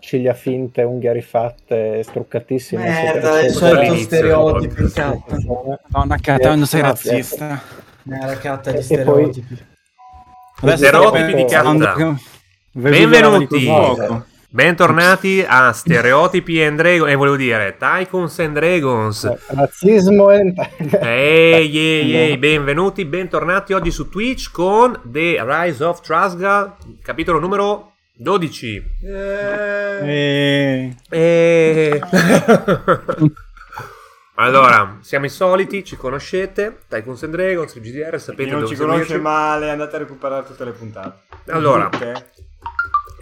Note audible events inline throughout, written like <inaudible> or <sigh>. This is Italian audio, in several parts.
ciglia finte, unghie rifatte, struccatissime. Merda, il solito stereotipo. Donna Cata, non sei razzista. Una catta di stereotipi. Stereotipi di Catta. Benvenuti. Bentornati a Stereotipi and Dragons, e volevo dire Tycoons and Dragons. Eh, Razzismo e... <laughs> Ehi, ehi, ehi, benvenuti, bentornati oggi su Twitch con The Rise of Trasga, capitolo numero 12. Eh, E... <laughs> allora, siamo i soliti, ci conoscete, Tycoons and Dragons, il GDR, sapete Chi non dove ci conosce seguirci. male, andate a recuperare tutte le puntate. Allora. Tutte.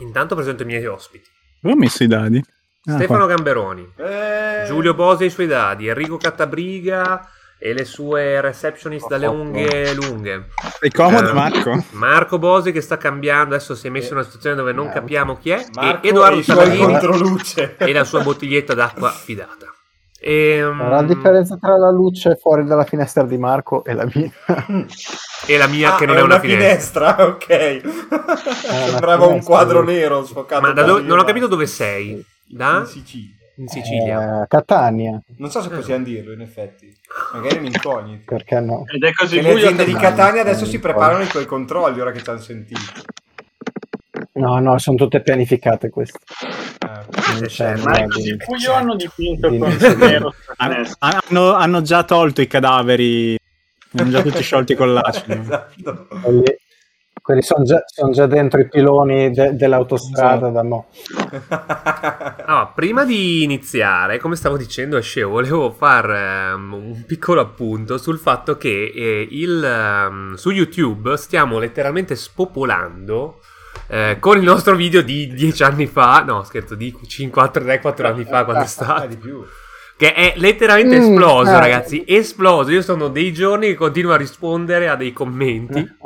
Intanto presento i miei ospiti. Dove ho messo i dadi? Ah, Stefano qua. Gamberoni, Eh, Giulio Bosi e i suoi dadi, Enrico Cattabriga e le sue receptionist dalle unghie lunghe. Sei comodo, Eh, Marco? Marco Bosi che sta cambiando, adesso si è messo in una situazione dove non capiamo chi è. Marco e Edoardo e i suoi Saladini controluce. e la sua bottiglietta d'acqua fidata. Ehm, La differenza tra la luce fuori dalla finestra di Marco e la mia. E la mia Ah, che non è, una finestra. ok. Sembrava un finestra, quadro nero sfocato. Ma da da dove- lì non ho capito dove sei. Da? In Sicilia. In Sicilia. Eh, Catania, Non so se possiamo dirlo, in effetti. Magari è un'incognita. perché no? Ed è così Che le aziende di Catania adesso si preparano i tuoi controlli ora che ci hanno sentito. No, no, sono tutte pianificate queste. Eh. Certo. Ma così di- buio hanno dipinto Di- con nero Hanno, hanno- hanno già tolto i cadaveri. Hanno già tutti sciolti con l'acido. <laughs> esatto. Quelli, quelli sono già, son già dentro i piloni de- dell'autostrada da mo. <laughs> Ah, prima di iniziare, come stavo dicendo a Sceo, volevo fare un piccolo appunto sul fatto che eh, il, ehm, su YouTube stiamo letteralmente spopolando eh, con il nostro video di 10 anni fa, no scherzo, di 5, 3, 4 anni fa quando è <laughs> Ah, stato, di più. Che è letteralmente Mm, esploso eh. ragazzi, esploso, io sono dei giorni che continuo a rispondere a dei commenti. <laughs>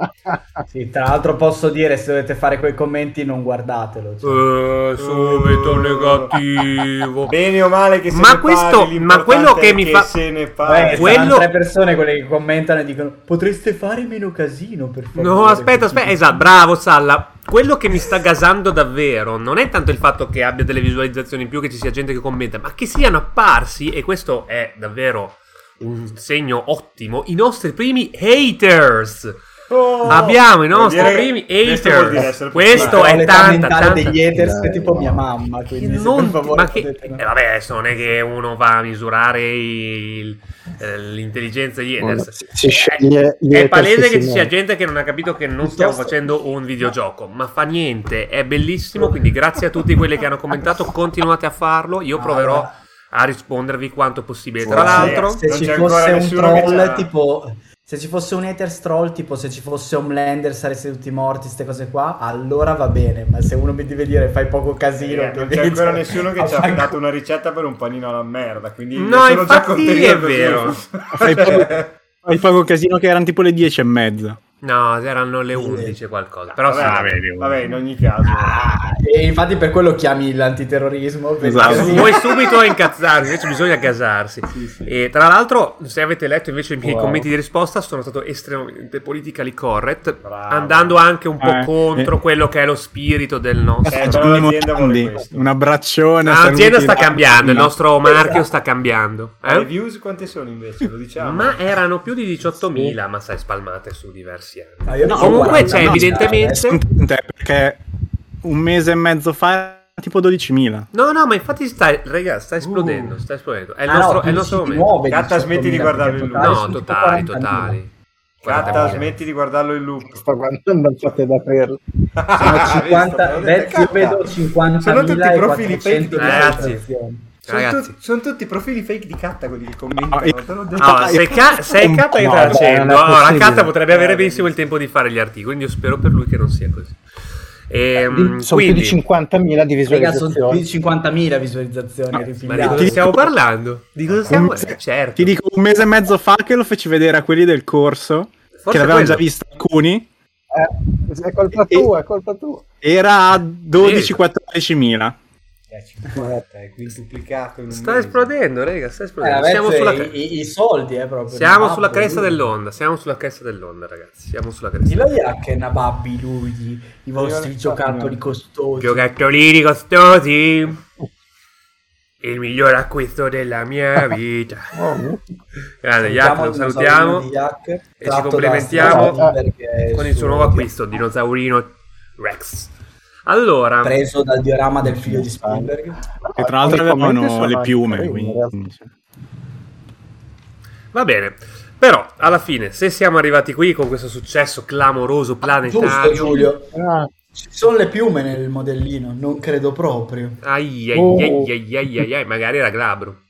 Sì, tra l'altro posso dire, se dovete fare quei commenti non guardatelo. cioè. Eh, subito negativo. Bene o male che se Ma ne questo- parli, ma quello che mi fa- se ne parli. quello- saranno tre persone quelle che commentano e dicono potreste fare meno casino per favore. No, aspetta, aspetta, esatto, bravo Salla. Quello che mi sta gasando davvero non è tanto il fatto che abbia delle visualizzazioni in più, che ci sia gente che commenta, ma che siano apparsi, e questo è davvero un segno ottimo, i nostri primi haters. Oh! Abbiamo i nostri dire- primi haters. Questo è tanta, mentale tanta... degli haters Dai, è tipo no. mia mamma, quindi Non- per favore ma che, potete no. eh, vabbè, adesso non è che uno va a misurare il- eh, l'intelligenza degli haters. Si, si È haters palese che ci sia gente che non ha capito che non stiamo facendo un videogioco, ma fa niente, è bellissimo, quindi grazie a tutti quelli che hanno commentato, continuate a farlo, io proverò a rispondervi quanto possibile. Tra l'altro, se non ci c'è ancora fosse un troll tipo se ci fosse un haters troll tipo se ci fosse Homelander sareste tutti morti queste cose qua allora va bene ma se uno mi deve dire fai poco casino Eh, non c'è ancora nessuno che <laughs> ci ha dato una ricetta per un panino alla merda. Quindi No, già infatti contento è vero. Fai poco, <laughs> fai poco casino che erano tipo le 10 e mezza. No, erano le 11 e qualcosa, però sì, vabbè, vabbè. vabbè, in ogni caso. Ah, e infatti per quello chiami l'antiterrorismo Esatto. così- Vuoi subito incazzarsi, invece bisogna gasarsi. E tra l'altro, se avete letto invece i miei Wow. commenti di risposta, sono stato estremamente politically correct, Bravo. andando anche un po' Eh, contro eh. quello che è lo spirito del nostro. Eh, però l'azienda vuole questo. un abbraccione. Ah, l'azienda sta cambiando, il nostro Esatto. marchio sta cambiando. Ma Le Eh? views quante sono invece? Lo diciamo. Ma erano più di 18.000, ma sai, spalmate su diversi No, io ne ho Comunque 40, c'è no, evidentemente- tante, perché un mese e mezzo fa era tipo 12.000. No, no, ma infatti sta, raga, sta esplodendo, sta esplodendo. È il Ah, nostro, no, è il nostro momento. Gatta, 18.000, smetti di guardarlo in loop. No, totali, 40.000. totali. Gatta, 40.000. smetti di guardarlo in loop. Sto guardando il fate da aprirlo. <laughs> Sono Ah, 50, visto? beh, io vedo 50.000 Sono tutti e profili 400 fake. Ragazzi. Sono, tu- sono tutti profili fake di Catta quelli che commentano. Ah, te l'ho detto. Allora, se, K, se è K che sta No, facendo, allora possibile. K potrebbe avere Eh, benissimo il tempo di fare gli articoli, quindi io spero per lui che non sia così. Ehm, sono più quindi, di 50.000 di Raga, sono più visualizzazioni. di 50.000 visualizzazioni ma di cosa stiamo parlando? Di cosa stiamo parlando? mese- Certo. Ti dico un mese e mezzo fa che lo feci vedere a quelli del corso, Forse che l'avevano già visto alcuni, Eh, è colpa E- tua, è colpa tua. era a 12-14.000. È 50, è quintuplicato in un Sta mese. esplodendo, raga, sta Eh, esplodendo. vabbè, siamo cioè, sulla, i, i- i soldi, eh, proprio. siamo sulla cresta lui. dell'onda, siamo sulla cresta dell'onda, ragazzi. Siamo sulla cresta. Dillo a che nababbi lui, i vostri Io- giocattoli costosi. Giocattolini costosi. Il miglior acquisto della mia <laughs> vita. Grande, Yak, lo salutiamo. Yak, E ci complimentiamo con il suo nuovo acquisto, dinosaurino Rex. Allora, preso dal diorama del figlio di Spielberg. Che tra l'altro avevano le piume. quindi- va bene. Però, alla fine, se siamo arrivati qui con questo successo clamoroso Giusto planetario... Giulio, Ah, ci sono le piume nel modellino, non credo proprio. Ai ai Oh. ai ai ai ai ai, magari era glabro.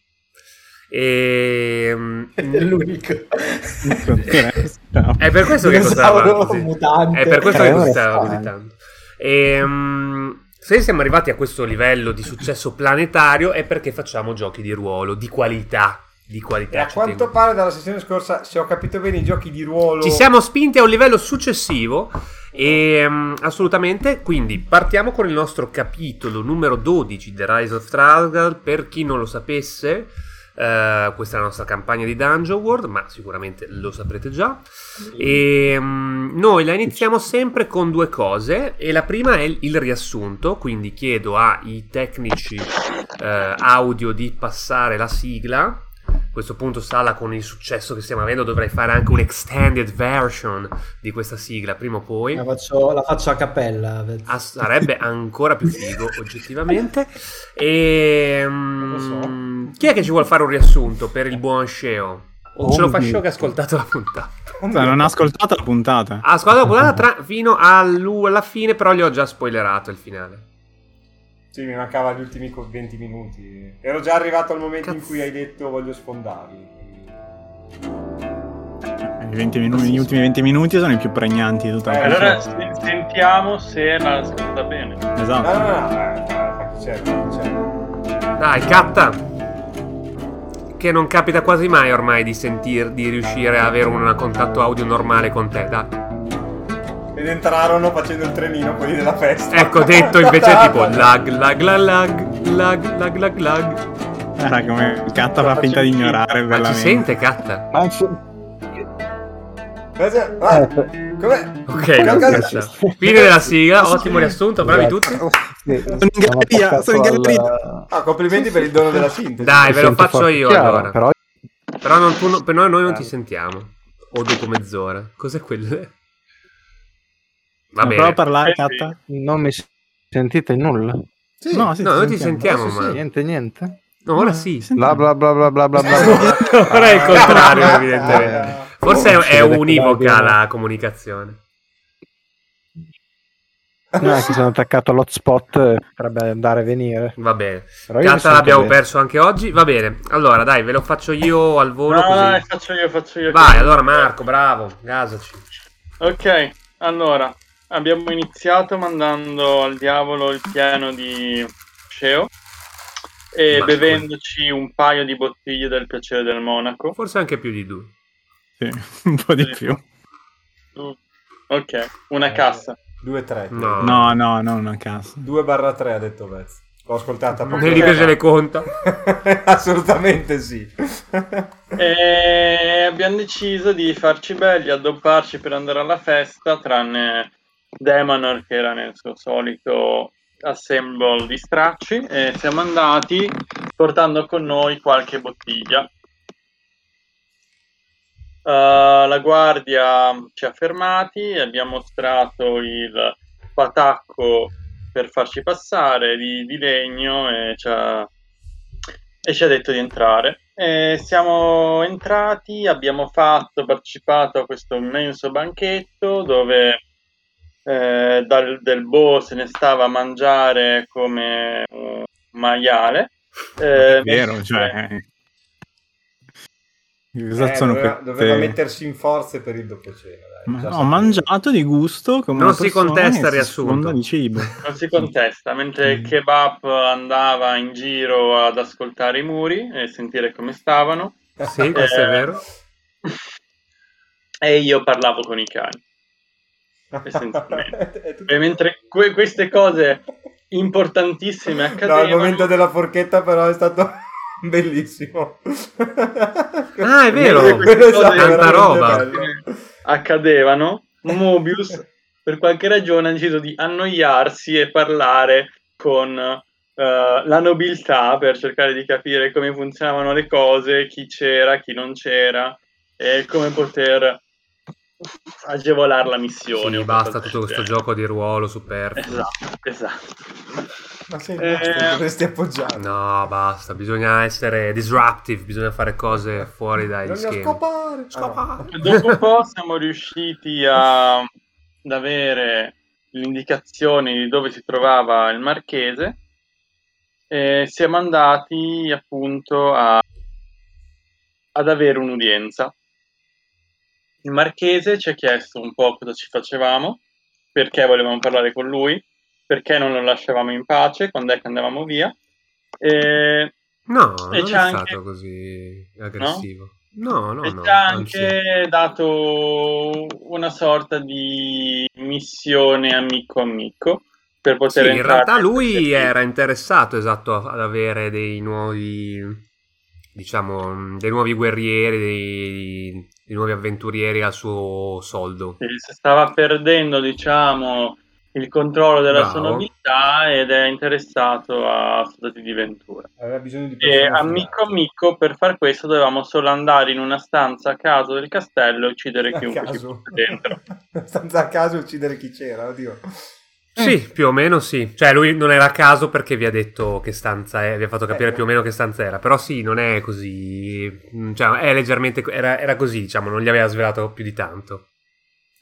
Ehm, <laughs> È l'unico. <laughs> È per questo che costava così. È per questo che costava sta. così tanto. Ehm, se siamo arrivati a questo livello di successo planetario è perché facciamo giochi di ruolo, di qualità. Di E qualità. a ci quanto tengo. pare dalla sessione scorsa, se ho capito bene, i giochi di ruolo... Ci siamo spinti a un livello successivo e mm, assolutamente, quindi partiamo con il nostro capitolo numero 12 The Rise of Tralgal, per chi non lo sapesse, eh, questa è la nostra campagna di Dungeon World, ma sicuramente lo saprete già. E mm, noi la iniziamo sempre con due cose e la prima è il, il riassunto, quindi chiedo ai tecnici eh, audio di passare la sigla. A questo punto Sala con il successo che stiamo avendo dovrei fare anche un extended version di questa sigla prima o poi. La faccio, la faccio a cappella. Ah, sarebbe ancora più figo <laughs> oggettivamente. E mm, chi è che ci vuole fare un riassunto per il buon Sceo? O ce lo fa. Sceo che ha ascoltato la puntata? Cioè, non ha ascoltato la puntata. Ha ascoltato la puntata tra- fino alla fine, però gli ho già spoilerato il finale. Sì, mi mancava gli ultimi co- 20 minuti. Ero già arrivato al momento in Cazzo. cui hai detto voglio sfondarli. I, 20 minuti- gli ultimi 20 minuti sono i più pregnanti di tutta la Eh. Allora se- sentiamo se la ascolta bene. No, Esatto. no, no, eh, chi c'è, fa chi c'è. Dai, catta! Che non capita quasi mai ormai di sentir, di riuscire a avere un contatto audio normale con te, dai. Ed entrarono facendo il trenino quelli della festa. Ecco, detto invece tipo <laughs> lag, lag, lag, lag, lag, lag, lag, lag. Era come il catta fa finta di ignorare Ma ci sente, catta? ma. Cosa- ah, com'è? Ok, questa. fine della sigla, ottimo riassunto, bravi tutti. Sì, Sono in galleria, sono in al- galleria. Ah, complimenti per il dono della sintesi. Dai, ve lo faccio io chiaro, allora. Però Però non, tu, per noi, noi non ti sentiamo. O dopo mezz'ora. Cos'è quello? Va Ma prova a bene. parlare, Eh, sì. catta. non mi sentite nulla. Sì. No, sì, No, noi ti sentiamo, Adesso ma... Niente, niente. No, ora sì. Bla bla bla bla bla bla bla. <laughs> ora è il contrario, evidentemente. Forse è, Oh, univoca la comunicazione. No, è che sono attaccato all'hotspot eh, potrebbe andare e venire. Va bene. Sento l'abbiamo bene. perso anche oggi. Va bene. Allora, dai, ve lo faccio io al volo. No, dai, faccio io, faccio io. Vai, allora Marco, bravo. Gasaci. Ok, allora, abbiamo iniziato mandando al diavolo il piano di Sceo e Ma- bevendoci un paio di bottiglie del piacere del Monaco. Forse anche più di due. Sì, <laughs> un po' di più. Ok, una Eh, cassa. 2-3. No. No, no, no, una cassa. 2 barra 3 ha detto Vez. L'ho ascoltata poco. Ne dico se le conta. <laughs> Assolutamente sì. E abbiamo deciso di farci belli, addobbarci per andare alla festa, tranne Demanor che era nel suo solito assemble di stracci e siamo andati portando con noi qualche bottiglia. Uh, la guardia ci ha fermati, abbiamo mostrato il patacco per farci passare di, di legno e ci, ha, e ci ha detto di entrare. E siamo entrati, abbiamo fatto, partecipato a questo immenso banchetto dove eh, dal, del Bo se ne stava a mangiare come un maiale. Eh, È vero, mentre- cioè... Eh, doveva, doveva mettersi in forze per il cena. Ma- Già ho mangiato di gusto come Non si contesta il riassunto. di cibo. <laughs> Non si contesta, mentre Mm. Kebab andava in giro ad ascoltare i muri e sentire come stavano, Sì, questo è Eh, vero. <laughs> e io parlavo con i cani. Essenzialmente. <laughs> E mentre que- queste cose importantissime No, accadevano. il momento della forchetta però è stato <laughs> bellissimo. Ah, è vero. Veramente Tanta roba. bello. accadevano, Mobius per qualche ragione ha deciso di annoiarsi e parlare con eh, la nobiltà per cercare di capire come funzionavano le cose, chi c'era, chi non c'era e come poter agevolare la missione. Sì, basta tutto questo genere. gioco di ruolo superfluo. Esatto, esatto. Ma sei Eh, dovresti appoggiare. No, basta, bisogna essere disruptive, bisogna fare cose fuori dagli Bisogna schemi. scopare, scopare. Dopo un po' siamo riusciti a, ad avere l'indicazione di dove si trovava il marchese e siamo andati appunto a- ad avere un'udienza. Il marchese ci ha chiesto un po' cosa ci facevamo, perché volevamo parlare con lui, perché non lo lasciavamo in pace quando è che andavamo via. E No, E non è anche- stato così aggressivo. No, no, e no. ci ha anzi. anche dato una sorta di missione amico amico per Sì, poter in entrare realtà lui era interessato esatto ad avere dei nuovi, diciamo, dei nuovi guerrieri, dei, dei nuovi avventurieri al suo soldo. Si stava perdendo diciamo il controllo della sua Bravo. nobiltà ed è interessato a soldati di Ventura Aveva bisogno di e amico amico per far questo dovevamo solo andare in una stanza a caso del castello e uccidere A chiunque ci fosse dentro <laughs> Stanza a caso uccidere chi c'era, oddio. Sì, più o meno sì. Cioè, lui non era a caso perché vi ha detto che stanza è, vi ha fatto capire Eh. più o meno che stanza era. Però sì, non è così. mm, Cioè, è leggermente. Era, era così, diciamo, non gli aveva svelato più di tanto.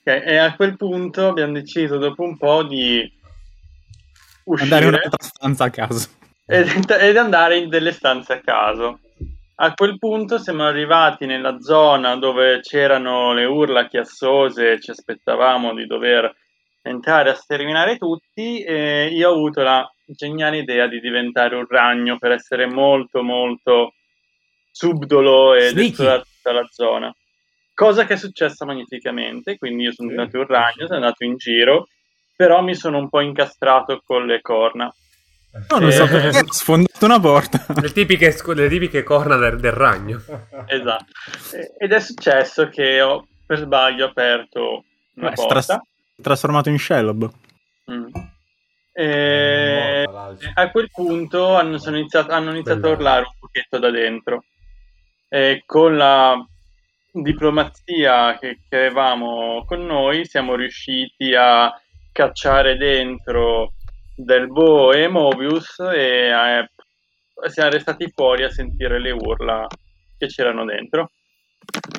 Ok, e a quel punto abbiamo deciso dopo un po' di uscire Andare in un'altra stanza a caso. ed, ed andare in delle stanze a caso. A quel punto siamo arrivati nella zona dove c'erano le urla chiassose e ci aspettavamo di dover entrare a sterminare tutti e io ho avuto la geniale idea di diventare un ragno per essere molto molto subdolo Sneaky. esplorare tutta la zona. Cosa che è successa magnificamente, quindi io sono Sì, diventato un ragno, sono andato in giro, però mi sono un po' incastrato con le corna. No, non so Eh. perché ho sfondato una porta. Le tipiche, le tipiche corna del, del ragno. Esatto. E- Ed è successo che ho per sbaglio aperto una Beh, porta. Trasformato in Shelob. Mm. E Morta a quel punto hanno, sono iniziato, hanno iniziato a urlare un pochetto da dentro. E con la diplomazia che, che avevamo con noi siamo riusciti a cacciare dentro Del Bo e Mobius e eh, siamo restati fuori a sentire le urla che c'erano dentro.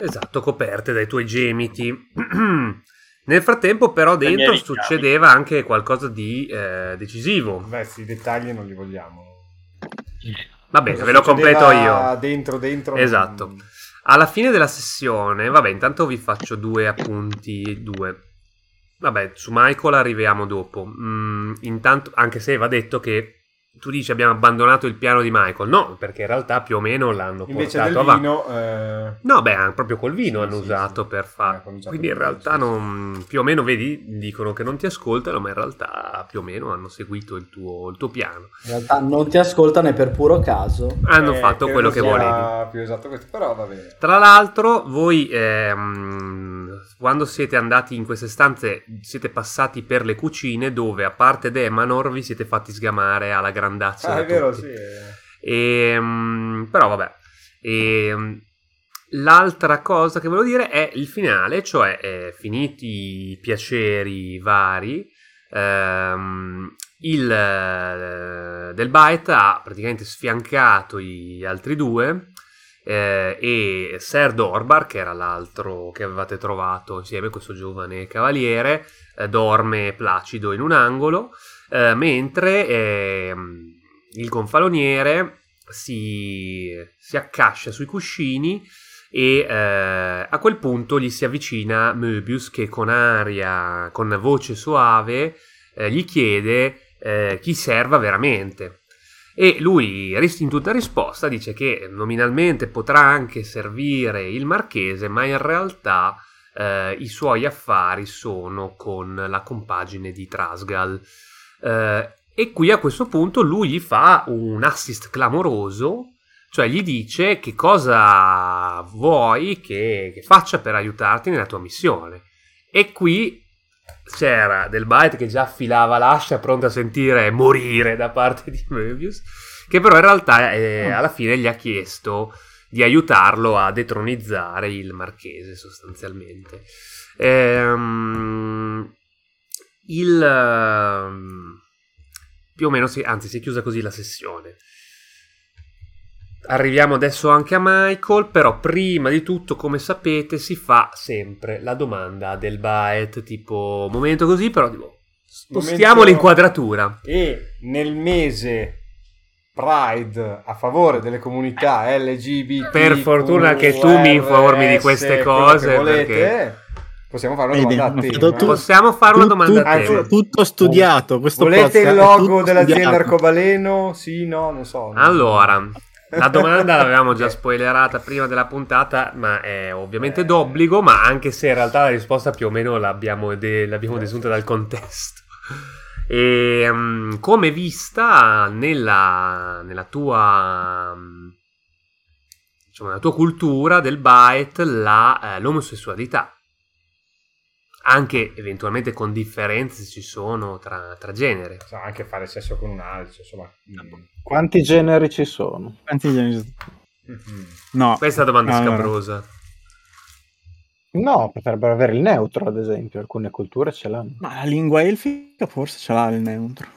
Esatto, coperte dai tuoi gemiti. <clears throat> Nel frattempo, però, dentro succedeva anche qualcosa di eh, decisivo. Beh, sì, i dettagli non li vogliamo. Va bene, ve lo completo io. Dentro, dentro. Esatto. non- Alla fine della sessione, vabbè, intanto vi faccio due appunti, due. Vabbè, su Michael arriviamo dopo. Mm, intanto, anche se va detto che tu dici abbiamo abbandonato il piano di Michael. No, perché in realtà più o meno l'hanno Invece portato del avanti. vino... eh, No, beh, proprio col vino Sì, hanno sì, usato sì. per Eh, fare. usato Quindi in realtà sì, non, più o meno vedi, dicono che non ti ascoltano, ma in realtà più o meno hanno seguito il tuo, il tuo piano. In realtà non ti ascoltano e per puro caso. Hanno eh, fatto quello che volevi. più esatto questo, però va bene. Tra l'altro, voi ehm, quando siete andati in queste stanze siete passati per le cucine dove, a parte Demanor, vi siete fatti sgamare alla grandazza. Ah, è vero, tutti. sì. eh. Ehm, però vabbè. Ehm, l'altra cosa che volevo dire è il finale, cioè eh, finiti i piaceri vari, ehm, il eh, Del Byte ha praticamente sfiancato gli altri due eh, e Ser Dorbar, che era l'altro che avevate trovato insieme, questo giovane cavaliere, eh, dorme placido in un angolo, eh, mentre ehm, il gonfaloniere si, si accascia sui cuscini e eh, a quel punto gli si avvicina Möbius che con aria, con voce soave, eh, gli chiede eh, chi serva veramente. E lui, in tutta risposta, dice che nominalmente potrà anche servire il marchese, ma in realtà eh, i suoi affari sono con la compagine di Trasgal. Eh, E qui a questo punto lui gli fa un assist clamoroso, cioè gli dice che cosa vuoi che, che faccia per aiutarti nella tua missione. E qui c'era Del Byte che già affilava l'ascia pronto a sentire morire da parte di Möbius, che però in realtà eh, alla fine gli ha chiesto di aiutarlo a detronizzare il marchese sostanzialmente. Ehm, il ehm, più o meno si, anzi si è chiusa così la sessione. Arriviamo adesso anche a Michael, però prima di tutto, come sapete, si fa sempre la domanda del Baet, tipo momento così, però tipo, spostiamo Momento- l'inquadratura. E nel mese Pride a favore delle comunità LGBT. Per fortuna che tu mi informi di queste cose, perché- possiamo fare una domanda a tema. fatto tu- Possiamo fare una Tu- domanda a tu- tema. tutto studiato. Questo Volete il logo dell'azienda studiato. arcobaleno? Sì, no, non so. Allora, la <laughs> domanda l'avevamo già spoilerata prima della puntata, ma è ovviamente d'obbligo, ma anche se in realtà la risposta più o meno l'abbiamo, de- l'abbiamo desunta dal contesto. <laughs> E, mm, come vista nella, nella tua mm, diciamo, nella tua cultura del Byte la, eh, l'omosessualità anche eventualmente con differenze ci sono tra, tra genere anche fare sesso con un alce, insomma. mm. Quanti generi ci sono? Quanti generi- Mhm. No, questa è una domanda Allora. scabrosa No, potrebbero avere il neutro, ad esempio. Alcune culture ce l'hanno. ma la lingua elfica forse ce l'ha il neutro.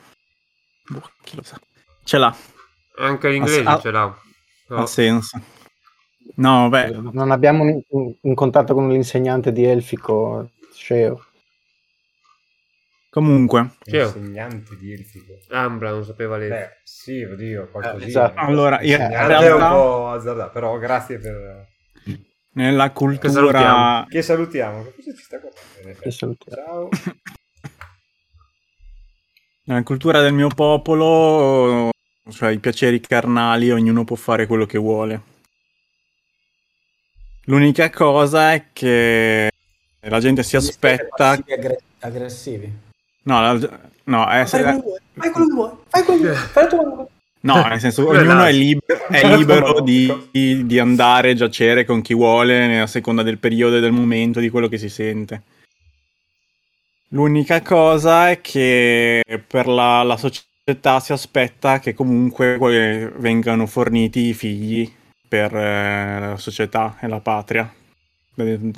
Boh, chi lo sa. Ce l'ha, Anche l'inglese Ah, ce l'ha. Oh. ha senso. No, beh, Non abbiamo un, un- un contatto con l'insegnante di elfico Sceo. comunque. Cioè, Insegnante di elfico. Ambra non sapeva le... Beh, sì, oddio, qualcosina. Eh, esatto. Allora, in Insegnante è realtà- un po' azzardato, però grazie per... Nella salutiamo. cultura... Che salutiamo. Che cosa ci sta guardando? Che salutiamo. Ciao. <laughs> Nella cultura del mio popolo, cioè i piaceri carnali, ognuno può fare quello che vuole. L'unica cosa è che la gente si aspetta... Passivi aggre- aggressivi. No, la- no, è- Fai quello che vuoi, fai quello che vuoi, fai quello che vuoi, fai tu quello che vuoi. no, nel senso, ognuno è, lib- è libero di, di- andare a giacere con chi vuole, a seconda del periodo e del momento, di quello che si sente. L'unica cosa è che per la, la società si aspetta che comunque que- vengano forniti i figli per eh, la società e la patria,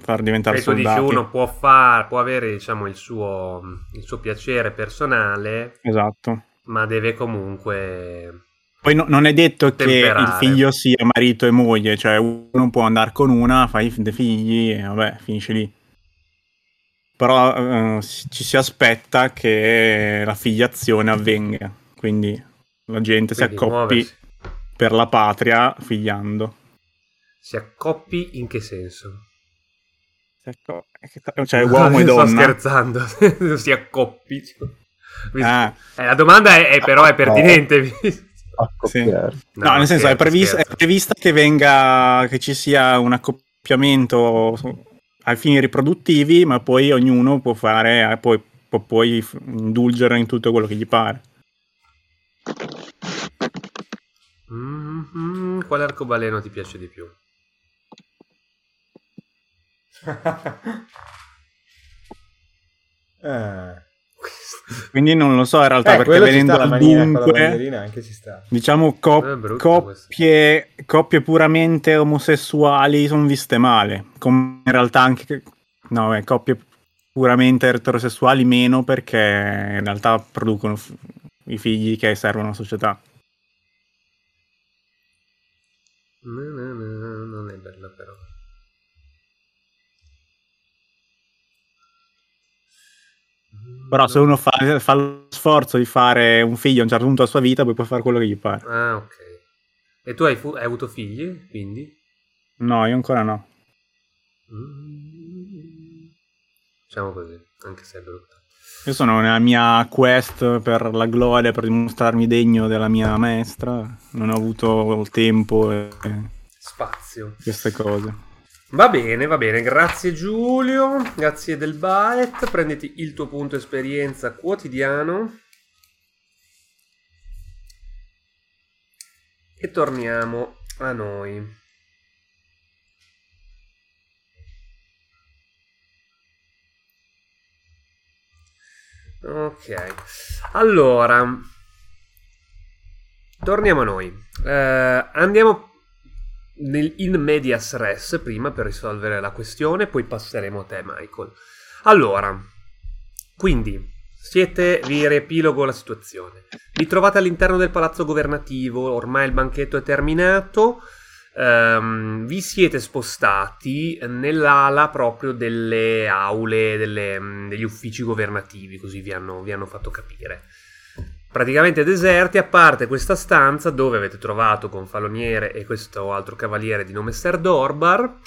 far diventare E tu dici soldati. uno può, far, può avere diciamo, il, suo, il suo piacere personale, Esatto. ma deve comunque... Poi no- non è detto che Temperare. il figlio sia marito e moglie, cioè uno può andare con una, fai dei figli e vabbè, finisce lì. Però eh, si- ci si aspetta che la figliazione avvenga, quindi la gente si quindi accoppi muoversi. per la patria figliando. Si accoppi in che senso? Si acco- Cioè uomo e <laughs> Sto donna. scherzando, <laughs> si accoppi. Ah, Eh, la domanda è, è però è pertinente. <laughs> Accoppiare. No, nel senso, è, scherzo, previs- è prevista che venga, che ci sia un accoppiamento ai fini riproduttivi, ma poi ognuno può fare, eh, poi, può poi indulgere in tutto quello che gli pare. Mhm, Quale arcobaleno ti piace di più? Ah. Quindi non lo so in realtà, Eh, perché venendo sta, la al manina con la dunque, bandierina anche ci sta. diciamo, cop- coppie, coppie puramente omosessuali sono viste male, come in realtà anche, no, eh, coppie puramente eterosessuali meno, perché in realtà producono f- i figli che servono alla società. No, no, no, non è bella però. Però se uno fa, fa lo sforzo di fare un figlio a un certo punto della sua vita, poi può fare quello che gli pare. Ah, ok. E tu hai, fu- hai avuto figli, quindi? No, io ancora no. Mm. Diciamo così, anche se è brutto. Io sono nella mia quest per la gloria, per dimostrarmi degno della mia maestra. Non ho avuto il tempo e Spazio. queste cose. Va bene, va bene, grazie Giulio, grazie del Baet, prenditi il tuo punto esperienza quotidiano. E torniamo a noi. Ok, allora, torniamo a noi. Eh, andiamo nel, in medias res prima per risolvere la questione, poi passeremo a te, Michael. Allora, quindi siete, vi riepilogo la situazione. Vi trovate all'interno del palazzo governativo, ormai il banchetto è terminato. ehm, vi siete spostati nell'ala proprio delle aule, delle, degli uffici governativi, così vi hanno, vi hanno fatto capire. Praticamente deserti, a parte questa stanza dove avete trovato Gonfaloniere e questo altro cavaliere di nome Ser Dorbar.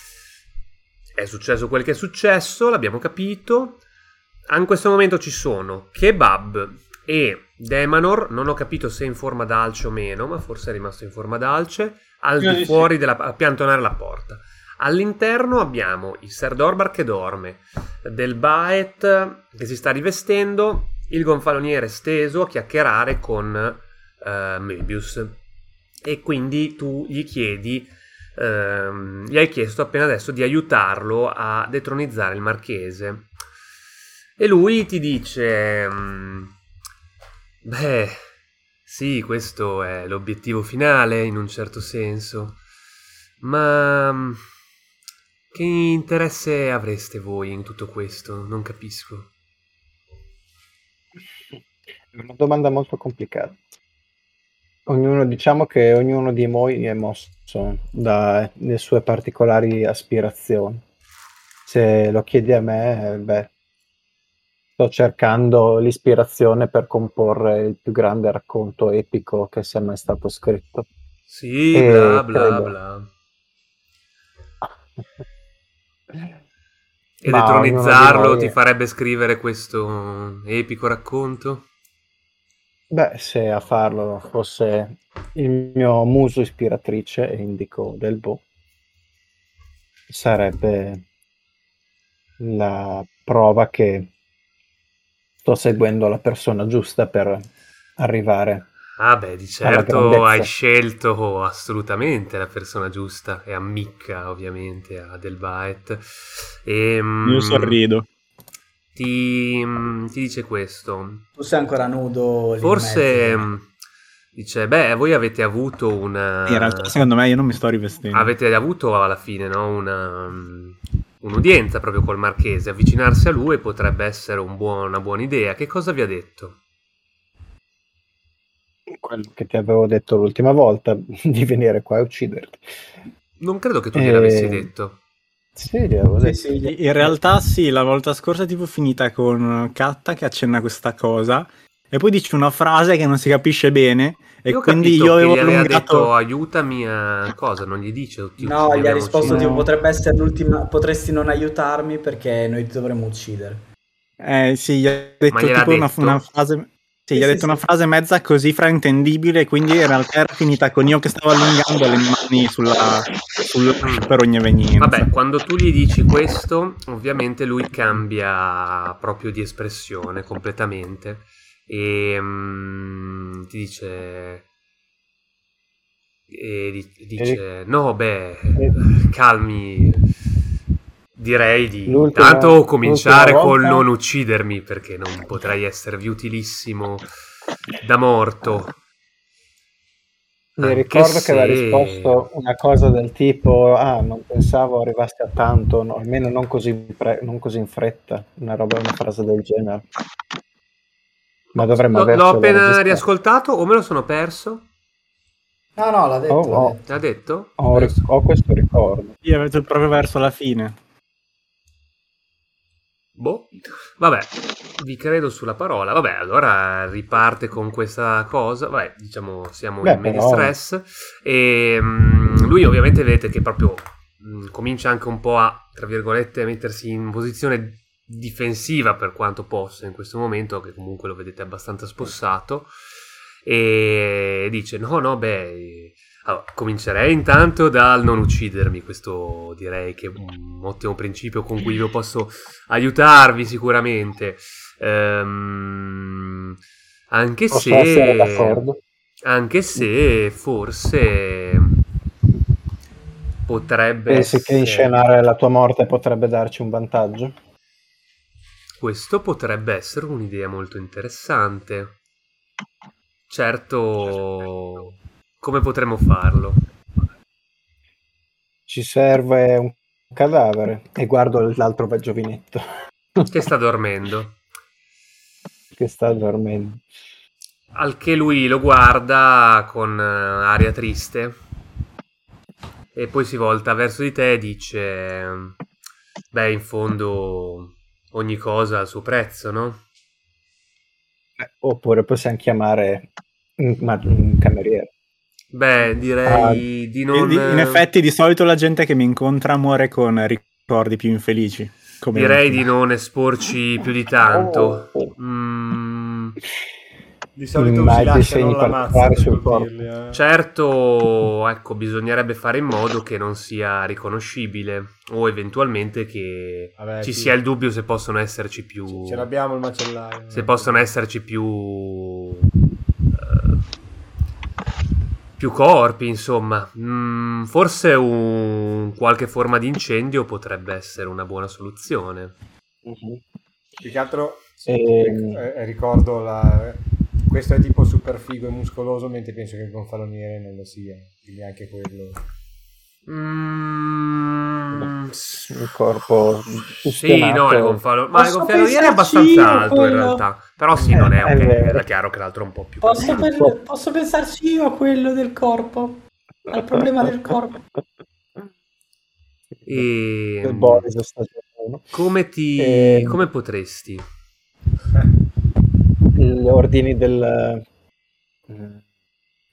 È successo quel che è successo, l'abbiamo capito. In questo momento ci sono Kebab e Demanor, non ho capito se in forma d'alce o meno, ma forse è rimasto in forma d'alce, al di fuori della, a piantonare la porta. All'interno abbiamo il Ser Dorbar che dorme, del Baet che si sta rivestendo, il gonfaloniere steso a chiacchierare con eh, Möbius. E quindi tu gli chiedi, ehm, gli hai chiesto appena adesso di aiutarlo a detronizzare il marchese. E lui ti dice: mm, Beh, sì, questo è l'obiettivo finale in un certo senso. Ma mm, che interesse avreste voi in tutto questo? Non capisco. È una domanda molto complicata. Ognuno, diciamo che ognuno di noi è mosso dalle sue particolari aspirazioni. Se lo chiedi a me, eh, beh, sto cercando l'ispirazione per comporre il più grande racconto epico che sia mai stato scritto. Sì, Eh, bla bla credo. bla. E di noi- ti farebbe scrivere questo epico racconto? Beh, se a farlo fosse il mio muso ispiratrice, e indico del Bo, sarebbe la prova che sto seguendo la persona giusta per arrivare. Ah beh, di certo hai scelto assolutamente la persona giusta e ammicca ovviamente a Delbaet. E, mm, Io sorrido. Ti, mm, ti dice questo. Tu sei ancora nudo. lì in Forse mezzo. mm, dice, beh, voi avete avuto una... In realtà, secondo me, io non mi sto rivestendo. Avete avuto alla fine no, una, mm, un'udienza proprio col marchese. Avvicinarsi a lui potrebbe essere un buon- una buona idea. Che cosa vi ha detto? Quello che ti avevo detto l'ultima volta, <laughs> di venire qua e ucciderti. Non credo che tu Eh, gliel'avessi detto. Avevo Sì, sì, In realtà sì, la volta scorsa è tipo finita con Katta che accenna questa cosa e poi dice una frase che non si capisce bene e Io quindi io avevo che allungato... detto aiutami a cosa, non gli dice "Ti No, gli ha risposto uccidiamo". tipo potrebbe essere l'ultima, potresti non aiutarmi perché noi ti dovremmo uccidere. Eh sì, gli ha detto tipo una, detto? una frase... Sì, Sì, gli ha sì, detto una sì. frase mezza così fraintendibile, quindi in realtà era finita con io che stavo allungando le mani sulla, sul per ogni evenienza. Vabbè, quando tu gli dici questo, ovviamente lui cambia proprio di espressione completamente e mm, ti dice e di- dice no, beh, calmi. Direi di L'ultima- intanto cominciare col non uccidermi perché non potrei esservi utilissimo da morto. Mi Anche ricordo che aveva se- risposto una cosa del tipo: Ah, non pensavo arrivaste a tanto, no, almeno non così, in pre- non così in fretta. Una roba, una frase del genere. Ma dovremmo L'ho, avercelo l'ho appena registrato. riascoltato o me lo sono perso? No, no, l'ha detto. Oh, l'ha oh. detto. L'ha detto? Ho, ho questo ricordo. Sì, avete proprio verso la fine. Boh. Vabbè, vi credo sulla parola. Vabbè, allora riparte con questa cosa. Vabbè, diciamo, siamo Beh, in però- stress. E mm, lui ovviamente vedete che proprio mm, comincia anche un po' a, tra virgolette, mettersi in posizione difensiva per quanto possa in questo momento, che comunque lo vedete abbastanza spossato. E dice, no, no, beh... allora, comincerei intanto dal non uccidermi, questo direi che è un ottimo principio con cui io posso aiutarvi sicuramente. Ehm, anche se? Anche se forse potrebbe Pensi che essere... inscenare la tua morte potrebbe darci un vantaggio? Questo potrebbe essere un'idea molto interessante. Certo, come potremmo farlo? Ci serve un cadavere e guardo l'altro giovinetto Che sta dormendo. <laughs> che sta dormendo. Al che lui lo guarda con eh, aria triste e poi si volta verso di te e dice: Beh, in fondo ogni cosa ha il suo prezzo, no? Oppure possiamo chiamare un, un cameriere. Beh, direi Ah, di non. In effetti, di solito la gente che mi incontra muore con ricordi più infelici. Come direi di non esporci più di tanto. Oh. Mm, Di solito Mai si lasciano la mazza sul corpo. colpirli, eh. certo, ecco, bisognerebbe fare in modo che non sia riconoscibile o eventualmente che Vabbè, ci sì. sia il dubbio se possono esserci più. Ce l'abbiamo il macellaio. se possono esserci più eh, più corpi insomma. Mm, forse un qualche forma di incendio potrebbe essere una buona soluzione. Più che altro Ehm. eh, eh, ricordo la... questo è tipo super figo e muscoloso mentre penso che il gonfaloniere non lo sia quindi anche quello Mm, Un corpo sì no il gonfalo ma il Posso gonfaloniere è pensarci abbastanza alto in quello? realtà però sì non è Eh, è ok vero. è chiaro che l'altro è un po' più Posso, per- posso pensarci io a quello del corpo? Al problema del corpo? <laughs> e Del Boris stagione uno. come ti Ehm. come potresti Gli ordini del, eh,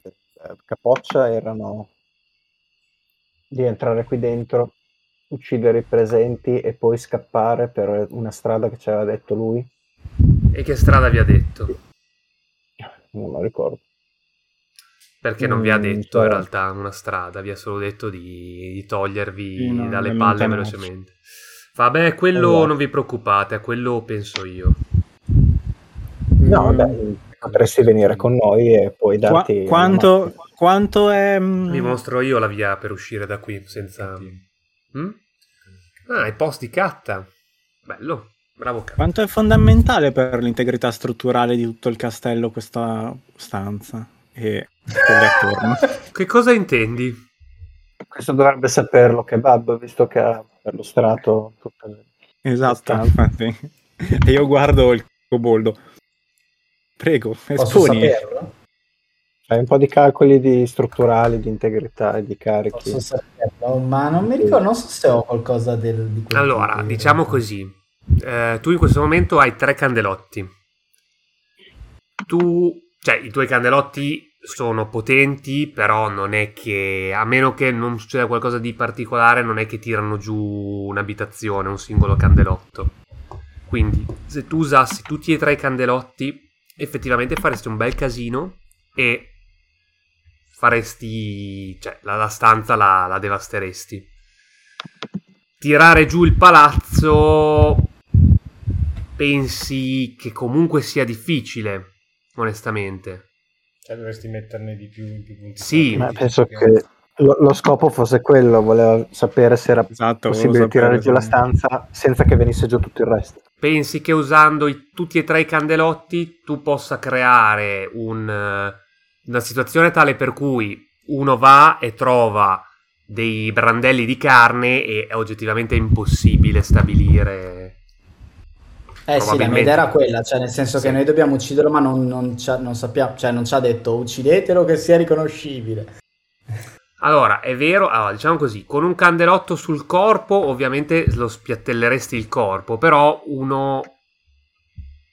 del capoccia erano di entrare qui dentro, uccidere i presenti e poi scappare per una strada che ci aveva detto lui. e che strada vi ha detto Non lo ricordo. Perché non vi ha detto in realtà una strada, vi ha solo detto di, di togliervi no, dalle palle velocemente. Vabbè, quello Esatto. non vi preoccupate, a quello penso io. No, Mm. Dai, potresti venire con noi e poi Qua- darti... una quanto, quanto è. mm, Vi mostro io la via per uscire da qui senza... Mm? Ah, i post di catta. Bello, bravo catta. Quanto è fondamentale per l'integrità strutturale di tutto il castello questa stanza e quelle attorno? <laughs> Che cosa intendi? Questo dovrebbe saperlo Kebab, visto che ha per lo strato tutte le... Esatto, infatti. E io guardo il coboldo. Prego, <laughs> Posso esponi. saperlo? Fai un po' di calcoli di strutturali, di integrità e di carichi. Posso saperlo, ma non mi ricordo, non so se ho qualcosa del, di quel Allora, diciamo così. Eh, tu in questo momento hai tre candelotti. Tu, cioè, i tuoi candelotti sono potenti, però non è che, a meno che non succeda qualcosa di particolare, non è che tirano giù un'abitazione, un singolo candelotto. Quindi, se tu usassi tutti e tre i candelotti, effettivamente faresti un bel casino e faresti, cioè, la, la stanza la, la devasteresti tirare giù il palazzo pensi che comunque sia difficile, onestamente. cioè dovresti metterne di più in più punti Sì. Ma penso che lo, lo scopo fosse quello, voleva sapere se era Esatto, possibile tirare giù la stanza senza che venisse giù tutto il resto. Pensi che usando i- tutti e tre i candelotti tu possa creare un, eh, una situazione tale per cui uno va e trova dei brandelli di carne e è oggettivamente impossibile stabilire. Eh sì, la mia idea era quella, cioè nel senso Sì. che noi dobbiamo ucciderlo, ma non, non, non sappiamo, cioè non ci ha detto uccidetelo che sia riconoscibile. Allora, è vero, allora, diciamo così, con un candelotto sul corpo ovviamente lo spiattelleresti il corpo, però uno,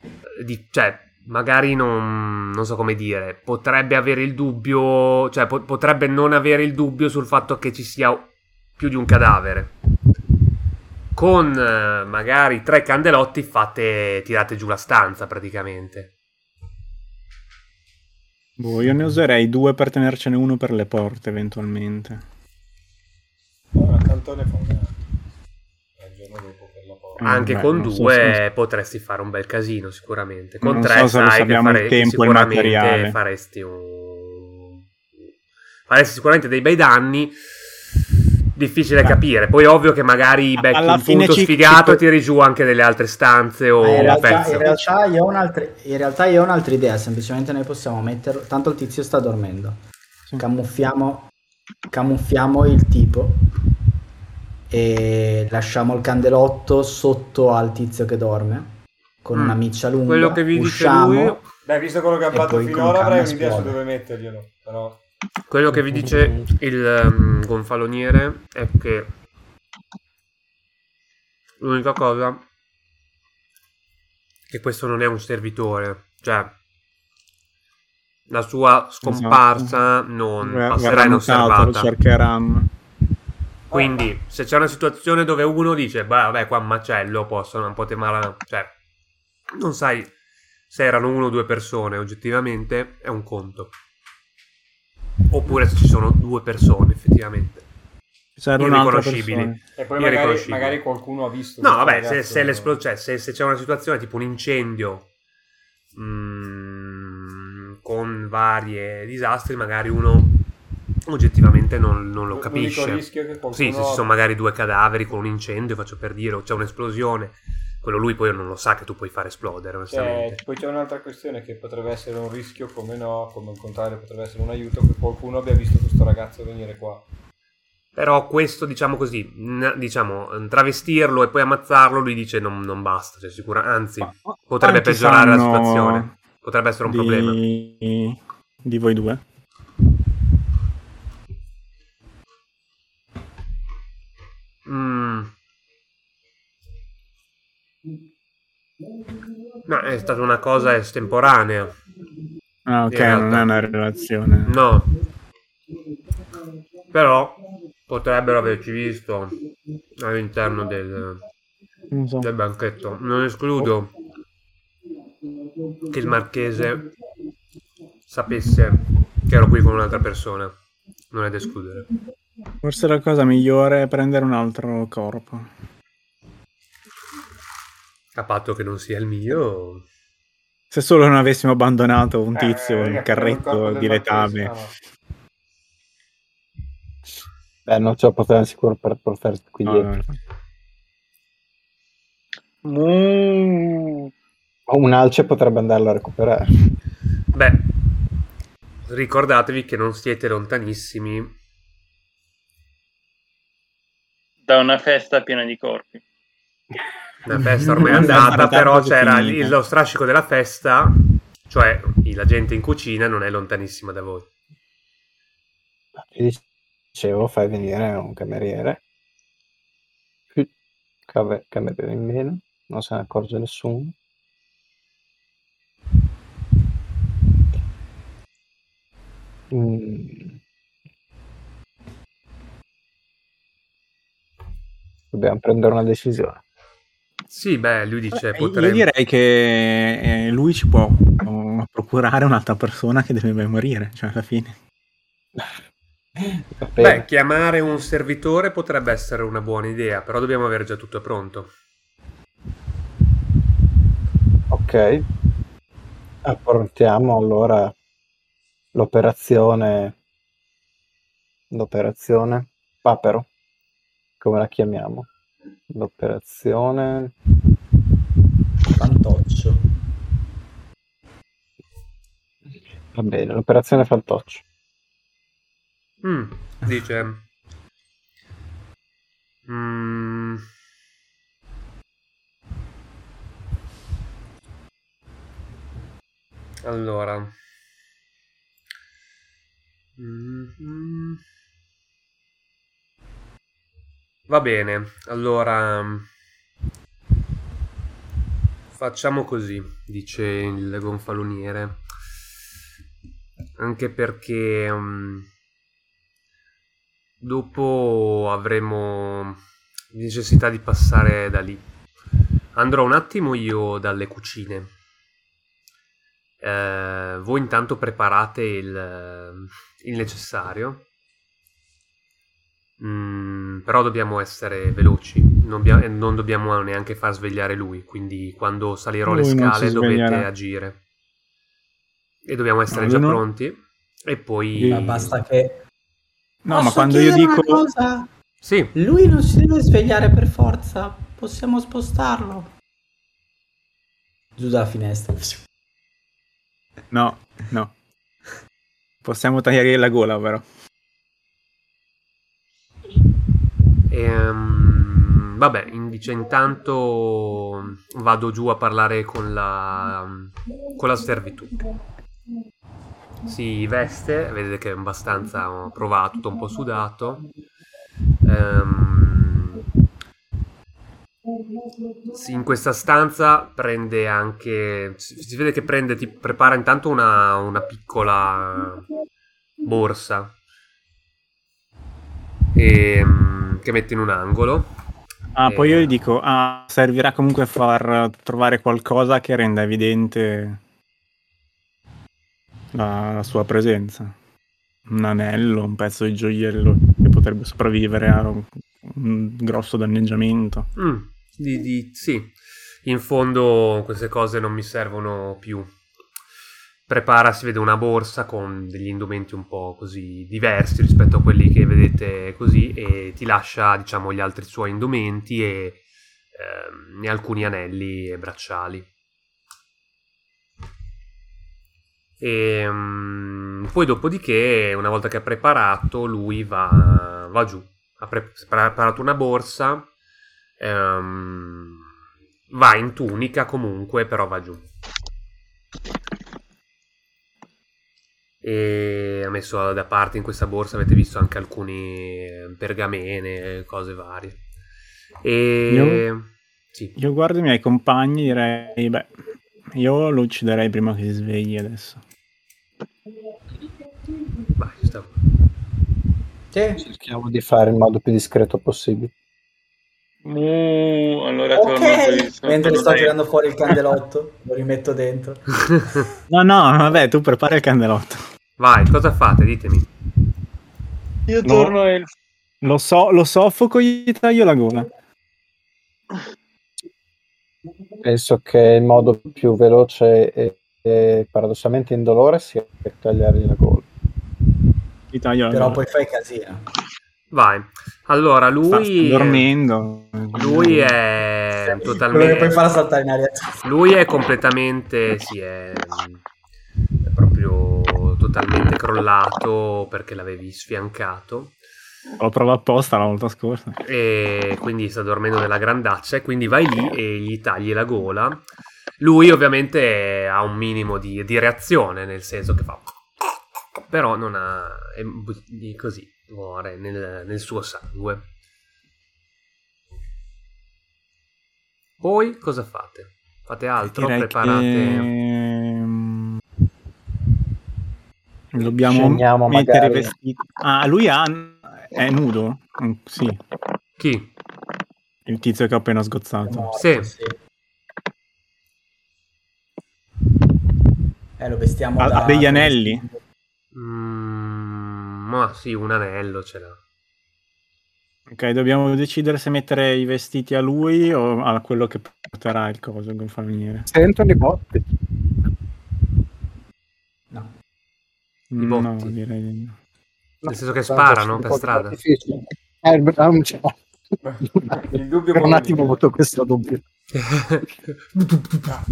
eh, di, cioè, magari non, non so come dire, potrebbe avere il dubbio, cioè po- potrebbe non avere il dubbio sul fatto che ci sia più di un cadavere. Con eh, magari tre candelotti fate, tirate giù la stanza praticamente. Boh, io ne userei due per tenercene uno per le porte, eventualmente. No, cantone fa un altro. giorno dopo per la porta. Anche beh, con non so due se- potresti fare un bel casino sicuramente. Con Non tre so sai che fare- tempo e il sicuramente materiale. faresti un... faresti sicuramente dei bei danni. Difficile Beh. capire. Poi ovvio che magari becchi Alla un fine punto ci- sfigato ci- e tiri giù anche delle altre stanze o in, realtà, in realtà io ho un'altra, in realtà io ho un'altra idea, semplicemente noi possiamo metterlo, tanto il tizio sta dormendo, Sì. camuffiamo, camuffiamo il tipo e lasciamo il candelotto sotto al tizio che dorme con Mm. una miccia lunga, Quello che vi dice usciamo, lui Beh, visto quello che E fatto finora, avrei un'idea su dove metterglielo. Però Quello che vi dice il ehm, gonfaloniere è che l'unica cosa è che questo non è un servitore, cioè la sua scomparsa non Ver- passerà notato, lo inosservata. cercheranno. Quindi se c'è una situazione dove uno dice, beh vabbè qua macello, possono un po' temare, cioè non sai se erano uno o due persone, oggettivamente è un conto. Oppure se ci sono due persone, effettivamente. Irriconoscibili. persona. E poi magari, magari qualcuno ha visto. No, vabbè, se, ragazzo- se, l'esplo- cioè, se- se c'è una situazione tipo un incendio mm, con varie disastri, magari uno oggettivamente non, non lo L'unico capisce. rischio è che qualcuno... Sì, se ci sono magari due cadaveri con un incendio, faccio per dire, o c'è un'esplosione, quello lui poi non lo sa che tu puoi far esplodere, Cioè, onestamente. poi c'è un'altra questione che potrebbe essere un rischio, come no, come al contrario potrebbe essere un aiuto che qualcuno abbia visto questo ragazzo venire qua. Però questo, diciamo così, n- diciamo, travestirlo e poi ammazzarlo, lui dice non, non basta, cioè sicura, anzi, Ma- potrebbe peggiorare la situazione. Potrebbe essere un di... problema. di voi due? Mm. No, è stata una cosa estemporanea. Ah, ok, non è una relazione. No. Però potrebbero averci visto all'interno del, so. del banchetto. Non escludo che il marchese sapesse che ero qui con un'altra persona. Non è da escludere. Forse la cosa migliore è prendere un altro corpo. A patto che non sia il mio. Se solo non avessimo abbandonato un Eh, tizio in il carretto dilettabile. marchese, Beh, non ce la potevano sicuro per portarti qui No, dietro. no. Mm. Un alce potrebbe andarlo a recuperare. Beh, ricordatevi che non siete lontanissimi Da una festa piena di corpi. <laughs> La festa ormai è <laughs> andata, però c'era il- lo strascico della festa, cioè la gente in cucina non è lontanissima da voi. Ti dicevo, fai venire un cameriere. Più cave- cameriere in meno, non se ne accorge nessuno. Mm. Dobbiamo prendere una decisione. Sì, beh, lui dice Io potremmo... direi che eh, lui ci può uh, procurare un'altra persona che deve morire, cioè alla fine. <laughs> Beh, chiamare un servitore potrebbe essere una buona idea, però dobbiamo avere già tutto pronto. Ok, affrontiamo allora l'operazione, l'operazione Papero, come la chiamiamo? L'operazione Fantoccio. va bene, l'operazione Fantoccio. Mm, dice... Mm, allora... Mhm. Va bene, allora... Facciamo così, dice il gonfaloniere. Anche perché... mm, dopo avremo necessità di passare da lì. Andrò un attimo io dalle cucine. Eh, voi intanto preparate il, il necessario. Mm, però dobbiamo essere veloci. non, e non dobbiamo neanche far svegliare lui, quindi quando salirò le Lui non scale dovete agire. E dobbiamo essere No, già non- pronti. E poi... Ma basta che... No, ma Posso quando io dico... cosa? Sì, Lui non si deve svegliare per forza. Possiamo spostarlo. Giù dalla finestra. No, no. Possiamo tagliare la gola, però. Ehm, vabbè, dice, intanto vado giù a parlare con la, con la servitù. Si veste, vedete che è abbastanza provato, tutto un po' sudato. Ehm, in questa stanza prende anche. Si, vede che prende, ti prepara intanto una, una piccola borsa ehm, che mette in un angolo. Ah, poi Eh. io gli dico, ah, servirà comunque a far trovare qualcosa che renda evidente la, la sua presenza. Un anello, un pezzo di gioiello che potrebbe sopravvivere a un, un grosso danneggiamento. Mm, di- di- sì, in fondo queste cose non mi servono più. Prepara, si vede una borsa con degli indumenti un po' così diversi rispetto a quelli che vedete così e ti lascia, diciamo, gli altri suoi indumenti e, ehm, e alcuni anelli e bracciali. E, mm, poi dopodiché, una volta che ha preparato, lui va, va giù. Ha pre- preparato una borsa Ehm, va in tunica comunque, però va giù. E ha messo da parte in questa borsa, avete visto anche alcuni eh, pergamene, cose varie. E Io- sì, Io guardo i miei compagni direi, beh, io lo ucciderei prima che si svegli adesso. vai, ci sta. Sì. Cerchiamo di fare il modo più discreto possibile. Mu, allora torno qui, Ok. sono Mentre sto dai- tirando fuori il candelotto, lo rimetto dentro. <laughs> No, no, vabbè, tu prepara il candelotto. Vai, cosa fate? Ditemi. Io No. torno e Lo, so, lo soffoco gli taglio la gola. Penso che il modo più veloce e, e paradossalmente indolore sia tagliargli la gola. Gli taglio la Però gola. poi fai casino. Vai. Allora, lui... sta dormendo. Lui è totalmente... Lui è completamente, sì, è, totalmente crollato perché l'avevi sfiancato L'ho provato apposta la volta scorsa. e quindi sta dormendo nella grandaccia e quindi vai lì e gli tagli la gola. Lui ovviamente ha un minimo di, di reazione, nel senso che fa... Però non ha... è così, muore nel, nel suo sangue. Poi cosa fate? Fate altro? Direi Preparate... che... Dobbiamo Scendiamo mettere i magari. vestiti. Ah, lui ha... è nudo? Mm, Sì, Chi? il tizio che ho appena sgozzato. Morto, Sì. Eh, lo vestiamo Ha, da... ha degli anelli? Mm, ma sì, un anello ce l'ha. Ok, dobbiamo decidere se mettere i vestiti a lui o a quello che porterà il coso, il gonfaloniere. Sentono i botti. No. I Mm, No, botti. direi di no. Nel senso che sparano per strada. Difficile. Eh, il- non dubbio Per un attimo avuto questo dubbio.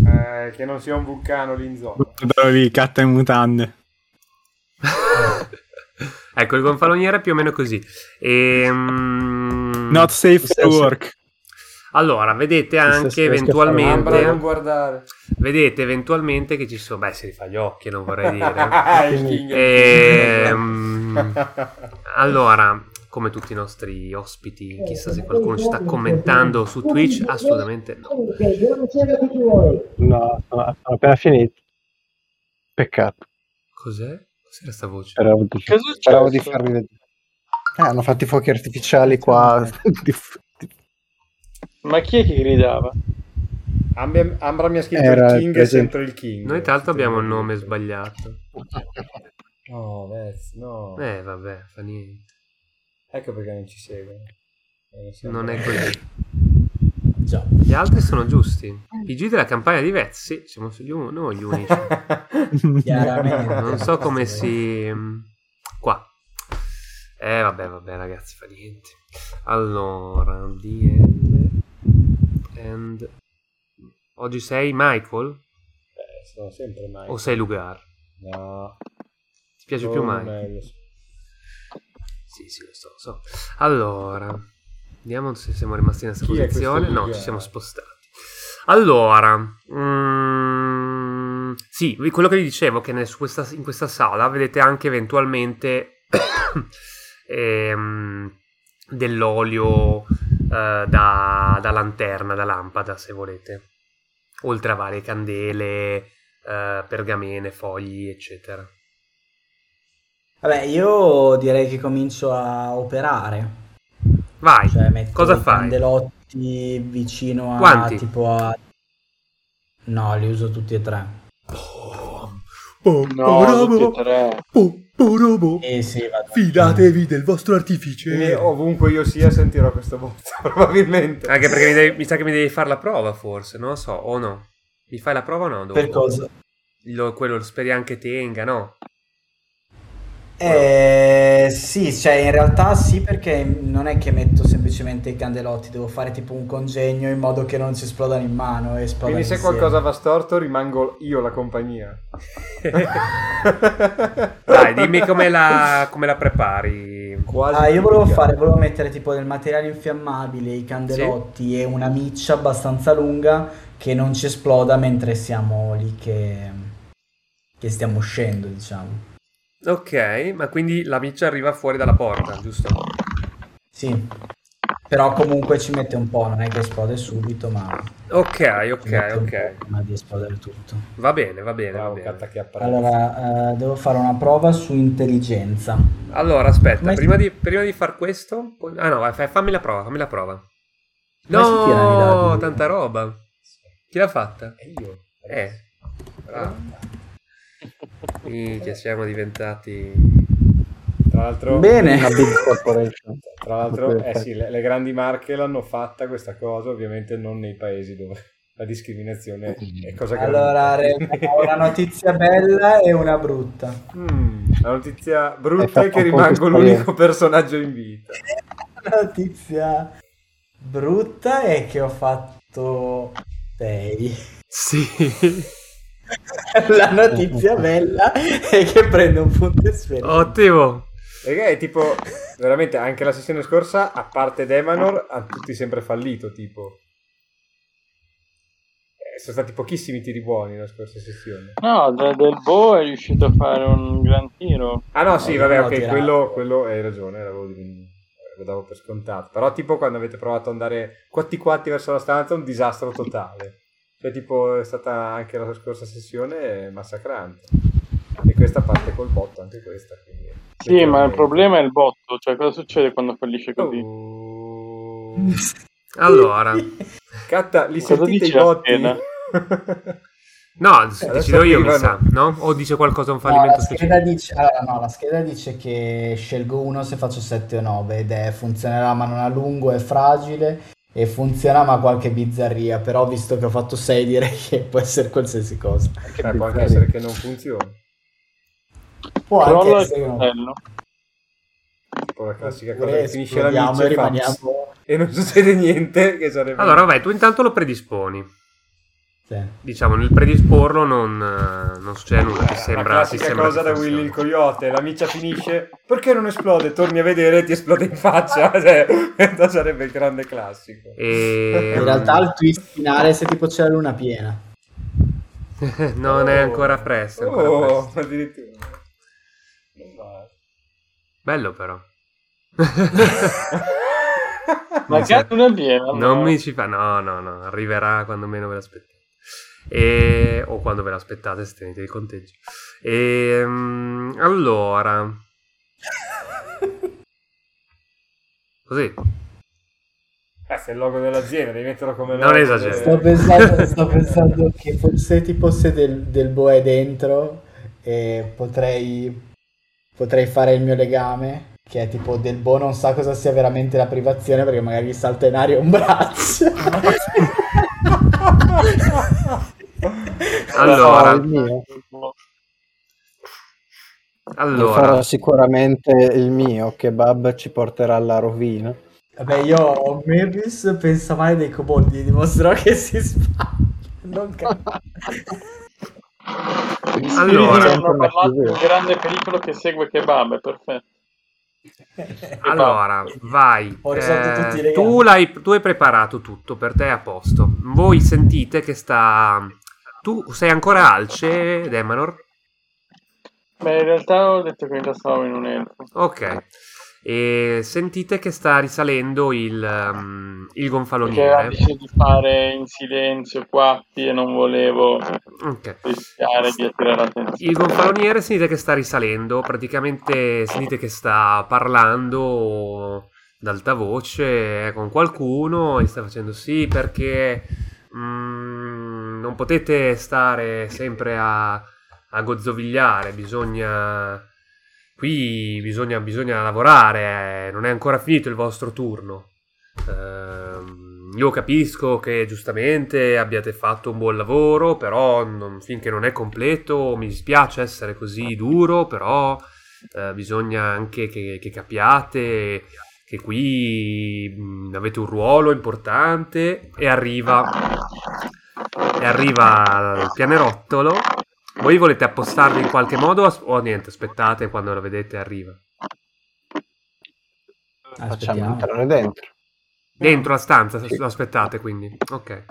Eh, che non sia un vulcano lì in zona. Guardalo lì, catta in mutande. <laughs> ecco, il gonfaloniere è più o meno così. Ehm, Not safe for work. Allora, vedete anche Ambra, non eventualmente... guardare. Vedete eventualmente che ci sono... Beh, si rifà gli occhi, non vorrei <laughs> dire. King. Ehm, <laughs> allora, come tutti i nostri ospiti, chissà se qualcuno ci sta commentando su Twitch, assolutamente no. No, no, ho appena finito. Peccato. Cos'è? Cos'era sta voce? Speravo di, speravo farvi vedere. Eh, hanno fatto i fuochi artificiali qua. <laughs> Ma chi è che gridava? Ambra, Ambra mi ha scritto Era il king è sempre il king. Noi tra l'altro abbiamo il nome sbagliato. <laughs> No, Vez, no. Eh, vabbè, fa niente. Ecco perché non ci segue. Eh, siamo- Non è così. <laughs> Già. Gli altri sono giusti. I G della campagna di Vez, sì, siamo gli, un- noi gli unici. <laughs> Chiaramente. Non so come si... Qua. Eh, vabbè, vabbè, ragazzi, fa niente. Allora, DL... And... Oggi sei Michael? Eh, sono sempre mai. O sei Lugar? No. Ti piace più Michael? meglio. Sì, sì, lo so, lo so. Allora, vediamo se siamo rimasti Chi è questo posizione. No, Lugar? ci siamo spostati. Allora, mm, sì, quello che vi dicevo che nel- su questa- in questa sala vedete anche eventualmente <coughs> ehm, dell'olio da, da lanterna, da lampada, se volete. Oltre a varie candele, eh, pergamene, fogli, eccetera. Vabbè, io direi che comincio a operare. Vai, Cioè, metto cosa fai? candelotti vicino a Quanti? tipo a. No, li uso tutti e tre. No, tutti e tre. Eh sì. Fidatevi del vostro artifice. ovunque io sia sentirò questo botto, <laughs> probabilmente. Anche perché mi, devi- mi sa che mi devi fare la prova, forse, non lo so, o no? Mi fai la prova o no? Dopo? Per cosa? Lo- quello lo speri anche tenga, no? Eh, sì, cioè in realtà sì perché non è che metto semplicemente i candelotti, devo fare tipo un congegno in modo che non si esplodano in mano e esplodano Quindi se insieme. qualcosa va storto rimango io la compagnia. <laughs> Dai, dimmi come la, come la prepari. Quasi Ah, io volevo fare, volevo mettere tipo del materiale infiammabile, i candelotti e una miccia abbastanza lunga che non ci esploda mentre siamo lì che, che stiamo uscendo, diciamo. Ok, ma quindi la miccia arriva fuori dalla porta, giusto? Sì, però comunque ci mette un po', non è che esplode subito, ma Ok, ok, ok. prima di esplodere tutto. Va bene, va bene, va Bravo, bene. catta che apprezza. Allora, eh, devo fare una prova su intelligenza. Allora, aspetta, Come si- prima di, prima di far questo... poi- Ah no, vai, fai- fammi la prova, fammi la prova. Come si No, tanta roba. Chi l'ha fatta? E io. Eh, bravo. Minchia, siamo diventati... Tra l'altro, Bene. Tra l'altro eh sì, le, le grandi marche l'hanno fatta questa cosa, ovviamente non nei paesi dove la discriminazione è cosa che... Allora, una notizia bella e una brutta. Mm, la notizia brutta fatto è che rimango l'unico personaggio in vita. <laughs> La notizia brutta è che ho fatto 6. Sì. <laughs> La notizia bella è che prendo un punto esperienza. Ottimo. Perché è tipo, veramente anche la sessione scorsa, a parte Demanor, hanno tutti sempre fallito, tipo. Eh, sono stati pochissimi tiri buoni la scorsa sessione. No, da- del Bo è riuscito a fare un gran tiro. Ah no, sì, vabbè, ok, quello, quello hai ragione, di- lo davo per scontato. Però tipo quando avete provato ad andare quatti quatti verso la stanza, un disastro totale. Cioè tipo è stata anche la scorsa sessione massacrante. E questa parte col botto, anche questa. quindi- Sì, ma il problema è il botto. Cioè, cosa succede quando fallisce così? Oh. Allora. <laughs> Catta, li Cosa sentite i dice la botti? No, decido io, mi sa, no? O dice qualcosa un No, fallimento la scheda, specifico? dice, allora, no, la scheda dice che scelgo uno se faccio 7 o 9 ed è funzionerà ma non a lungo, è fragile e funziona ma qualche bizzarria, però visto che ho fatto 6 direi che può essere qualsiasi cosa. Che Eh, può anche essere che non funzioni. Può anche Crolla il essere castello. Tipo la classica cosa che finisce la miccia e rimaniamo... e non succede niente. Che sarebbe... Allora, vabbè, tu intanto lo predisponi. Sì. Diciamo, nel predisporlo non, non succede nulla, ti la sembra, classica sembra cosa da. Willy il coyote, la miccia finisce, perché non esplode? Torni a vedere e ti esplode in faccia. <laughs> Cioè, questo sarebbe il grande classico. E... In realtà il twist finale è se tipo c'è la luna piena. <laughs> non è ancora presto, è ancora Oh, presto. addirittura. Non va. Bello però. <laughs> Magari una piena. Non no? mi ci fa... No, no, no, arriverà quando meno ve l'aspettate. E... O quando ve l'aspettate, se tenete il conteggio. E... Allora... <laughs> Così. Eh, se è il logo dell'azienda, devi metterlo come Non logo. esageri. Sto pensando, sto pensando che forse tipo se del, del boe dentro e potrei, potrei fare il mio legame che è tipo del boh non sa cosa sia veramente la privazione perché magari gli salta in aria un braccio. <laughs> <laughs> Allora, allora, Farò sicuramente il mio, kebab ci porterà alla rovina. Vabbè, io Mavis pensa mai dei coboldi, dimostrerò che si sbaglia. Non capisco. Allora. Hanno parlato un grande pericolo che segue kebab, è perfetto. <laughs> allora, vai. Ho Eh, tu, l'hai, tu hai preparato tutto, per te è a posto. Voi sentite che sta... Tu sei ancora Alce, Demanor? Beh, in realtà ho detto che mi stavo in un elfo. Ok. E sentite che sta risalendo il, um, il Perché gonfaloniere. deciso di fare in silenzio quatti e non volevo Ok. rischiare di attirare l'attenzione. Il gonfaloniere sentite che sta risalendo, praticamente sentite che sta parlando ad alta voce con qualcuno e sta facendo sì perché mm, non potete stare sempre a, a gozzovigliare, bisogna... Qui bisogna, bisogna lavorare, eh, non è ancora finito il vostro turno. Ehm, io capisco che giustamente abbiate fatto un buon lavoro, però non- finché non è completo mi dispiace essere così duro, però eh, bisogna anche che, che capiate che qui mh, avete un ruolo importante e arriva, e arriva il pianerottolo. Voi volete appostarvi in qualche modo o niente, aspettate quando lo vedete arriva. Facciamo entrare dentro. Dentro la stanza, Sì. lo aspettate quindi. Ok.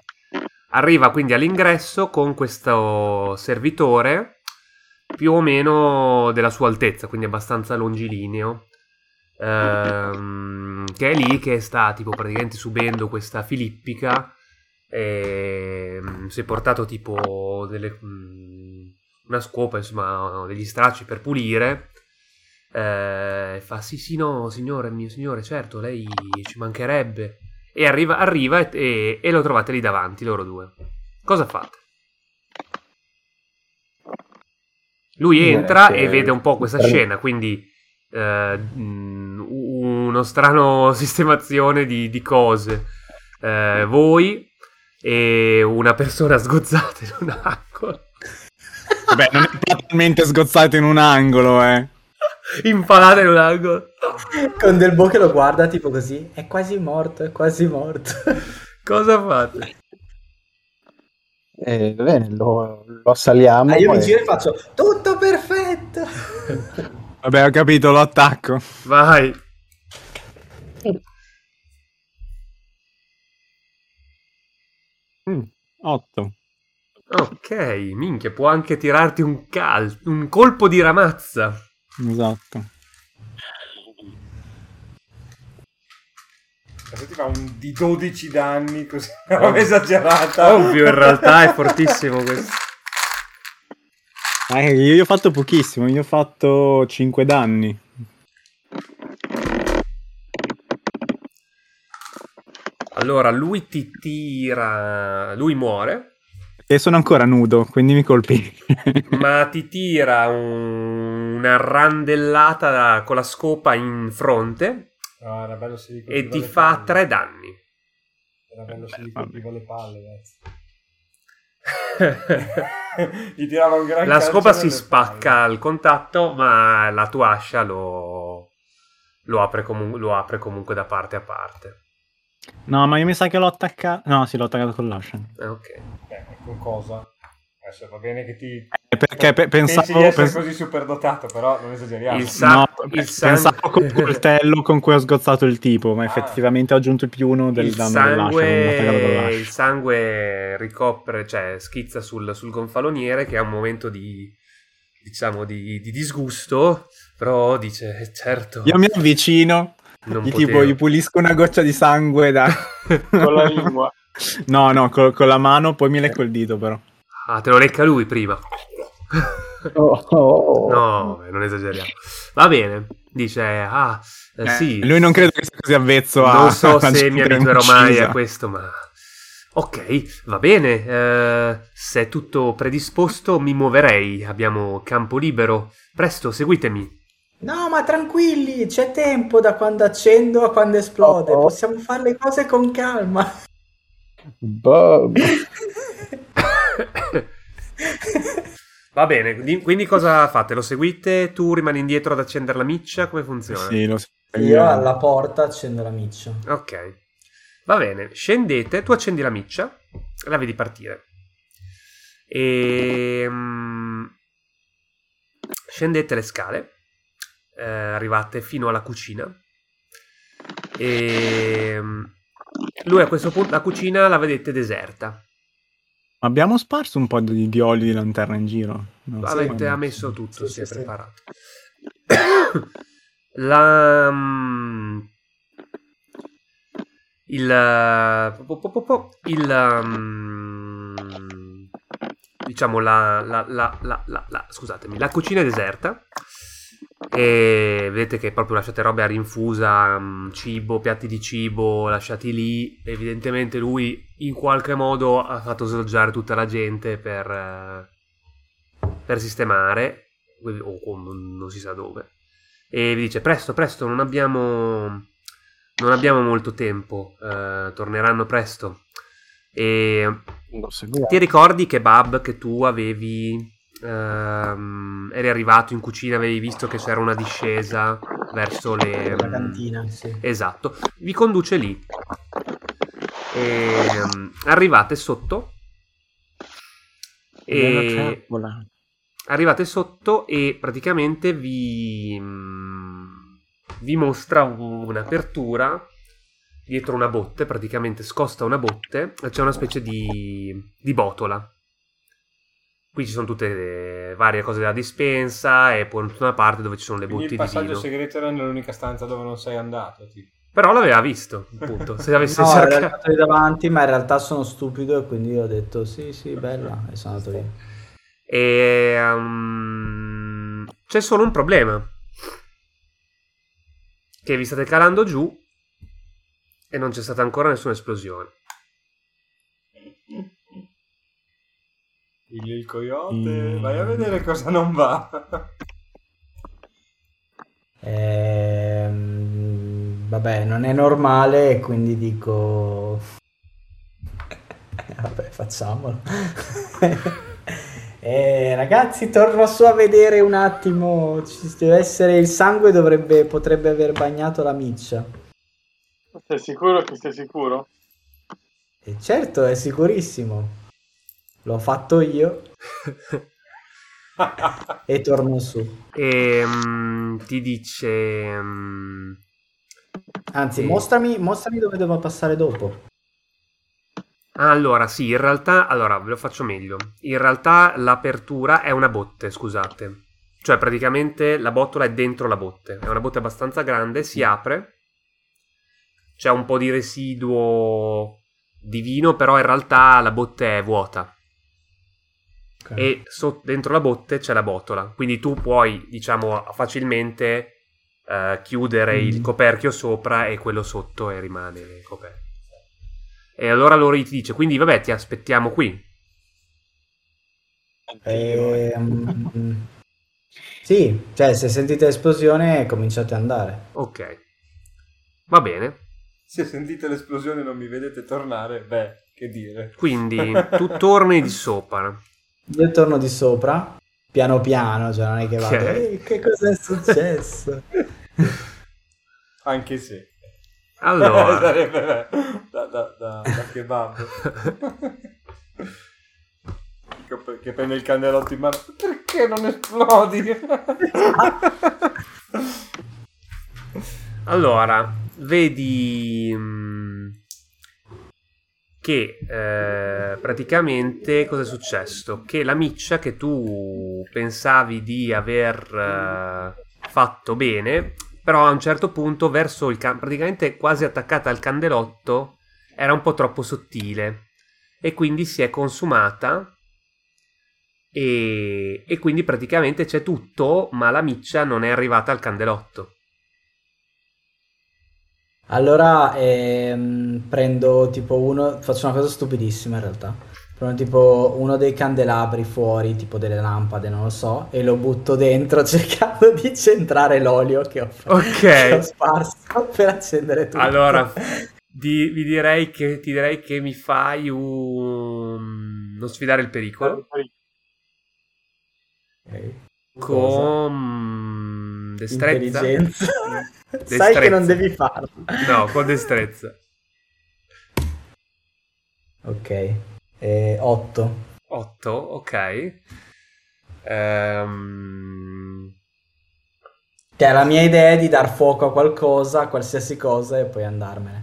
Arriva quindi all'ingresso con questo servitore più o meno della sua altezza, quindi abbastanza longilineo. Ehm, che è lì che sta tipo praticamente subendo questa filippica. E, mm, si è portato tipo delle, mm, una scopa, insomma, degli stracci per pulire. Eh, fa sì sì no signore mio signore certo lei ci mancherebbe e arriva, arriva e, e- e lo trovate lì davanti loro due cosa fate? lui entra e vede un po' questa scena quindi eh, mm, uno strano <laughs> sistemazione di, di cose Eh, voi e una persona sgozzata in un angolo Vabbè, non è totalmente sgozzato in un angolo, eh. impalata in un angolo Con Del Bo che lo guarda tipo così, è quasi morto, è quasi morto. cosa fate? E va bene, lo, lo assaliamo. Ah, io mi giro e faccio tutto perfetto. <laughs> Vabbè, ho capito, lo attacco. vai 8. Ok, minchia, può anche tirarti un cal- un colpo di ramazza. Esatto. Se ti fa un di 12 danni così, <laughs> una roba esagerata. Ovvio, in realtà è fortissimo questo. Eh, io ho fatto pochissimo, io ho fatto 5 danni. Allora, lui ti tira... Lui muore, E sono ancora nudo, quindi mi colpisce. <laughs> ma ti tira un- una randellata con la scopa in fronte No, era bello se e ti fa palle. 3 danni. Era bello se gli Vabbè. colpiva le palle, ragazzi. <laughs> Gli tirava un gran La scopa si spacca palle. al contatto, ma la tua ascia lo, lo, apre comu- lo apre comunque da parte a parte. No, ma io mi sa che l'ho attaccato. No, sì, l'ho attaccato con l'ascia. Eh, ok. Eh, con cosa? Adesso va bene che ti... Eh, Perché pe- Pensi pensavo, essere pens- così superdotato, però non esageriamo. Il sa- no, il pe- san- pensavo col <laughs> coltello con cui ho sgozzato il tipo, ma Ah. effettivamente ho aggiunto più uno del il, danno dell'ascia. con sangue, l'ascia. il sangue ricopre, cioè schizza sul, sul gonfaloniere che ha un momento di, diciamo, di, di disgusto, però dice, "Eh, certo, Io mi avvicino, non gli, potevo." tipo, gli pulisco una goccia di sangue da... <laughs> Con la lingua. <laughs> No, no, col- con la mano, poi mi lecco il dito però. Ah, te lo lecca lui prima. Oh, oh, oh. No, non esageriamo. Va bene, dice, ah, eh, Eh, sì. Lui non credo che sia così avvezzo a... Non so <laughs> a se mi abituerò mai a questo, ma... Ok, va bene. eh, se è tutto predisposto, mi muoverei. Abbiamo campo libero. Presto, seguitemi. No, ma tranquilli, c'è tempo da quando accendo a quando esplode. Oh, oh. Possiamo fare le cose con calma. Bob. <laughs> <coughs> Va bene, di- quindi cosa fate? Lo seguite? Tu rimani indietro ad accendere la miccia? Come funziona? Sì, lo Io seguiamo. alla porta accendo la miccia. Ok. Va bene, scendete, tu accendi la miccia e la vedi partire. E... mm, scendete le scale, eh, arrivate fino alla cucina. E... mm, lui a questo punto, la cucina la vedete deserta. Abbiamo sparso un po' di, di olio di lanterna in giro. No, Avete sì, ha messo tutto, Sì, si è sì, sì. preparato. <coughs> La... mm, Il... Il... mm, Diciamo la, la, la, la, la- la- Scusatemi, la cucina è deserta. E vedete che proprio lasciate robe a rinfusa, mm, cibo, piatti di cibo lasciati lì. Evidentemente lui in qualche modo ha fatto sloggiare tutta la gente per, eh, per sistemare, o con- non, si sa dove. E vi dice: Presto, presto, non abbiamo, non abbiamo molto tempo, eh, torneranno presto. E ti ricordi che Bab che tu avevi. Ehm, eri arrivato in cucina, avevi visto che c'era una discesa verso le. La cantina, sì. Esatto, vi conduce lì. Ehm, arrivate sotto. E arrivate sotto e praticamente vi, mm, vi mostra un- un'apertura dietro una botte, praticamente scosta una botte, e c'è una specie di, di botola. Qui ci sono tutte le varie cose della dispensa e poi tutta una parte dove ci sono le Quindi il botti di passaggio vino. segreto era nell'unica stanza dove non sei andato. Tipo. Però l'aveva visto, appunto. Se avesse No, cercato... andato lì davanti, ma in realtà sono stupido e quindi ho detto sì, sì, bella, e sono andato lì. E, um, c'è solo un problema. Che vi state calando giù e non c'è stata ancora nessuna esplosione. Il, il coyote, Mm. vai a vedere cosa non va. Ehm, vabbè, non è normale, quindi dico... <laughs> vabbè, facciamolo. <laughs> Eh, ragazzi, torno su a vedere un attimo. Ci deve essere il sangue, dovrebbe, potrebbe aver bagnato la miccia. Sei sicuro che sei sicuro? E certo, è sicurissimo. L'ho fatto io e torno su. E mm, ti dice... mm, Anzi, Sì. mostrami, mostrami dove devo passare dopo. allora, sì, in realtà... Allora, ve lo faccio meglio. In realtà l'apertura è una botte, scusate. Cioè, praticamente la botola è dentro la botte. È una botte abbastanza grande, si apre. C'è un po' di residuo di vino, però in realtà la botte è vuota. Ok. e so- dentro la botte c'è la botola. Quindi tu puoi, diciamo, facilmente eh, chiudere il Mm. coperchio sopra e quello sotto e rimane coperto. E allora loro ti dice, quindi vabbè, ti aspettiamo qui. Ehm, sì, cioè se sentite l'esplosione cominciate ad andare. Ok. Va bene. Se sentite l'esplosione e non mi vedete tornare, beh, che dire. Quindi <laughs> tu torni di sopra. Io torno di sopra, piano piano, cioè non è che vado, Ok. "Ehi, che cosa è successo? <laughs> Anche se. Allora, <laughs> Sarebbe da, da, da, da kebab. <laughs> che, che prende il cannelotto in mano. Perché non esplodi? allora vedi mm, che eh, praticamente cosa è successo? Che la miccia che tu pensavi di aver eh, fatto bene, però a un certo punto verso il can- praticamente quasi attaccata al candelotto era un po' troppo sottile e quindi si è consumata e, e quindi praticamente c'è tutto, ma la miccia non è arrivata al candelotto. Allora ehm, prendo tipo uno, faccio una cosa stupidissima in realtà. Prendo tipo uno dei candelabri fuori, tipo delle lampade, non lo so, e lo butto dentro <laughs> cercando di centrare l'olio che ho, Ok. <laughs> che ho sparso per accendere tutto. Allora, <laughs> di- vi direi che, ti direi che mi fai un... non sfidare il pericolo. Ok. Con destrezza. Intelligenza. Destrezza. <laughs> Sai che non devi farlo. No, con destrezza. Ok. 8. 8, ok. Ehm, Cioè, la mia idea è di dar fuoco a qualcosa, a qualsiasi cosa, e poi andarmene.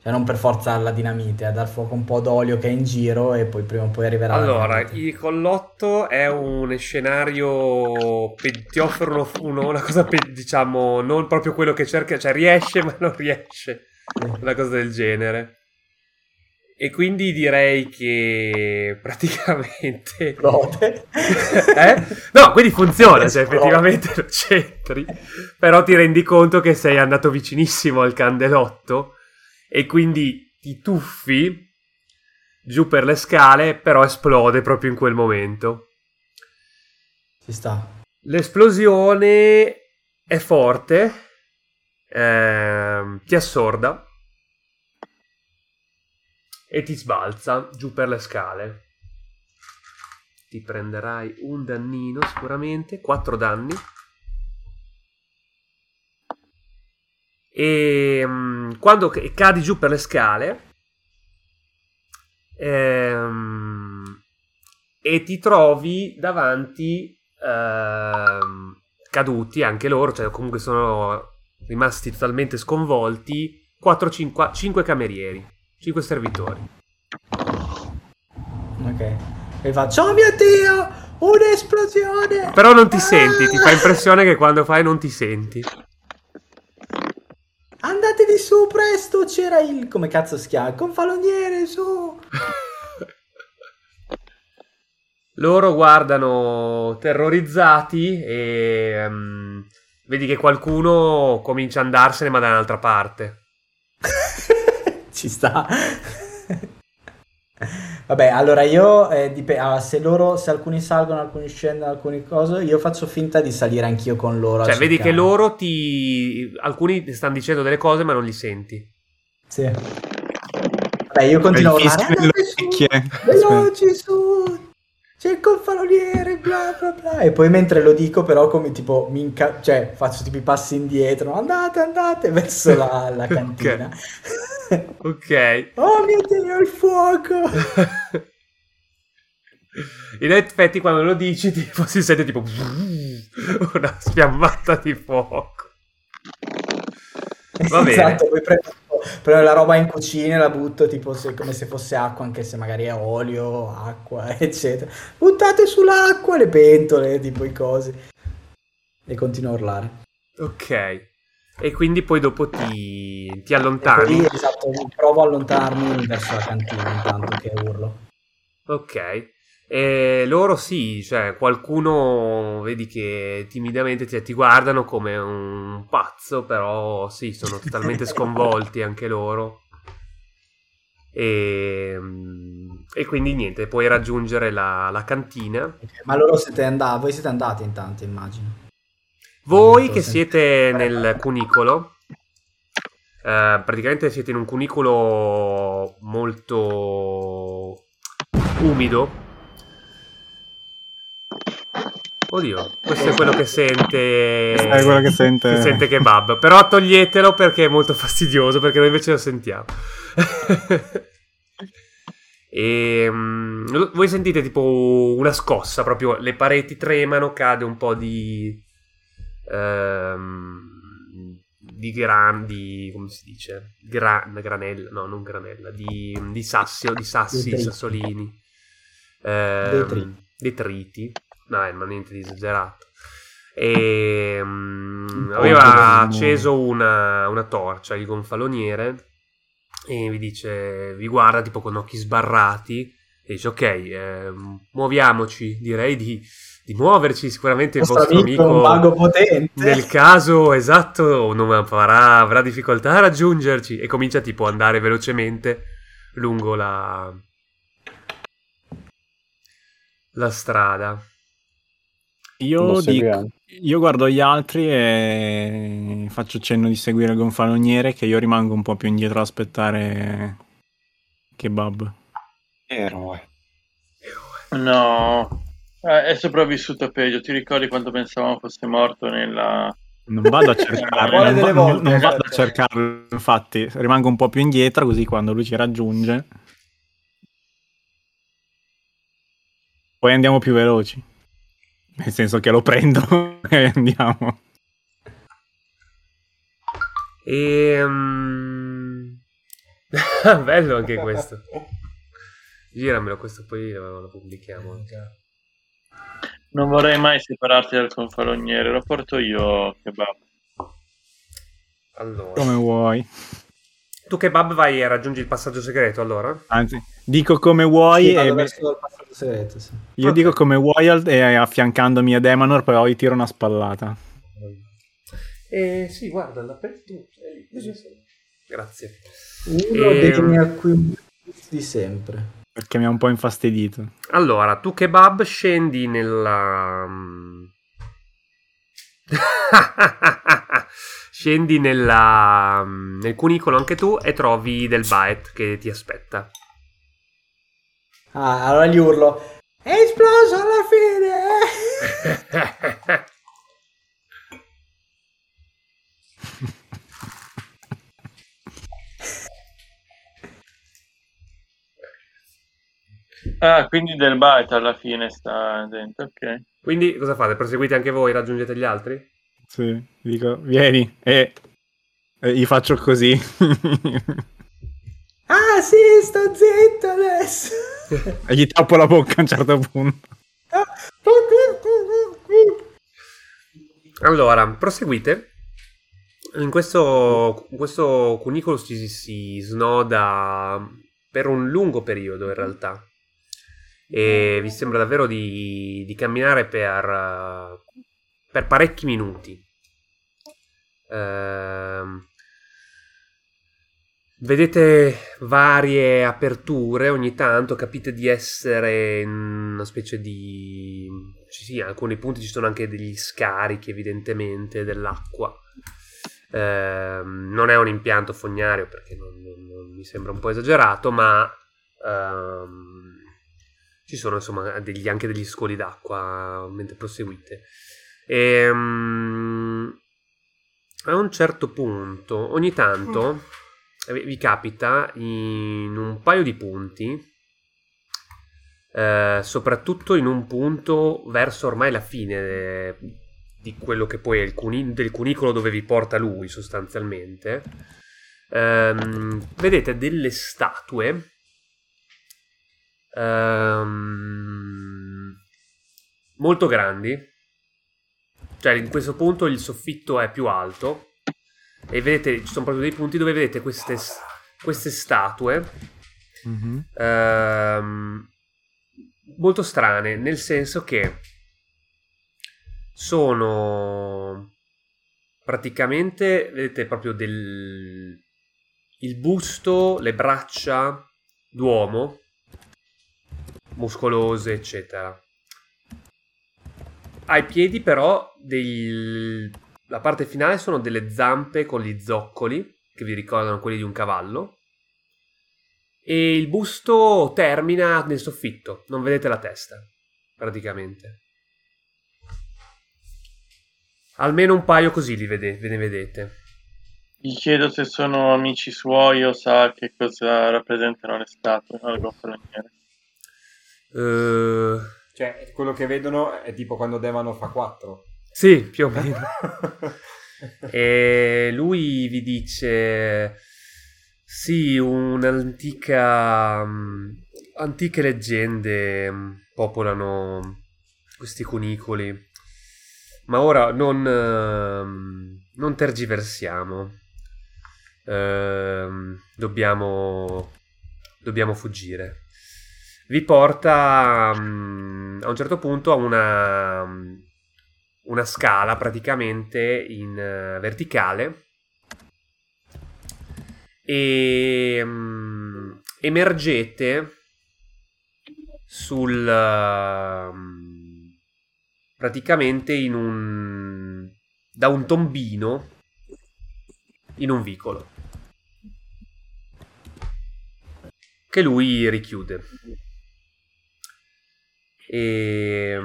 Cioè, non per forza alla dinamite, a dar fuoco un po' d'olio che è in giro e poi prima o poi arriverà Allora, il collotto è un scenario. pe- ti offre uno- una cosa, pe- diciamo, non proprio quello che cerca, cioè riesce, <laughs> ma non riesce. Una cosa del genere. E quindi direi che <laughs> praticamente. Esplode. <laughs> Eh? No, quindi funziona, cioè Esplode. effettivamente lo c'entri, però ti rendi conto che sei andato vicinissimo al candelotto e quindi ti tuffi giù per le scale, però esplode proprio in quel momento. Ci sta. L'esplosione è forte, ehm, ti assorda e ti sbalza giù per le scale. Ti prenderai un dannino sicuramente, 4 danni. E mm, quando cadi giù per le scale ehm, e ti trovi davanti ehm, caduti anche loro, cioè comunque sono rimasti totalmente sconvolti 4, 5, 5 camerieri, 5 servitori. Ok. E faccio, oh mio Dio, un'esplosione! Però non ti senti, ti fa impressione che quando fai non ti senti. Andate di su presto, c'era il... come cazzo si chiama? Confaloniere, su! <laughs> Loro guardano terrorizzati e ehm, vedi che qualcuno comincia a andarsene ma da un'altra parte. <laughs> Ci sta. Vabbè, allora io, eh, dip- ah, se loro, se alcuni salgono, alcuni scendono, alcuni cose, io faccio finta di salire anch'io con loro. Cioè, vedi che loro ti... alcuni ti stanno dicendo delle cose ma non li senti. Sì. Vabbè, io continuo a urlare, veloci su, c'è il confaloniere, bla bla bla. E poi mentre lo dico però come tipo, mi inca- cioè faccio tipo i passi indietro, andate, andate, verso la, la <laughs> cantina. Ok. oh mio Dio, il fuoco! <laughs> In effetti quando lo dici tipo, si sente tipo <laughs> una sfiammata di fuoco. Va bene. Esatto, poi prendo, prendo la roba in cucina e la butto tipo se- come se fosse acqua, anche se magari è olio, acqua, <laughs> eccetera. Buttate sull'acqua le pentole, tipo i cosi. E continuo a urlare. Ok. E quindi poi dopo ti, ti allontani. poi, esatto, provo a allontanarmi verso la cantina intanto che urlo. Ok. E loro sì, cioè qualcuno vedi che timidamente ti, ti guardano come un pazzo, però sì, sono totalmente <laughs> sconvolti anche loro. E, e quindi niente, puoi raggiungere la, la cantina. Ma loro siete andati, voi siete andati intanto, immagino. Voi che siete nel cunicolo, eh, praticamente siete in un cunicolo molto umido. Oddio, questo è quello che sente. Questo è quello che sente. che sente kebab. Però toglietelo perché è molto <laughs> fastidioso, perché noi invece lo sentiamo. <laughs> e mm, voi sentite tipo una scossa, proprio le pareti tremano, cade un po' di ehm, di gran di come si dice Gra- granella no non granella di, di sassi o di sassi Detriti. sassolini Ehm, Detriti. detriti no eh, ma niente di esagerato e Un po' aveva acceso una, una torcia il gonfaloniere e vi dice vi guarda tipo con occhi sbarrati e dice ok ehm, muoviamoci direi di, di muoverci sicuramente il vostro amico è un amico mago potente. nel caso esatto non farà, avrà difficoltà a raggiungerci e comincia tipo ad andare velocemente lungo la la strada. Io, dico, io guardo gli altri e faccio cenno di seguire il gonfaloniere che io rimango un po' più indietro ad aspettare kebab. Eroe. No, Eh, è sopravvissuto peggio. Ti ricordi quanto pensavamo fosse morto nella... Non vado a cercarlo, non, va- volte? non vado a cercarlo, infatti rimango un po' più indietro così quando lui ci raggiunge poi andiamo più veloci. Nel senso che lo prendo <laughs> e andiamo. Ehm... <laughs> Bello anche questo. Giramelo questo, poi lo, lo pubblichiamo. Non vorrei mai separarti dal confaloniere, lo porto io, kebab. Allora, Come vuoi. tu kebab vai e raggiungi il passaggio segreto allora? Anzi, dico come vuoi Sì, e verso il passaggio segreto, sì. io Ok. dico come al- e affiancandomi a Demanor poi tiro una spallata. Eh sì, guarda, lì, così. Grazie. Uno Ehm. dei miei acquisti di sempre. Perché mi ha un po' infastidito. Allora, tu kebab scendi nella... <laughs> scendi nella... nel cunicolo anche tu e trovi del Baet che ti aspetta. Ah, allora gli urlo. È esploso alla fine! <laughs> Ah, quindi del bite alla fine sta dentro, ok. Quindi cosa fate? Proseguite anche voi? Raggiungete gli altri? Sì, dico, vieni e, e gli faccio così. <laughs> Ah sì, sto zitto adesso! e gli tappo la bocca a un certo punto. Allora, proseguite. In questo, questo cunicolo si, si snoda per un lungo periodo in realtà. E vi sembra davvero di, di camminare per, per parecchi minuti. Ehm, vedete varie aperture ogni tanto, capite di essere in una specie di... Ci sì, alcuni punti ci sono anche degli scarichi evidentemente dell'acqua. Ehm, non è un impianto fognario perché non, non- non mi sembra un po' esagerato, ma ehm, ci sono insomma degli- anche degli scoli d'acqua mentre proseguite. Ehm, a un certo punto, ogni tanto vi vi capita in un paio di punti, eh, soprattutto in un punto verso ormai la fine eh, di quello che poi è il cuni- del cunicolo dove vi porta lui sostanzialmente. Ehm, vedete delle statue ehm, molto grandi. Cioè, in questo punto il soffitto è più alto. E vedete, ci sono proprio dei punti dove vedete queste, queste statue Mhm. ehm, molto strane, nel senso che sono praticamente, vedete proprio del il busto, le braccia d'uomo muscolose, eccetera. Ai piedi però del- la parte finale sono delle zampe con gli zoccoli che vi ricordano quelli di un cavallo e il busto termina nel soffitto, non vedete la testa, praticamente. Almeno un paio così li vede- ve ne vedete. Gli chiedo se sono amici suoi o sa che cosa rappresentano le statue al gonfaloniere. Eh, Cioè, quello che vedono è tipo quando Demano fa 4. Sì, più o meno. <laughs> E lui vi dice: Sì, un'antica. mm, Antiche leggende mm, popolano questi cunicoli. Ma ora non. ehm, non tergiversiamo. Ehm, dobbiamo. Dobbiamo fuggire. Vi porta mm, a un certo punto a una una scala praticamente in eh, verticale e mm, emergete sul ehm, praticamente in un da un tombino in un vicolo che lui richiude. E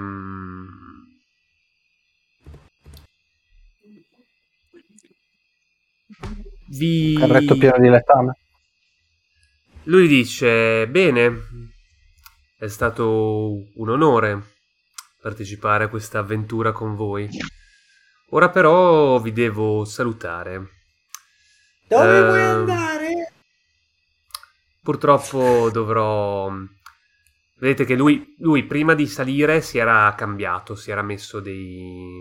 vi Carretto pieno di letame. Lui dice: Bene, è stato un onore partecipare a questa avventura con voi. Ora però vi devo salutare. Dove vuoi Ehm, andare? Purtroppo dovrò. Vedete che lui, lui prima di salire si era cambiato, si era messo dei,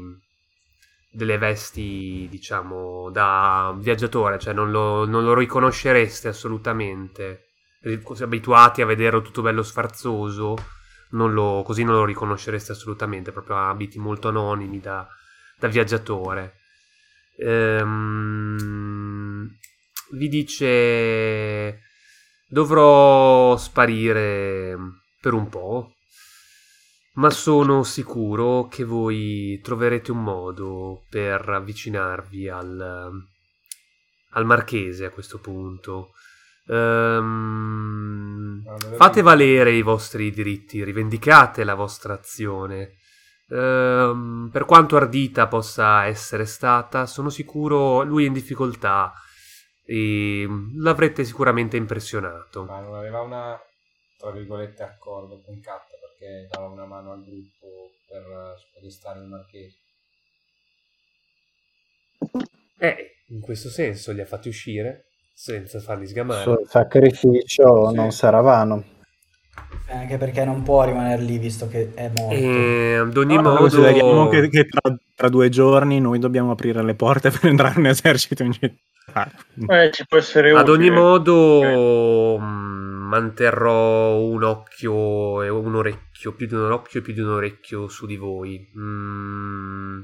delle vesti, diciamo, da viaggiatore, cioè non lo, non lo riconoscereste assolutamente. Così abituati a vederlo tutto bello sfarzoso, non lo- così non lo riconoscereste assolutamente, proprio abiti molto anonimi da, da viaggiatore. Ehm, vi dice dovrò sparire per un po', ma sono sicuro che voi troverete un modo per avvicinarvi al, al marchese a questo punto. Ehm, fate valere i vostri diritti, rivendicate la vostra azione. Ehm, per quanto ardita possa essere stata, sono sicuro lui è in difficoltà e l'avrete sicuramente impressionato. Ma non aveva una, tra virgolette, accordo con Cat perché dava una mano al gruppo per eh, spodestare il marchese. Eh, in questo senso li ha fatti uscire senza farli sgamare. Sul sacrificio Sì. non sarà vano. Eh, Anche perché non può rimanere lì visto che è morto. E ad ogni No, modo, consideriamo che, che tra, tra due giorni noi dobbiamo aprire le porte <laughs> per entrare in esercito in città. Eh, ci può essere ad ogni utile. modo mh, manterrò un occhio e un orecchio, più di un occhio e più di un orecchio su di voi. Mm,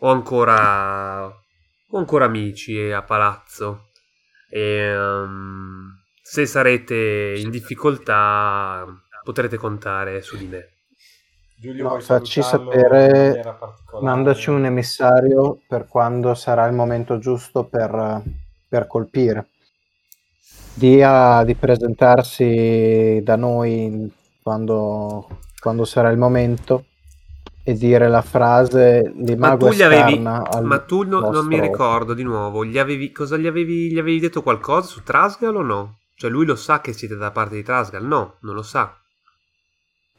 ho ancora ho ancora amici a palazzo e um, se sarete in difficoltà potrete contare su di me. Giulio, No, facci sapere, mandaci un emissario per quando sarà il momento giusto per, per colpire. Dia di presentarsi da noi quando, quando sarà il momento e dire la frase di Ma mago tu gli avevi, ma tu no- non mi ricordo di nuovo, gli avevi, cosa gli avevi, gli avevi detto qualcosa su Trasgal o no? Cioè lui lo sa che siete da parte di Trasgal? No, non lo sa.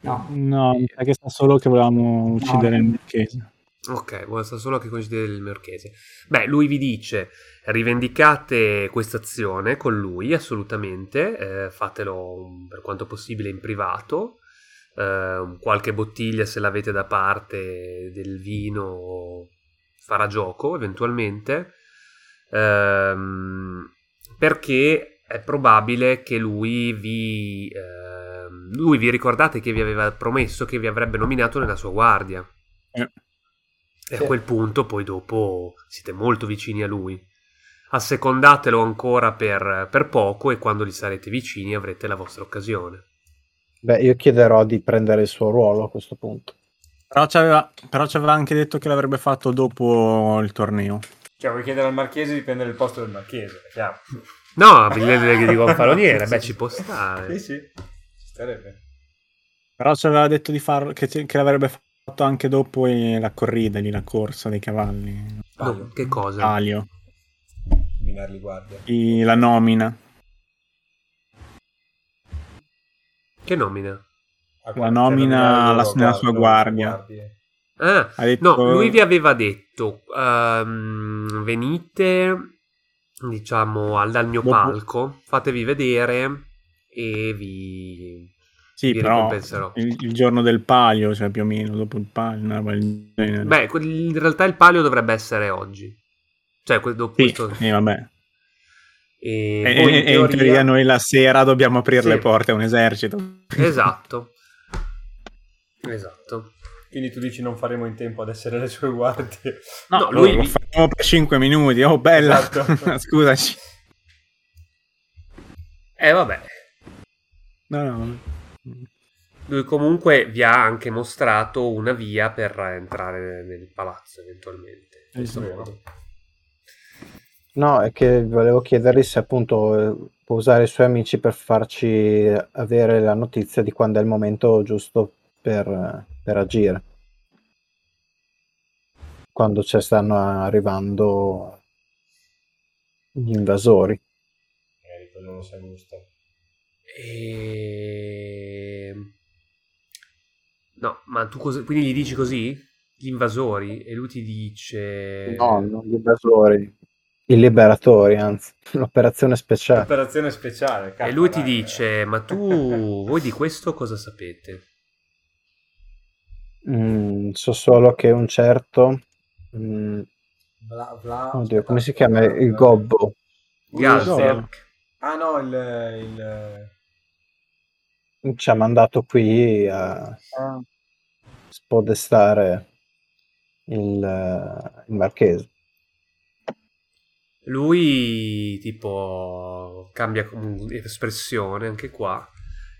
No, No, mi sa che sa solo che volevamo uccidere il marchese. Ok, vuole solo che coincide il marchese. Beh, lui vi dice, rivendicate questa azione con lui, assolutamente, eh, fatelo per quanto possibile in privato, eh, qualche bottiglia se l'avete da parte del vino farà gioco eventualmente, ehm, perché è probabile che lui vi... ehm, lui vi ricordate che vi aveva promesso che vi avrebbe nominato nella sua guardia. Eh. E Sì. a quel punto poi dopo siete molto vicini a lui. Assecondatelo ancora per, per poco e quando gli sarete vicini avrete la vostra occasione. Beh, io chiederò di prendere il suo ruolo a questo punto. Però ci aveva, però ci aveva anche detto che l'avrebbe fatto dopo il torneo. Cioè, vuoi chiedere al marchese di prendere il posto del marchese, chiaro. No, biglietto di gonfaloniere, beh ci può stare. Sì, sì, ci starebbe. Però ci aveva detto di farlo, che, che l'avrebbe fatto anche dopo la corrida, lì, la corsa dei cavalli. No, che cosa? Palio, Minarli guardia. I- la nomina. Che nomina? Ah, La nomina alla- loro nella sua guardia. Ah, Ha detto, no, lui vi aveva detto, ehm, venite, diciamo, al, dal mio Dopo- palco, fatevi vedere e vi... Sì, però il, il giorno del palio, cioè più o meno dopo il palio. Beh, in realtà il palio dovrebbe essere oggi. Cioè, dopo sì, questo... sì, vabbè. E, E, e- e in teoria noi la sera dobbiamo aprire Sì. le porte a un esercito. Esatto. Esatto. Quindi tu dici non faremo in tempo ad essere le sue guardie. No, No, lui lui- lo facciamo per 5 minuti. Oh, bella. Esatto. <laughs> Scusaci. Eh, vabbè. No, no. Lui comunque vi ha anche mostrato una via per entrare nel palazzo eventualmente. In questo vero. modo. No, è che volevo chiedergli se appunto eh, può usare i suoi amici per farci avere la notizia di quando è il momento giusto per, eh, per agire. Quando ci stanno arrivando gli invasori. Magari quello non sa gusto. E... No, ma tu cosa... quindi gli dici così? Gli invasori? E lui ti dice... No, non gli invasori, i liberatori, anzi, <laughs> l'operazione speciale. Operazione speciale. E lui ti dice, ma tu, <laughs> voi di questo cosa sapete? Mm, so solo che un certo... mm, Vla- Vla- oddio, come si chiama? Vla- Il gobbo. Galzerk. Ah no, il... il... Ci ha mandato qui a spodestare il, eh, il marchese. Lui tipo cambia espressione anche qua.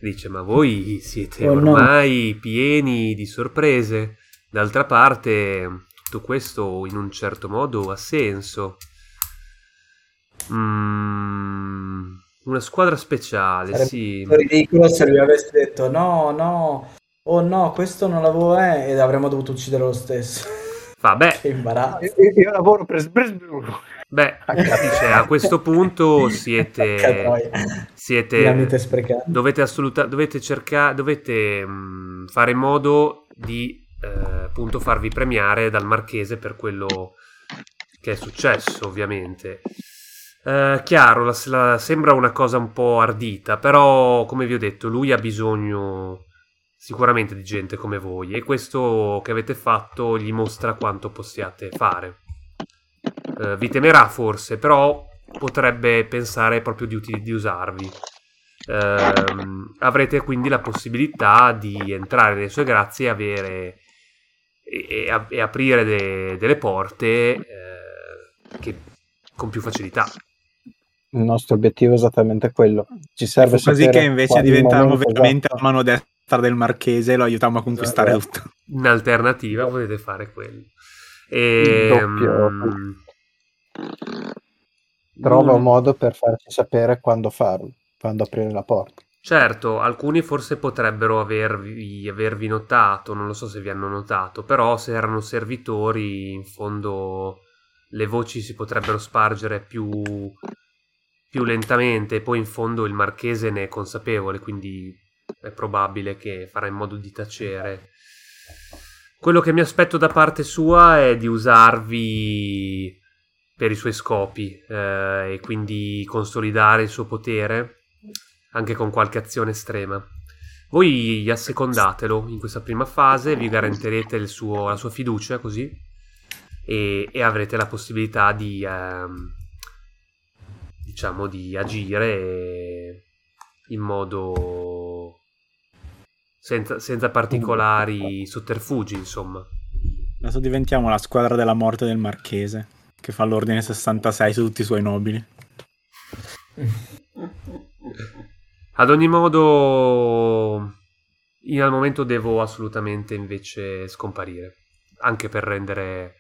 Dice: Ma voi siete Oh, no. ormai pieni di sorprese. D'altra parte, tutto questo in un certo modo ha senso. Mm, una squadra speciale, Sarebbe sì. ridicolo se lui avesse detto no, no, oh no, questo non l'avevo eh, ed avremmo dovuto uccidere lo stesso. Vabbè, che imbarazzo. Io, io lavoro per beh, <laughs> dice, a questo punto <laughs> siete, siete dovete assoluta, dovete cercare, dovete mh, fare in modo di eh, appunto farvi premiare dal marchese per quello che è successo, ovviamente. Eh, chiaro, la- la- sembra una cosa un po' ardita, però come vi ho detto, lui ha bisogno sicuramente di gente come voi e questo che avete fatto gli mostra quanto possiate fare. Eh, vi temerà forse, però potrebbe pensare proprio di, di usarvi. Ehm, avrete quindi la possibilità di entrare nelle sue grazie e avere e, e- e aprire de- delle porte eh, che, con più facilità. Il nostro obiettivo è esattamente quello. Ci serve Fu così che invece diventavamo momento veramente esatto. la mano destra del marchese e lo aiutiamo a conquistare Esatto. tutto. In alternativa potete fare quello. E, doppio. mm, Trova lui- un modo per farci sapere quando farlo, quando aprire la porta. Certo, alcuni forse potrebbero avervi, avervi notato, non lo so se vi hanno notato, però se erano servitori, in fondo le voci si potrebbero spargere più, più lentamente e poi in fondo il marchese ne è consapevole, quindi è probabile che farà in modo di tacere. Quello che mi aspetto da parte sua è di usarvi per i suoi scopi eh, e quindi consolidare il suo potere anche con qualche azione estrema. Voi assecondatelo in questa prima fase, vi garantirete suo- la sua fiducia così e, e avrete la possibilità di ehm, diciamo di agire in modo senza, senza particolari sotterfugi insomma Adesso diventiamo la squadra della morte del marchese, che fa l'ordine 66 su tutti i suoi nobili. Ad ogni modo, io al momento devo assolutamente invece scomparire, anche per rendere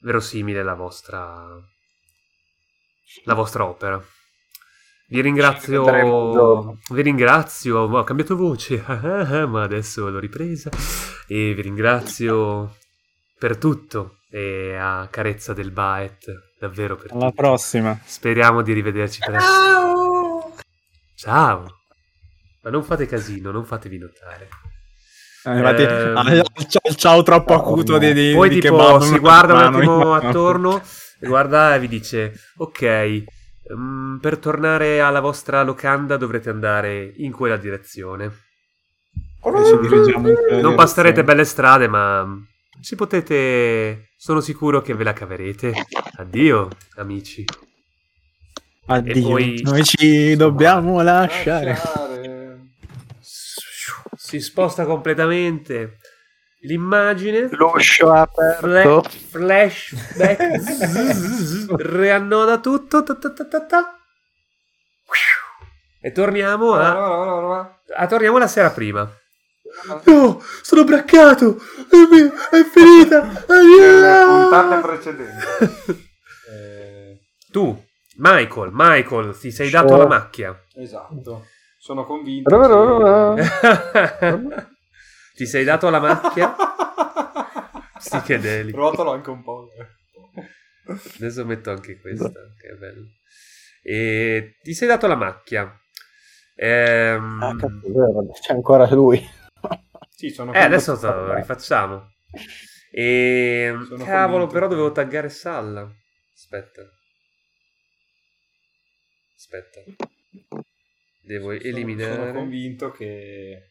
verosimile la vostra, la vostra opera. Vi ringrazio, vi ringrazio, ho cambiato voce, <laughs> ma adesso l'ho ripresa e vi ringrazio per tutto e a carezza del Baet, davvero per Alla tutto. prossima. Speriamo di rivederci presto. Ciao! Ma non fate casino, non fatevi notare. Eh, infatti, Ehm, <laughs> ah, il ciao, ciao troppo acuto di, di, Poi di tipo si <laughs> guarda un attimo attorno, guarda e vi dice, ok, mm, per tornare alla vostra locanda dovrete andare in quella direzione. Ci in Non passerete belle strade, ma si potete... Sono sicuro che ve la caverete. Addio, amici. Addio, E poi- noi ci dobbiamo lasciare. Si sposta completamente l'immagine. L'uscio aperto. Fla- flashback. <laughs> Zzz, riannoda tutto. ta ta ta ta ta. E torniamo a, a- torniamo la sera prima. No, sono braccato! È, finita! Puntate precedenti. Tu, Michael, Michael, ti sei dato la macchia. esatto. Sono convinto. che- <laughs> ti sei dato la macchia? <laughs> Psichedelico. Ruotalo anche un po'. Adesso metto anche questa, che è bello. E ti sei dato la macchia. Ehm, Ah, cazzo, c'è ancora lui. Sì, sono eh, adesso lo rifacciamo. E Sono cavolo, convinto. però dovevo taggare Salla. Aspetta. Aspetta. Devo Sono- eliminare. Sono convinto che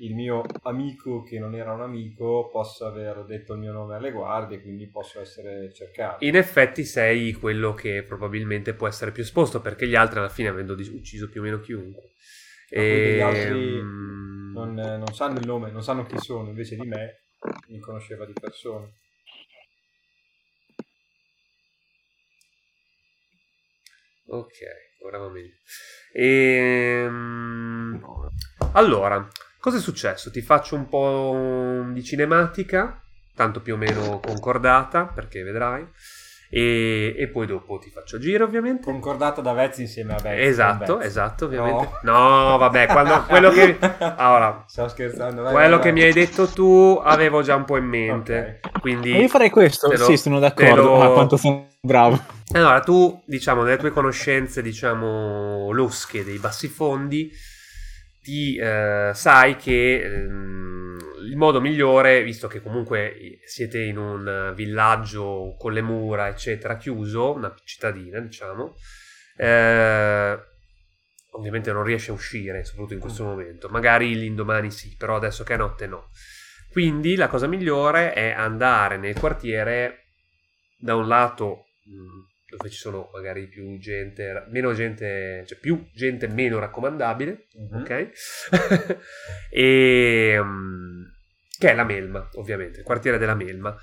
il mio amico che non era un amico possa aver detto il mio nome alle guardie e quindi posso essere cercato. In effetti sei quello che probabilmente può essere più esposto perché gli altri alla fine avendo ucciso più o meno chiunque. Ma quindi gli altri Ehm, Non, non sanno il nome, non sanno chi sono, invece di me mi conosceva di persona. Ok, ora va meglio. Ehm, Allora, cosa è successo? Ti faccio un po' di cinematica, tanto più o meno concordata, perché vedrai. E, e poi dopo ti faccio giro, ovviamente. Concordata da Vezzi insieme a Vezzi. Esatto, Vezzi. esatto, ovviamente. No, vabbè, quando- quello che... <laughs> Allora, Stavo scherzando. vai, quello vai, che vai. mi hai detto tu avevo già un po' in mente. Quindi... Io farei questo, lo- sì, sono d'accordo. lo- Ma quanto sono bravo. Allora, tu, diciamo, nelle tue conoscenze, diciamo, losche dei bassifondi, ti eh, sai che ehm, il modo migliore, visto che comunque siete in un villaggio con le mura, eccetera, chiuso, una cittadina, diciamo, eh, ovviamente non riesce a uscire, soprattutto in questo momento. Magari l'indomani sì, però adesso che è notte no. Quindi la cosa migliore è andare nel quartiere da un lato mh, dove ci sono magari più gente, meno gente, cioè più gente meno raccomandabile, Mhm. ok? <laughs> e mm, che è la Melma, ovviamente, il quartiere della Melma.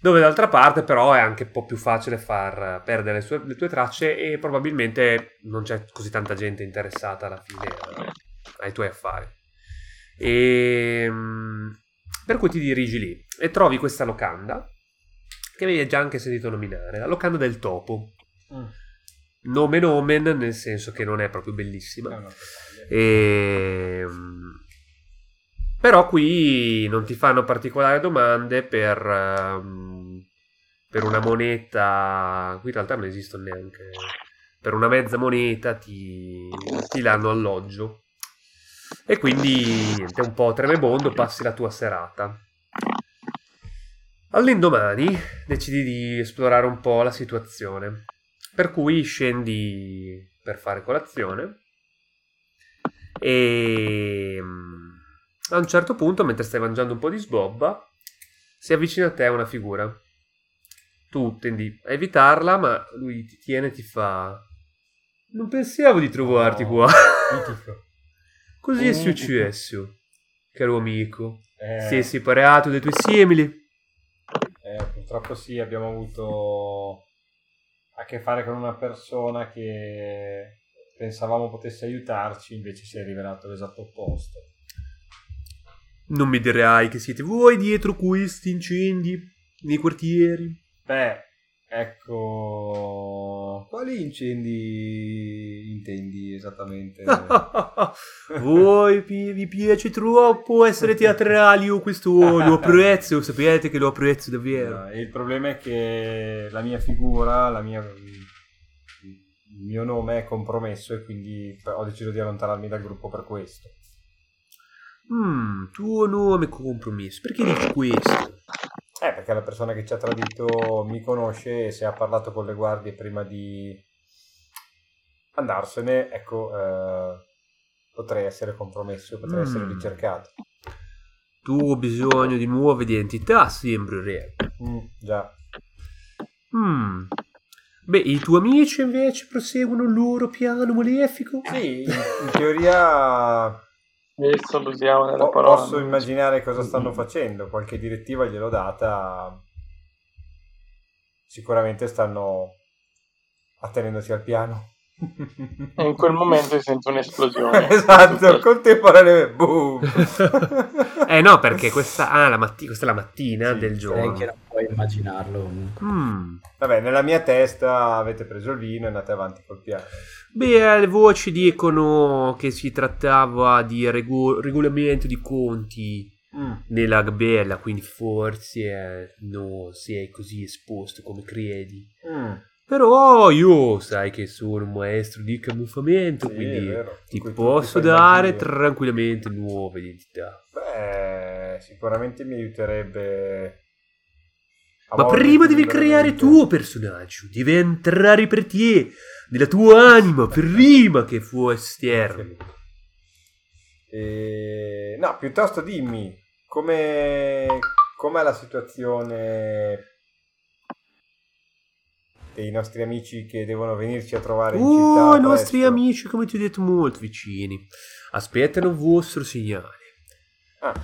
Dove d'altra parte però è anche un po' più facile far perdere le, sue- le tue tracce e probabilmente non c'è così tanta gente interessata alla fine ai tuoi affari. E, mm, per cui ti dirigi lì e trovi questa locanda che avevi già anche sentito nominare, la locanda del topo. Mm. Nome nomen, nel senso che non è proprio bellissima. Una battaglia. Ehm, Però qui non ti fanno particolari domande per, ehm, per una moneta. Qui in realtà non esistono neanche. Per una mezza moneta ti, ti danno alloggio. E quindi niente, un po' tremebondo, passi la tua serata. All'indomani decidi di esplorare un po' la situazione. Per cui scendi per fare colazione. E mm, a un certo punto, mentre stai mangiando un po' di sbobba, si avvicina a te una figura. Tu tendi a evitarla, ma lui ti tiene e ti fa: Non pensavo di trovarti qua. Mitico. <laughs> Così è successo, caro amico. Eh, Si è separato dai tuoi simili. eh, purtroppo sì, abbiamo avuto a che fare con una persona che pensavamo potesse aiutarci, invece si è rivelato l'esatto opposto. Non mi dirai che siete voi dietro questi incendi nei quartieri. Beh, ecco... Quali incendi intendi esattamente? <laughs> Voi pi- vi piace troppo essere teatrali o questo lo apprezzo, sapete che lo apprezzo davvero. No, e il problema è che la mia figura, la mia, il mio nome è compromesso e quindi ho deciso di allontanarmi dal gruppo per questo. Mm, tuo nome compromesso, perché dici questo? Eh, perché la persona che ci ha tradito mi conosce e se ha parlato con le guardie prima di andarsene, ecco, eh, potrei essere compromesso, potrei Mm. essere ricercato. Tu hai bisogno di nuove identità, sembri re. Mm, già. Mm. Beh, i tuoi amici invece proseguono il loro piano malefico? Sì, in, in teoria Adesso lo usiamo nella po- parola. posso immaginare cosa stanno facendo, qualche direttiva gliel'ho data. Sicuramente stanno attenendosi al piano. E in quel momento si sente un'esplosione. <laughs> esatto, contemporaneamente. Boom. <laughs> Eh no, perché questa, ah, la matti- questa è la mattina Sì, del giorno. che non puoi immaginarlo comunque. Mm. Vabbè, nella mia testa avete preso il vino e andate avanti col piano. Beh, le voci dicono che si trattava di regu- regolamento di conti Mm. nella gabella, quindi forse eh, non sei così esposto come credi. Mm. Però io sai che sono un maestro di camuffamento, Sì, quindi ti Qui posso dare magia. tranquillamente nuove identità. Beh, sicuramente mi aiuterebbe. Ma prima devi creare il tuo personaggio, devi entrare per te, nella tua anima, prima che fu esterno. E... No, piuttosto dimmi come com'è la situazione dei nostri amici che devono venirci a trovare in città. Oh, i nostri presto? amici, come ti ho detto, molto vicini. Aspettano il vostro segnale. Ah,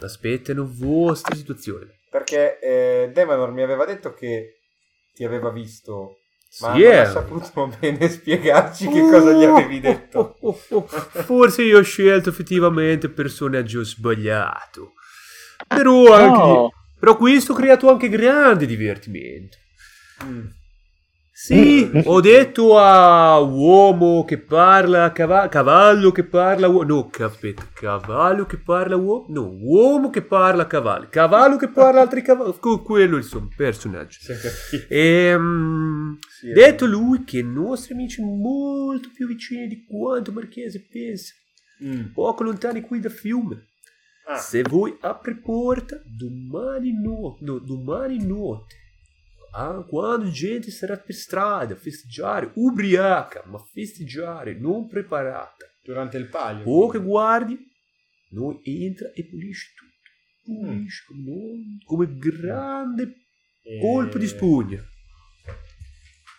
Aspettano la vostra situazione. perché eh, Demanor mi aveva detto che ti aveva visto, ma Sì, non eh. ha saputo <laughs> bene spiegarci che cosa gli avevi detto. Oh, oh, oh, oh. Forse io ho scelto effettivamente personaggio sbagliato. Però, anche... No. Però questo ha creato anche grande divertimento. Mm. Sì, ho detto a uomo che parla cava- cavallo che parla uomo. No, aspetta, cavallo che parla uomo. No, uomo che parla cavallo. Cavallo che parla altri cavalli. Quello insomma, personaggio. Si è capito. Ehm, Sì, detto lui che i nostri amici molto più vicini di quanto Marchese pensa, Mm. poco lontani qui dal fiume. Ah, Se vuoi apri porta domani notte, no, domani notte, ah, quando gente sarà per strada a festeggiare, ubriaca, ma festeggiare, non preparata. durante il palio. O che guardi, noi entra e pulisce tutto. Pulisce come, non- come grande E- colpo di spugna.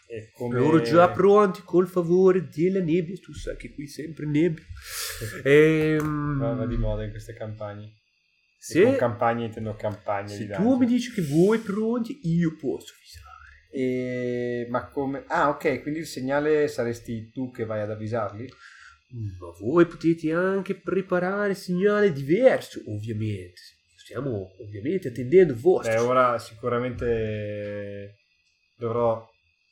E come... Loro già pronti col favore della nebbia, tu sai che qui sempre nebbia. <laughs> Ehm, Va, va di moda in queste campagne. Se, E con campagne intendo campagne se tu mi dici che vuoi pronti, io posso avvisare. E... Ma come... Ah, ok, quindi il segnale saresti tu che vai ad avvisarli? Ma voi potete anche preparare segnale diverso, ovviamente. Stiamo ovviamente attendendo vostro. Beh, ora sicuramente dovrò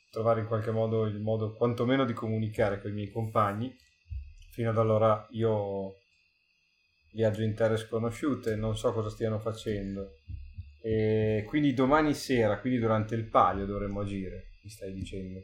trovare in qualche modo il modo quantomeno di comunicare con i miei compagni. Fino ad allora io viaggio in terre sconosciute, non so cosa stiano facendo. E quindi domani sera, quindi durante il palio dovremmo agire, mi stai dicendo.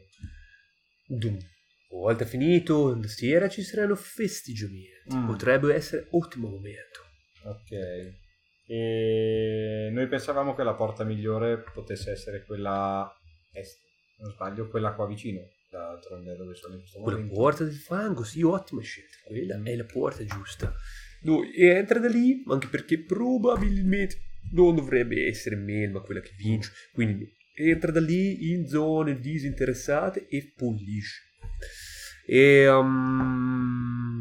Dunque, una volta finito, sera ci saranno festeggiamenti. Mm. Potrebbe essere ottimo momento. Ok. E noi pensavamo che la porta migliore potesse essere quella est, non sbaglio, quella qua vicino, da dove sono in questo Quella momento. porta del fango, sì, ottima scelta. Quella Mm. è la porta giusta. Lui entra da lì, anche perché probabilmente non dovrebbe essere Melma quella che vince. Quindi entra da lì in zone disinteressate e pulisce. E um,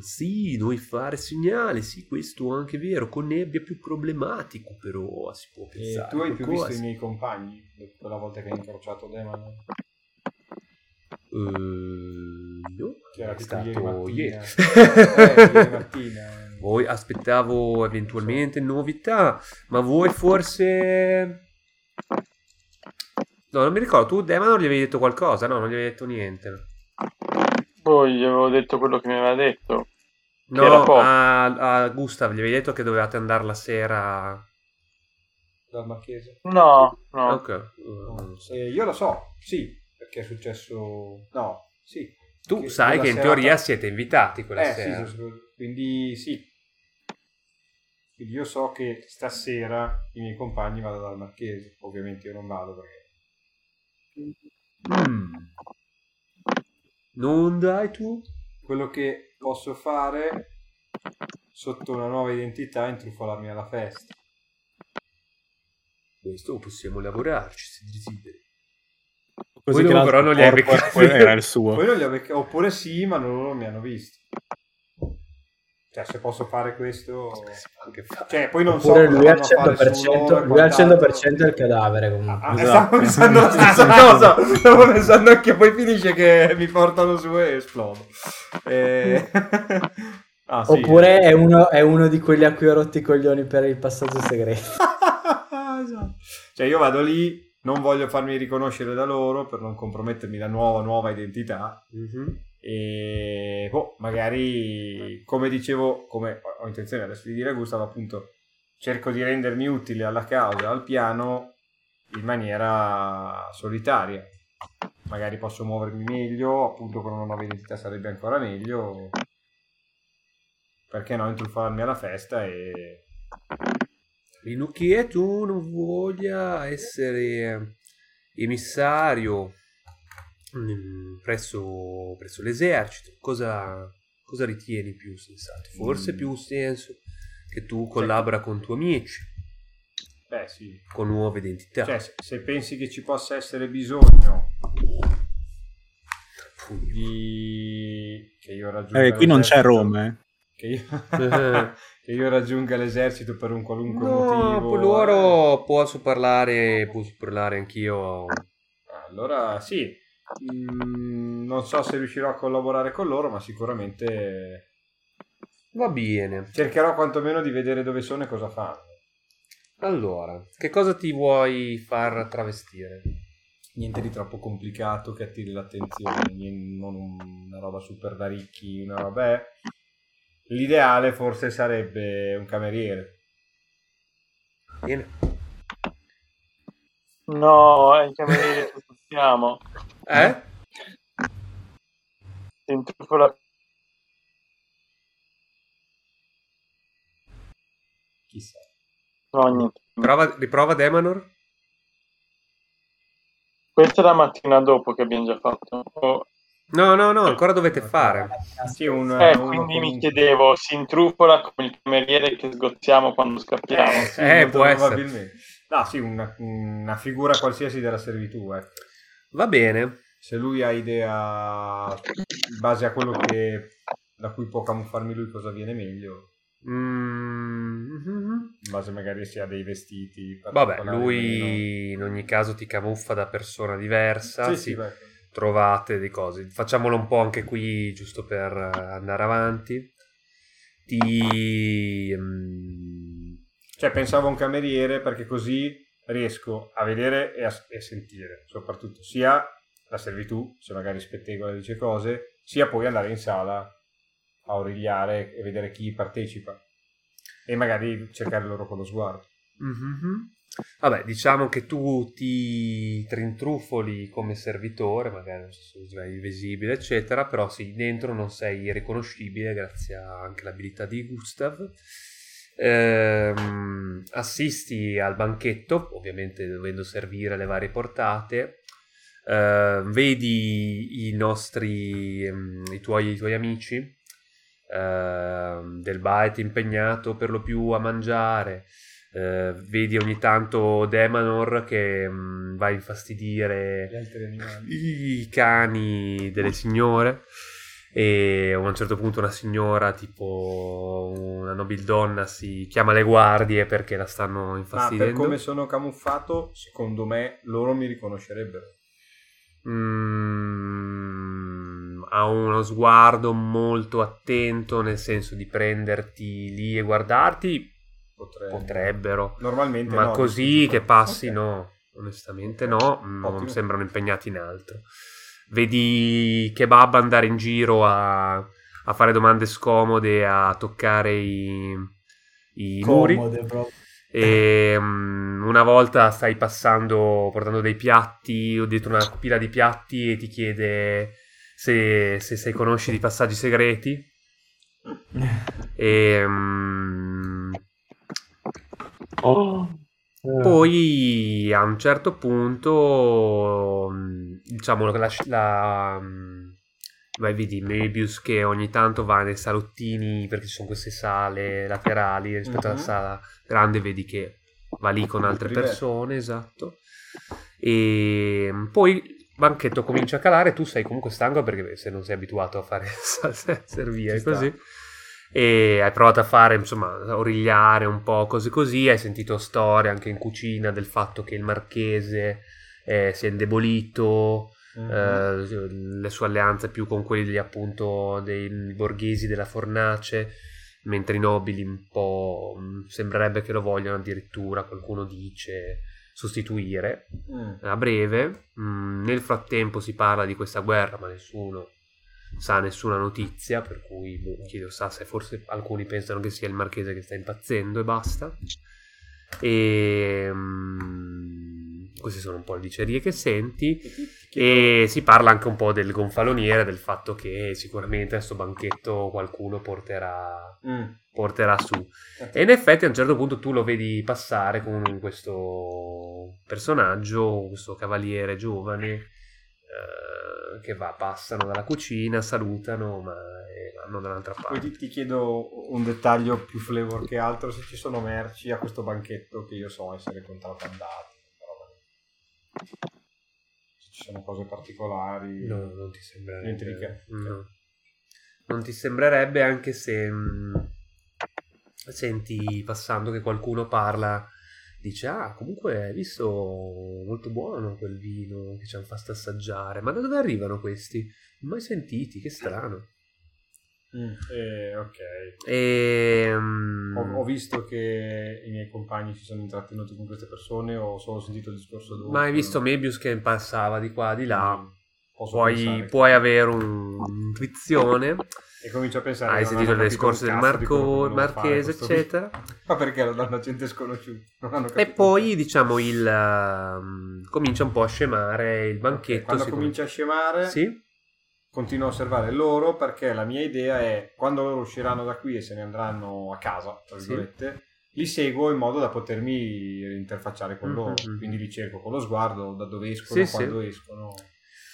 sì, noi fare segnale, sì, questo è anche vero. Con nebbia più problematico, però si può E pensare. tu hai più qualcosa. visto i miei compagni quella volta che hai incrociato Demon? Eh, no, Che era è stato ieri mattina. ieri. Eh, <laughs> ieri mattina. Poi aspettavo eventualmente novità, ma voi forse... No, non mi ricordo, tu Demon gli avevi detto qualcosa? No, non gli avevi detto niente. no? Poi gli avevo detto quello che mi aveva detto. No, a, a Gustav gli avevi detto che dovevate andare la sera... Dal Marchese. No, no. Ok. eh, Eh, io lo so, sì, perché è successo... No, sì. Tu Che sai che in serata- teoria siete invitati quella Eh, sera. sì, quindi sì. Quindi io so che stasera i miei compagni vanno dal Marchese. Ovviamente io non vado perché... Mm. Non dai tu? Quello che posso fare sotto una nuova identità è intrufolarmi alla festa. Questo possiamo lavorarci se desideri. Così l'altro però non li hai beccati. era il suo. Non becca- oppure sì, ma non loro mi hanno visto. Cioè, se posso fare questo... Anche fa- Cioè, poi non Oppure so lui al cosa vanno a fare su 100%, loro e lui al quant'altro. 100% è il cadavere comunque. Ah, Esatto. Stavo pensando la <laughs> stessa cosa. Stavo pensando che poi finisce che mi portano su e esplodo. Eh, <laughs> ah, sì. Oppure è uno, è uno di quelli a cui ho rotto i coglioni per il passaggio segreto. <laughs> Esatto. Cioè, io vado lì, non voglio farmi riconoscere da loro per non compromettermi la nuova, nuova identità. Mhm. E boh, magari, come dicevo, come ho ho intenzione adesso di dire a Gustavo, appunto, cerco di rendermi utile alla causa, al piano, in maniera solitaria. Magari posso muovermi meglio, appunto con una nuova identità sarebbe ancora meglio. Perché no, intruffarmi alla festa e... Rinucchie, tu non voglia essere emissario mm, presso, presso l'esercito, cosa, cosa ritieni più sensato? Forse Mm. più senso che tu collabora con tuoi amici, Beh, sì. con nuove identità. Cioè, se, se pensi che ci possa essere bisogno di... che io raggiunga... Eh, qui non c'è l'esercito- Roma, eh. Che io... <laughs> <laughs> <laughs> che io raggiunga l'esercito per un qualunque no, motivo. loro posso parlare, posso parlare anch'io. eh, Allora, sì. Mm, non so se riuscirò a collaborare con loro, ma sicuramente Va bene. cercherò quantomeno di vedere dove sono e cosa fanno. Allora, che cosa ti vuoi far travestire? Niente di troppo complicato che attiri l'attenzione, non un- una roba super da ricchi, una roba... eh. L'ideale forse sarebbe un cameriere. Bene. No, è il cameriere che siamo. Eh? Si intrufola Chissà. No. Prova, riprova Demanor? Questa è la mattina dopo che abbiamo già fatto. Oh, No, no, no, ancora dovete fare. Sì, un, eh, uno quindi mi comunque- chiedevo, si intrufola come il cameriere che sgozziamo quando scappiamo? Eh, sì, Eh, può essere. probabilmente. No, sì, una, una figura qualsiasi della servitù, ecco. Va bene. Se lui ha idea in base a quello che da cui può camuffarmi lui cosa viene meglio, Mm, mhm. in base magari se ha dei vestiti Vabbè, lui in ogni caso ti camuffa da persona diversa. meno. Sì, sì, beh. Trovate dei cose. Facciamolo un po' anche qui, giusto per eh, andare avanti. Ti. mm, Cioè, pensavo a un cameriere perché così riesco a vedere e a, e sentire, soprattutto sia la servitù, se magari spettegola dice cose, sia poi andare in sala a origliare e vedere chi partecipa e magari cercare loro con lo sguardo. mhm. Vabbè, diciamo che tu ti trintrufoli come servitore, magari non so se sei visibile, eccetera, però sì, dentro non sei riconoscibile grazie anche all'abilità di Gustav. Ehm, assisti al banchetto, ovviamente dovendo servire le varie portate. Ehm, vedi i nostri, ehm, i tuoi, i tuoi amici ehm, del Baet impegnato per lo più a mangiare. Eh, vedi ogni tanto Demanor che mm, va a infastidire i cani delle signore e a un certo punto una signora tipo una nobildonna si chiama le guardie perché la stanno Ma per infastidendo. come sono camuffato, secondo me loro mi riconoscerebbero. Mm, ha uno sguardo molto attento nel senso di prenderti lì e guardarti Potrebbe. potrebbero Normalmente ma no, così che passi no onestamente no non Ottimo. sembrano impegnati in altro vedi Kebab andare in giro a, a fare domande scomode a toccare i, i muri proprio. e mm, una volta stai passando portando dei piatti o dietro una pila di piatti e ti chiede se, se, se conosci di passaggi segreti <laughs> e mm, Oh. poi a un certo punto mm, diciamo la, la mm, vai vedi Mebius che ogni tanto va nei salottini perché ci sono queste sale laterali rispetto alla Mhm. sala grande vedi che va lì con altre persone esatto. E mm, poi il banchetto comincia a calare tu sei comunque stanco perché se non sei abituato a fare <laughs> servire così e hai provato a fare, insomma, origliare un po' così così, hai sentito storie anche in cucina del fatto che il marchese eh, si è indebolito, Mhm. eh, le sue alleanze più con quelli appunto dei borghesi della fornace, mentre i nobili un po' mh, sembrerebbe che lo vogliano addirittura, qualcuno dice, sostituire Mm. a breve. Mm, nel frattempo si parla di questa guerra, ma nessuno sa nessuna notizia, per cui boh, chi lo sa se forse alcuni pensano che sia il marchese che sta impazzendo e basta. E mm, queste sono un po' le dicerie che senti. E si parla anche un po' del gonfaloniere, del fatto che sicuramente a questo banchetto qualcuno porterà, Mm. porterà su. E in effetti a un certo punto tu lo vedi passare con questo personaggio, questo cavaliere giovane, eh, che va, passano dalla cucina, salutano, ma eh, vanno dall'altra Poi parte. ti, ti chiedo un dettaglio più flavor che altro, se ci sono merci a questo banchetto che io so essere contrabbandati. lì. Se ci sono cose particolari. No, non ti sembrerebbe. Niente di che. No. Non ti sembrerebbe anche se mh, senti passando che qualcuno parla, dice ah comunque hai visto molto buono quel vino che ci hanno fatto assaggiare, ma da dove arrivano questi? Mai sentiti, che strano. Mm, eh, ok. E, mm, Ho, ho visto che i miei compagni si sono intrattenuti con queste persone ho solo sentito il discorso dopo. ma hai visto Mebius che passava di qua di là? Mm, Puoi, puoi avere un- un'intuizione, E comincio a pensare hai sentito un discorso del Marco, Marchese, eccetera. Ma perché lo danno a gente sconosciuta? E poi diciamo il ehm, comincia un po' a scemare il banchetto. Quando si comincia a scemare, Sì, continuo a osservare loro perché la mia idea è quando loro usciranno da qui e se ne andranno a casa, tra Sì. virgolette, li seguo in modo da potermi interfacciare con Mhm, loro. mhm. Quindi li cerco con lo sguardo da dove escono, Sì, quando escono.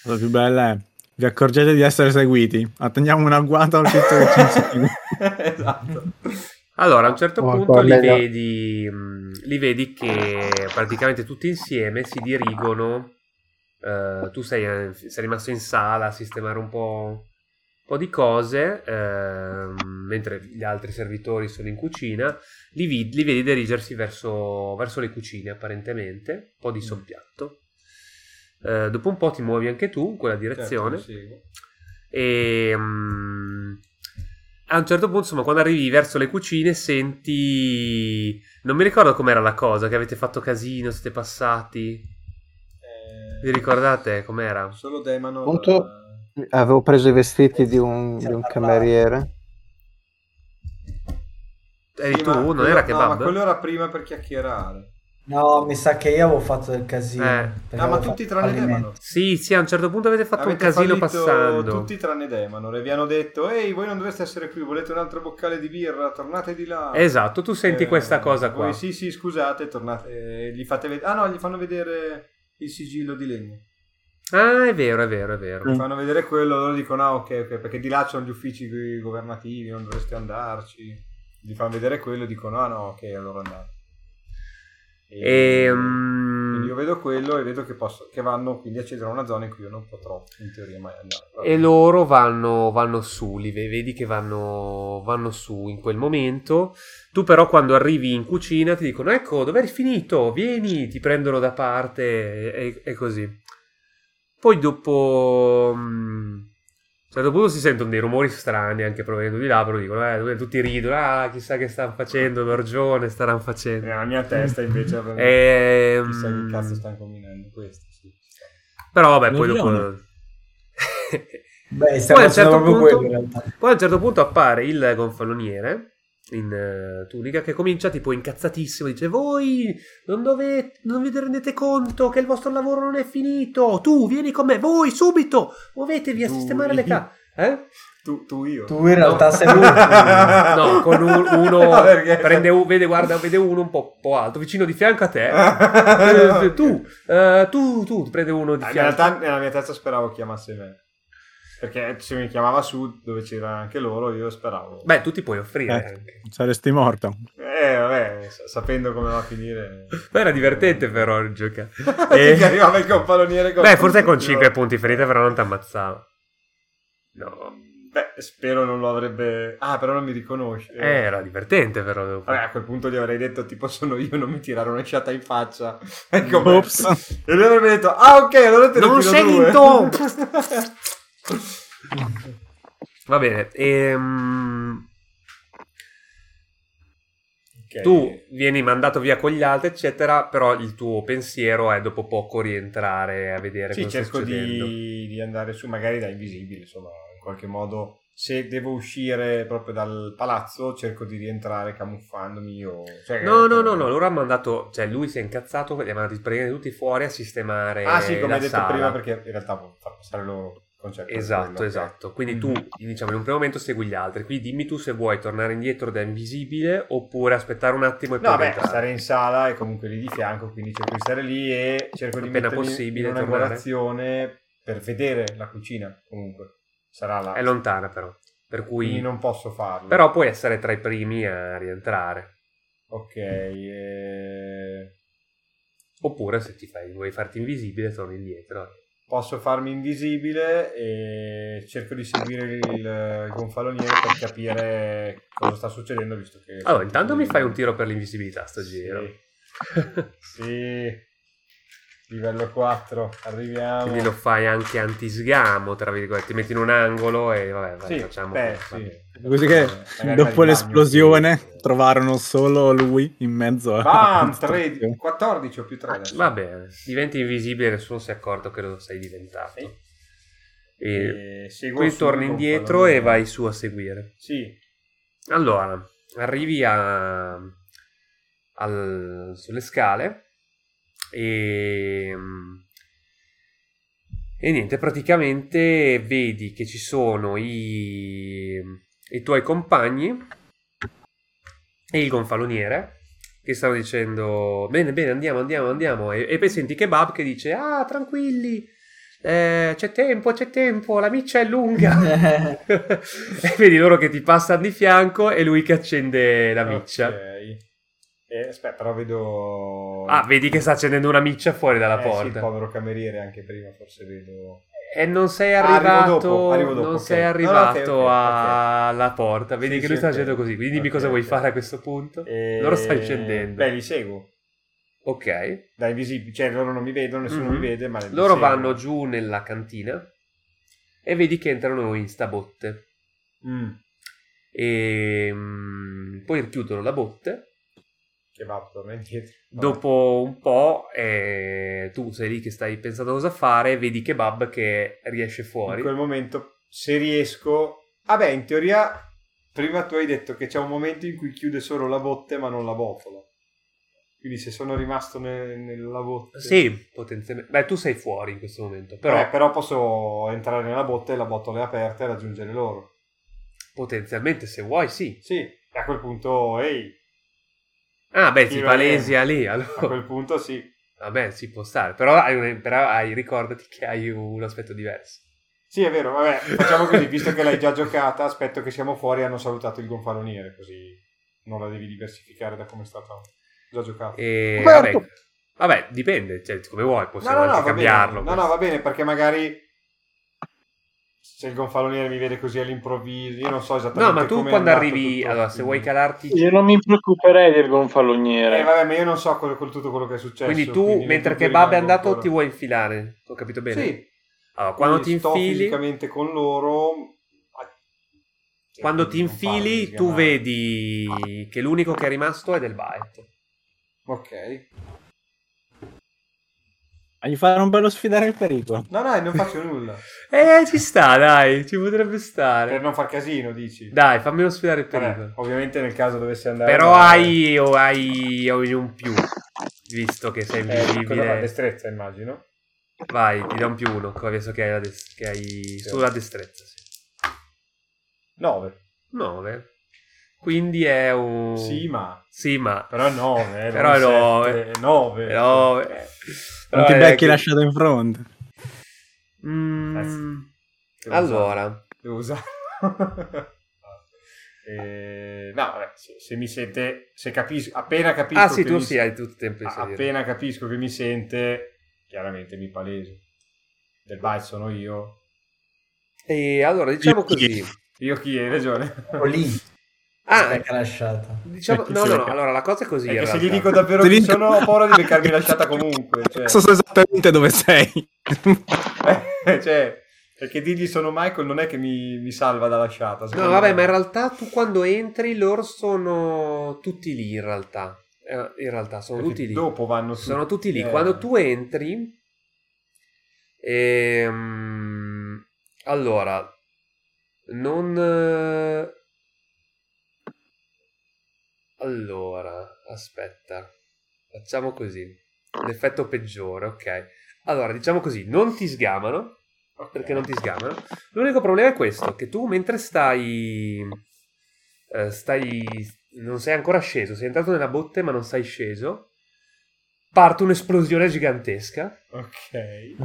La più bella è vi accorgete di essere seguiti. Attendiamo un agguato al <laughs> tizio che ci segue. esatto. allora a un certo Oh, punto li vedi, mh, li vedi che praticamente tutti insieme si dirigono. eh, tu sei, eh, sei rimasto in sala a sistemare un po', un po' di cose, ehm, mentre gli altri servitori sono in cucina. Li, vi- li vedi dirigersi verso, verso le cucine, apparentemente, un po' di Mm. soppiatto. Eh, dopo un po' ti muovi anche tu in quella Certo, direzione. li seguo. E mm, a un certo punto, insomma, quando arrivi verso le cucine, senti. Non mi ricordo com'era la cosa, che avete fatto casino, siete passati. Eh, Vi ricordate com'era? Solo Demano. Appunto- Avevo preso i vestiti di un, di un cameriere. Eri tu? Non era che No, ma quello era prima per chiacchierare. No, mi sa che io avevo fatto del casino. Eh. Ah, ma tutti tranne fallimento. Demano. Sì, sì, a un certo punto avete fatto Avete un casino passando. Tutti tranne Demano. E vi hanno detto: Ehi, voi non dovreste essere qui, volete un altro boccale di birra? Tornate di là. Esatto, tu senti Eh, questa cosa qua. voi sì, sì, scusate, tornate. eh, gli fate vedere. Ah, no, gli fanno vedere il sigillo di legno. Ah, è vero, è vero, è vero. Gli fanno vedere quello, loro dicono: Ah, ok, ok, perché di là c'erano gli uffici governativi, non dovreste andarci. Gli fanno vedere quello e dicono: Ah, no, ok, allora andate. E, quindi io mm, vedo quello e vedo che, posso, che vanno quindi accedono a una zona in cui io non potrò in teoria mai andare. E loro vanno, vanno su, li ve- vedi che vanno, vanno su in quel momento. Tu però quando arrivi in cucina ti dicono ecco dove eri finito, vieni, ti prendono da parte e, e così. Poi dopo... mm, a un certo punto si sentono dei rumori strani anche provenendo di là, però dicono eh, tutti ridono, ah chissà che stanno facendo, l'orgione staranno facendo. Nella mia testa invece Ehm, chissà che cazzo stanno combinando questo. Sì. Però vabbè, poi dopo... L'orgione. <laughs> Beh, Poi a certo proprio punto- quello. Poi a un certo punto appare il gonfaloniere in eh, tunica che comincia tipo incazzatissimo, dice voi non dovete, non vi rendete conto che il vostro lavoro non è finito, tu vieni con me, voi subito, muovetevi a Tu- sistemare le case. Eh? Tu, tu io. Tu in realtà sei lui. No, con un- uno <laughs> No, prende un, vede, guarda, vede uno un po', po' alto, vicino di fianco a te. <laughs> Eh, tu, eh, tu, tu, prende uno di Ah, in fianco. realtà nella mia testa speravo chiamasse me. Perché se mi chiamava su dove c'era anche loro, io speravo. Beh, tu ti puoi offrire Eh. anche. Saresti morto. Eh, vabbè, sa- sapendo come va a finire. Poi era divertente però il giocare. Che <laughs> Eh. arrivava il compaloniere con... Beh, forse con 5 punti ferita però non ti ammazzava. No. Beh, spero non lo avrebbe... Ah, però non mi riconosce. Eh, era divertente però. devo Vabbè, a quel punto gli avrei detto tipo sono io, non mi tirare una sciata in faccia. <laughs> Ecco, beh. Ops. E lui avrebbe detto, ah ok, allora te ne Non tiro sei due. <laughs> Va bene, ehm, Ok. tu vieni mandato via con gli altri, eccetera, però il tuo pensiero è dopo poco rientrare a vedere Sì, cosa cerco di, di andare su magari da invisibile, insomma, in qualche modo. Se devo uscire proprio dal palazzo, cerco di rientrare camuffandomi o... Cioè, No, no, no, no, loro hanno mandato, cioè lui si è incazzato, li ha mandati praticamente tutti fuori a sistemare Ah sì, come hai detto prima, perché in realtà può far passare loro concetto. Esatto, esatto. Quindi Mhm. tu, diciamo, in un primo momento segui gli altri. Quindi dimmi tu se vuoi tornare indietro da invisibile oppure aspettare un attimo e No, poi beh, entrare. stare in sala è comunque lì di fianco, quindi cerco di stare lì e cerco di Appena possibile in una tornare. angolazione per vedere la cucina, comunque. Sarà là. È lontana però. Per Quindi cui... non posso farlo. Però puoi essere tra i primi a rientrare. Ok, eh, Oppure se ti fai, vuoi farti invisibile, torni indietro. Posso farmi invisibile e cerco di seguire il, gonfaloniere per capire cosa sta succedendo, visto che... Allora, intanto mi fai un tiro per l'invisibilità sto giro. Sì. Livello 4, arriviamo. Quindi lo fai anche antisgamo, tra virgolette. Ti metti in un angolo e vabbè, vai, Sì, facciamo. beh, vabbè. sì. Così che Eh, dopo l'esplosione bagno, sì. trovarono solo lui in mezzo a... Bam, <laughs> 13, 14 o più 3 adesso. Va bene, diventi invisibile, nessuno si è accorto che lo sei diventato. Sì. E E su torni indietro e vai su a seguire. Sì, Allora, arrivi a, al- sulle scale e, e niente, praticamente vedi che ci sono i, i tuoi compagni e il gonfaloniere che stanno dicendo bene bene andiamo andiamo andiamo e, e poi senti Kebab che dice ah tranquilli eh, c'è tempo c'è tempo la miccia è lunga <laughs> <laughs> e vedi loro che ti passano di fianco e lui che accende la miccia. Ok. Eh, aspetta, però vedo... Ah, vedi che sta accendendo una miccia fuori dalla Eh, sì, il porta. povero cameriere anche prima, forse vedo... e non sei Ah, arrivato, dopo, arrivo dopo, non ok. sei No, no, arrivato ok, ok, a- alla porta. Vedi Sì, che lui sta facendo così. Quindi dimmi cosa vuoi fare a questo punto. E- Loro stanno scendendo. Beh, li seguo. Ok. Da invisibili, cioè loro non mi vedono, nessuno Mhm. mi vede, ma Loro seguo. vanno giù nella cantina e vedi che entrano in sta botte. Mm, E mm, poi richiudono la botte. Che va, torna indietro. Dopo un po', eh, tu sei lì che stai pensando cosa fare, vedi Kebab che riesce fuori. In quel momento, se riesco... Vabbè, in teoria, prima tu hai detto che c'è un momento in cui chiude solo la botte ma non la botola. Quindi se sono rimasto ne- nella botte... Sì, potenzialmente. Beh, tu sei fuori in questo momento, però Però... però posso entrare nella botte e la botola è aperta e raggiungere loro. potenzialmente se vuoi sì. Sì, e a quel punto, ehi, Ah, beh, ti Sì, va palesi bene. a lì, a allora. quel punto sì. Vabbè, ci può stare. Però, hai però hai- ricordati che hai un aspetto diverso. Sì, è vero, vabbè, facciamo così, visto che l'hai già giocata, aspetto che siamo fuori e hanno salutato il gonfaloniere, così non la devi diversificare da come è stata già giocata. E, vabbè, vabbè, dipende, cioè, come vuoi, No, possiamo no, no, anche va cambiarlo. bene. No, no, va bene, perché magari se il gonfaloniere mi vede così all'improvviso, io non so esattamente No, ma tu quando arrivi, tutto, allora, se vuoi calarti... Io non mi preoccuperei del gonfaloniere. Eh, vabbè, ma io non so quello, quello- tutto quello che è successo. Quindi tu, quindi mentre ti Kebab è andato, ancora. ti vuoi infilare. Ho capito bene? Sì, Allora, quando ti quindi sto infili... fisicamente con loro... Quando ti Non farmi infili, tu vedi che l'unico che è rimasto è del Baet. Ok. Gli faranno bello sfidare il pericolo. No, no, non faccio nulla. <laughs> Eh, ci sta, dai, ci potrebbe per stare. non far casino, dici. Dai, fammelo sfidare il Vabbè, pericolo. ovviamente nel caso dovesse andare... Però hai, o hai, hai un più, visto che sei Eh, invisibile. Destrezza, immagino. Vai, ti do un più uno, adesso che hai, la des- che hai sulla destrezza. Sì. 9. 9. Quindi è un... Sì, ma... Sì, ma... Però 9, eh. Però è nove. 9. Però... Non ti becchi che- lasciato in fronte. Mm, allora, Devo usare. <laughs> Eh, no, vabbè, se, se mi sente... Se capisco... Appena capisco ah sì, che tu mi- sì, hai tutto il tempo di a- salire. Appena capisco che mi sente, chiaramente mi paleso. Del byte sono io. E allora, diciamo Io chi? così. Io chi hai ragione. O lì. Ah, lasciata. diciamo, chi no, no, allora la cosa è così. Che se gli dico davvero dico- sono, ho paura di beccarmi lasciata comunque. Cioè, So esattamente dove sei. <laughs> Eh, cioè, perché dirgli sono Michael non è che mi, mi salva da lasciata. No, vabbè, me. ma in realtà tu quando entri loro sono tutti lì in realtà. Eh, In realtà sono Perché tutti lì. Dopo vanno su. Sono tutti lì. Eh, Quando tu entri, ehm, allora, non... Allora, aspetta, facciamo così. L'effetto peggiore, ok. Allora, diciamo così, non ti sgamano, perché non ti sgamano. L'unico problema è questo, che tu mentre stai... eh, stai... non sei ancora sceso, sei entrato nella botte ma non sei sceso, parte un'esplosione gigantesca Ok.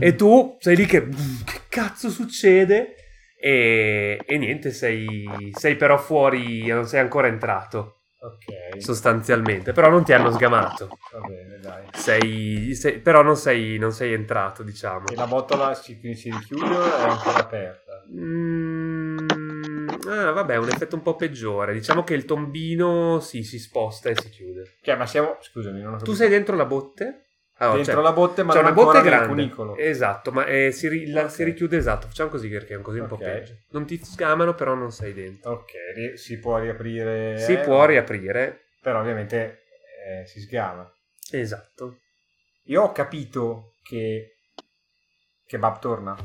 e tu sei lì che... che cazzo succede? E, e niente, sei, sei però fuori, non sei ancora entrato Ok. sostanzialmente, però non ti hanno sgamato. Va bene, dai. Sei, sei- però non sei, non sei entrato, diciamo. E la botola si, si richiude o è ancora aperta? Mm, ah, vabbè, un effetto un po' peggiore. Diciamo che il tombino sì, si sposta e si chiude. Cioè, ma siamo... Scusami, non ho Tu sei dentro la botte? Ah, dentro cioè, la botte, ma c'è una botte grande. cunicolo. Esatto, ma eh, si, ri- la- Ok. si richiude esatto. Facciamo così perché è così un po' Ok. peggio. Non ti scamano, però non sei dentro. Ok, si può riaprire... Si eh, può riaprire. Però ovviamente eh, si sgama. Esatto. Io ho capito che Kebab torna.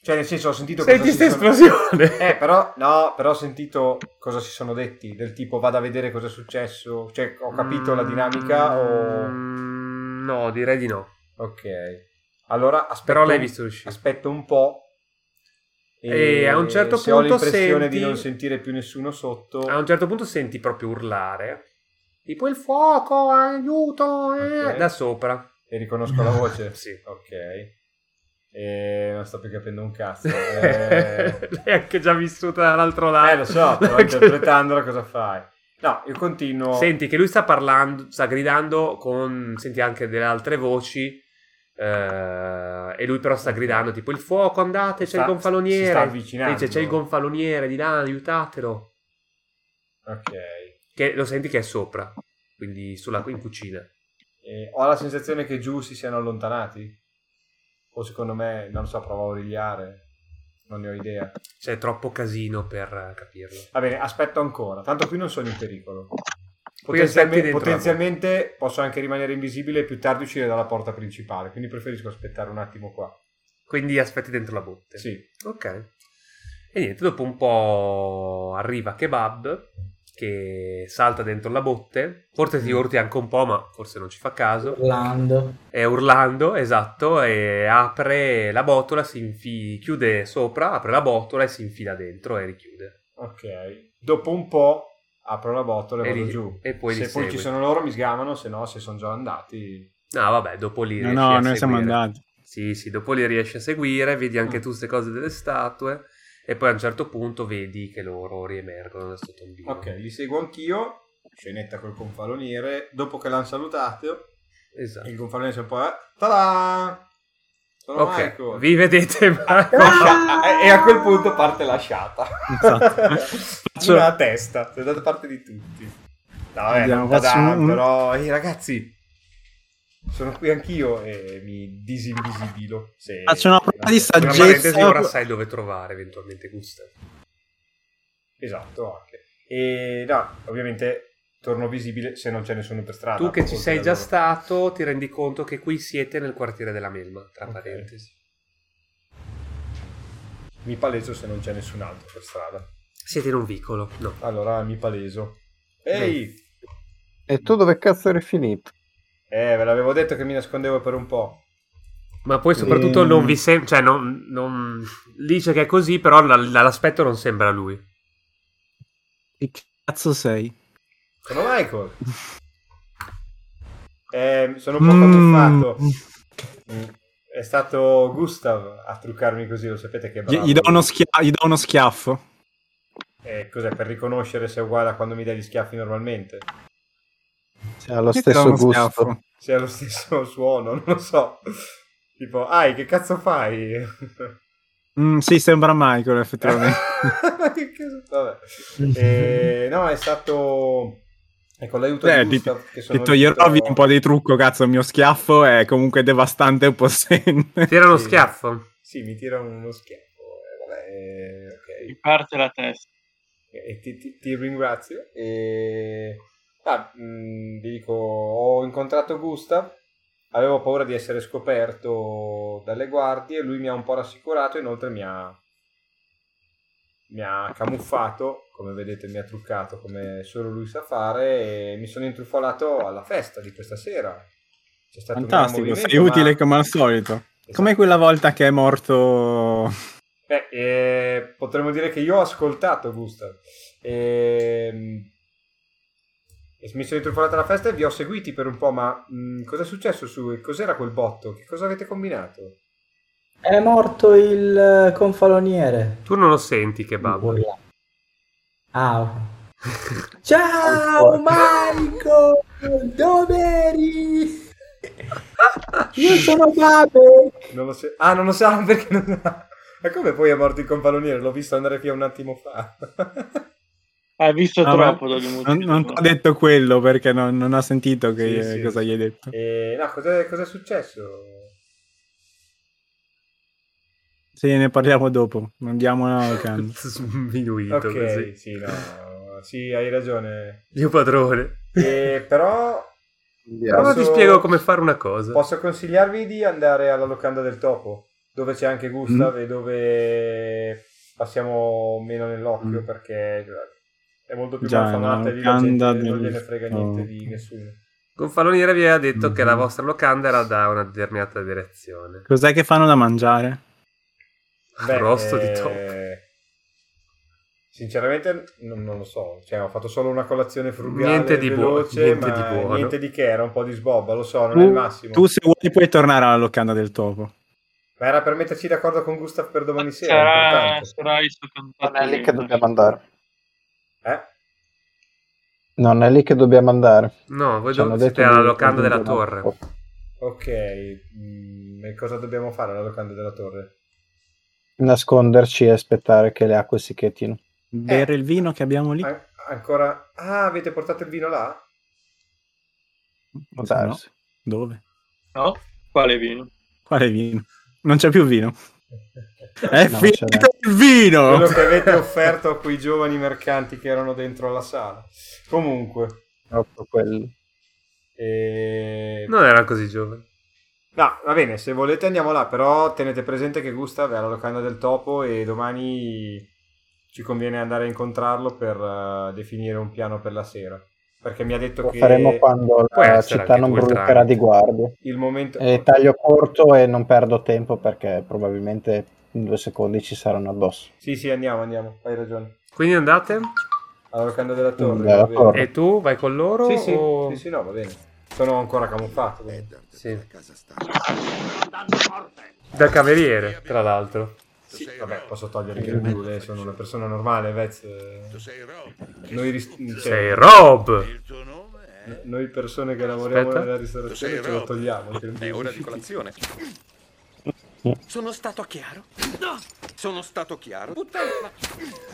Cioè, nel senso, ho sentito Senti cosa sta si sono... esplosione. <laughs> Eh, però, no, però ho sentito cosa si sono detti, del tipo vado a vedere cosa è successo. Cioè, ho capito la dinamica o... Mm, No, direi di no. Ok. Allora, aspetto, Però l'hai visto uscire. aspetto un po'. E a un certo se ho punto l'impressione senti- di non sentire più nessuno sotto... A un certo punto senti proprio urlare. Tipo il fuoco, aiuto, eh", Ok. da sopra. E riconosco la voce? <laughs> Sì. Ok. E non sto più capendo un cazzo. <laughs> Eh, L'hai anche già vissuta dall'altro lato. eh, lo so, però interpretandola cosa fai? No, io continuo... Senti che lui sta parlando, sta gridando con... Senti anche delle altre voci. eh, e lui però sta gridando tipo il fuoco andate c'è Sta- il gonfaloniere si sta avvicinando. dice c'è il gonfaloniere di là aiutatelo Ok. che lo senti che è sopra quindi sulla, in cucina E ho la sensazione che giù si siano allontanati? O secondo me, non so, provo a origliare. Non ne ho idea. c'è troppo casino per eh, capirlo Va bene, aspetto ancora. Tanto qui non sono in pericolo. Qui aspetti Potenzialme- dentro la potenzialmente posso anche rimanere invisibile e più tardi uscire dalla porta principale. Quindi preferisco aspettare un attimo qua. quindi aspetti dentro la botte Sì. Ok. E niente, dopo un po' arriva Kebab che salta dentro la botte, forse ti urti anche un po', ma forse non ci fa caso. Urlando. È urlando, esatto, e apre la botola, si infi- chiude sopra, apre la botola e si infila dentro e richiude. Ok. Dopo un po' apro la botola e, E vado li- giù. e poi se poi ci sono loro mi sgamano, se no, se sono già andati... No, vabbè, dopo li No, no, a noi siamo seguire. andati. Sì, sì, dopo li riesci a seguire, vedi anche Mm. tu queste cose delle statue e poi a un certo punto vedi che loro riemergono da sto tombino. Ok, li seguo anch'io. Scenetta col gonfaloniere. Dopo che l'hanno salutato, Esatto. il gonfaloniere si è un po'... Eh, tada! Sono Ok, Michael. vi vedete <laughs> Marco. E a quel punto parte la sciata. Esatto. <laughs> Faccio- Una testa, è da parte di tutti. No, vabbè, Andiamo, non un- però... Ehi ragazzi, sono qui anch'io e mi disinvisibilo. Se... Faccio una prova di Tra saggezza. parentesi, ora sai dove trovare eventualmente Gustav. Esatto, anche. E no, ovviamente torno visibile se non c'è nessuno per strada. Tu che ci sei già loro. stato, ti rendi conto che qui siete nel quartiere della Melma, tra Ok. parentesi. Mi paleso se non c'è nessun altro per strada. Siete in un vicolo, no. Allora mi paleso. Ehi! E tu dove cazzo eri finito? Eh, ve l'avevo detto che mi nascondevo per un po'. Ma poi soprattutto Ehm. non vi sembra, cioè non, non... dice che è così, però la- dall'aspetto non sembra lui. Che cazzo sei? Sono Michael. <laughs> Eh, sono un po' Mm. camuffato. Mm. È stato Gustav a truccarmi così, lo sapete che è Gli, bravo. gli do uno schia- gli do uno schiaffo. Eh, cos'è, per riconoscere se è uguale a quando mi dai gli schiaffi normalmente? C'ha lo ti stesso gusto. schiaffo? Se ha lo stesso <laughs> suono, non lo so. Tipo, ai, che cazzo fai? <laughs> Mm, sì, sembra Michael, effettivamente. <laughs> Eh, no, è stato... E con l'aiuto Eh, di ti, Gustav, che ti sono toglierò riuscito- via un po' di trucco, cazzo, il mio schiaffo è comunque devastante e possente. Tira uno Sì. schiaffo. Sì, mi tira uno schiaffo. eh, vabbè, eh, ok. Mi parte la testa. E ti, ti- ti ringrazio. E... Ah, mh, vi dico, ho incontrato Gustav, avevo paura di essere scoperto dalle guardie, lui mi ha un po' rassicurato, inoltre mi ha, mi ha camuffato, come vedete mi ha truccato come solo lui sa fare e mi sono intrufolato alla festa di questa sera. C'è stato Fantastico, sei utile ma- come al solito. Esatto. Come quella volta che è morto... Beh, eh, potremmo dire che io ho ascoltato Gustav. Ehm, E mi sono intrufolato alla festa e vi ho seguiti per un po', ma mh, cosa è successo su... Cos'era quel botto? Che cosa avete combinato? È morto il eh, confaloniere. Tu non lo senti, kebab. Urla. Ah, ok. <laughs> Ciao Michael! Dove eri? Io sono Babek! Non lo so. Ah, non lo sa <laughs> perché non... Ma come poi è morto il compaloniere? L'ho visto andare via un attimo fa. <laughs> Hai visto No, troppo. Non, non ti ho detto quello perché non, non ho sentito che- Sì, sì. cosa gli hai detto. e, no, cos'è, cos'è successo? Sì, ne parliamo dopo. Andiamo alla locanda. <laughs> Sminuito Ok, così. sì, no. Sì, hai ragione. Dio padrone. E, però Ora Posso- ti spiego come fare una cosa. Posso consigliarvi di andare alla locanda del topo, dove c'è anche Gustav e dove passiamo meno nell'occhio Mm. perché è molto più Già, malfamata e la gente locanda non del gliene frega niente topo. di nessuno. Gonfaloniere vi aveva detto che Mhm. la vostra locanda era da una determinata direzione. Cos'è che fanno da mangiare? Beh, Arrosto di eh, topo. Sinceramente non, non lo so, cioè, ho fatto solo una colazione frugale Niente di buono, veloce, niente ma di buono. niente di che, era un po' di sbobba, lo so, non è il Tu, massimo. tu se vuoi puoi tornare alla locanda del topo. Ma era per metterci d'accordo con Gustav per domani sera, è Sarà, il contatto. Non è lì. che dobbiamo andare. Eh? Non è lì che dobbiamo andare. No, voi dov- siete alla locanda della torre. Ok, mm, e cosa dobbiamo fare alla locanda della torre? Nasconderci e aspettare che le acque si chetino. Bere il vino che abbiamo lì? An- ancora... Ah, avete portato il vino là? No, dove? No? Quale vino? Quale vino? Non c'è più vino. <laughs> È No, finito il vino! Quello che avete offerto a quei giovani mercanti che erano dentro alla sala. Comunque... Proprio quello. E... Non era così giovane. No, va bene, se volete andiamo là, però tenete presente che Gustav è alla locanda del topo e domani ci conviene andare a incontrarlo per eh, definire un piano per la sera. Perché mi ha detto Lo che faremo quando Può la città non brucerà di guardie. il momento... E taglio corto e non perdo tempo perché probabilmente in due secondi ci saranno addosso. Sì, sì, andiamo, andiamo, hai ragione. Quindi andate? Alla locanda della torre. Della va bene. torre. E tu vai con loro? Sì, sì, o- sì, sì, no, va bene. Sono ancora camuffato. Sì. Da cameriere, tra l'altro. Sì, vabbè, posso togliere il grembiule, sono una persona normale, Vez. Noi, ris- cioè, Sei Rob! Il tuo nome è... noi persone che lavoriamo Aspetta. nella ristorazione Sei ce lo Rob. togliamo. È ora di colazione. Sono stato chiaro? No! Sono stato chiaro? Puttana!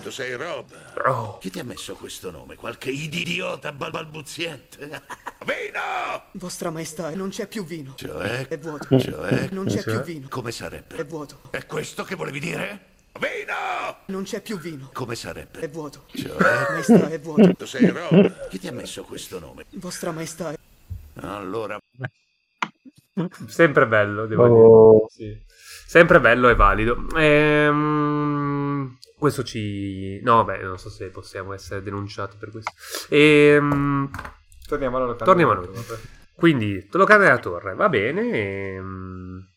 Tu sei Rob. Rob. Chi ti ha messo questo nome? Qualche idiota bal- balbuziente? <laughs> Vino! Vostra Maestà, non c'è più vino. Cioè? È vuoto. Cioè? Non c'è Cioè? più vino. Come È sarebbe? vuoto. È questo che volevi dire? Vino! Non c'è più vino. Come È sarebbe? vuoto. Cioè? Maestà, è vuoto. Tu sei Rob. Chi ti ha messo questo nome? Vostra Maestà, è... Allora, Sempre bello, devo dire. Oh, Sì. Sempre bello e valido. Ehm, questo ci... No, vabbè, non so se possiamo essere denunciati per questo. Ehm, Torniamo alla locanda. Torniamo a noi. quindi, locanda della torre, va bene. ehm,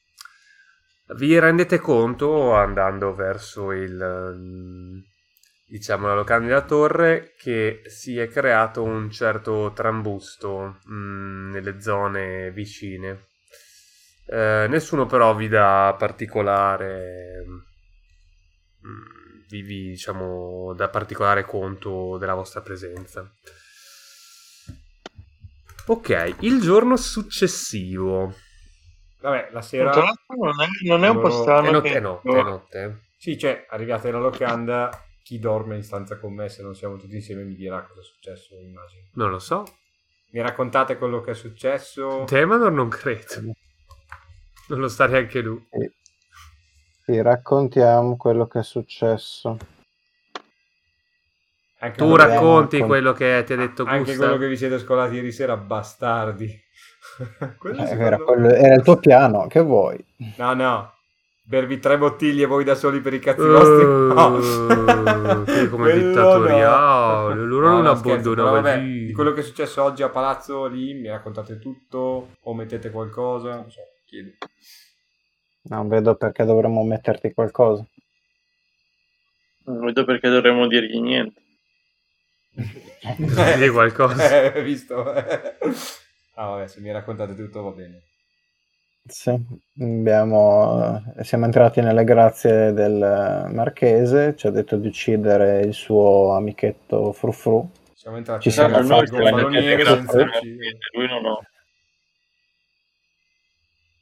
vi rendete conto andando verso il... diciamo la locanda della torre che si è creato un certo trambusto mh, nelle zone vicine. Eh, nessuno però vi dà particolare mh, vi, vi, diciamo dà particolare conto della vostra presenza. Ok, il giorno successivo. Vabbè, la sera... Non è, non è un po' strano È notte, che- è notte, è notte. Sì, cioè, arrivate nella locanda, chi dorme in stanza con me, se non siamo tutti insieme, mi dirà cosa è successo, immagino. Non lo so. Mi raccontate quello che è successo? Temanor non credo. Non lo sta neanche lui. Ti raccontiamo quello che è successo. Anche Tu racconti con- quello che ti ha detto Anche Gustav. quello che vi siete scolati ieri sera, bastardi. <laughs> Quello Eh, era, quello- era il tuo piano, che vuoi? No, no. Bervi tre bottiglie voi da soli per i cazzi vostri. No. <laughs> Uh, che come Quello dittatoriale. no. Loro No, non no, vabbè. Di quello che è successo oggi a palazzo lì, mi raccontate tutto o mettete qualcosa? Non so, chiedo. Non vedo perché dovremmo metterti qualcosa. Non vedo perché dovremmo dirgli niente. Di qualcosa. <laughs> Eh, visto? ah, vabbè, se mi raccontate tutto va bene. Sì, abbiamo, eh, siamo entrati nelle grazie del marchese, ci ha detto di uccidere il suo amichetto Frufru. Siamo entrati Ci siamo andati a senza uccidere. lui non ho.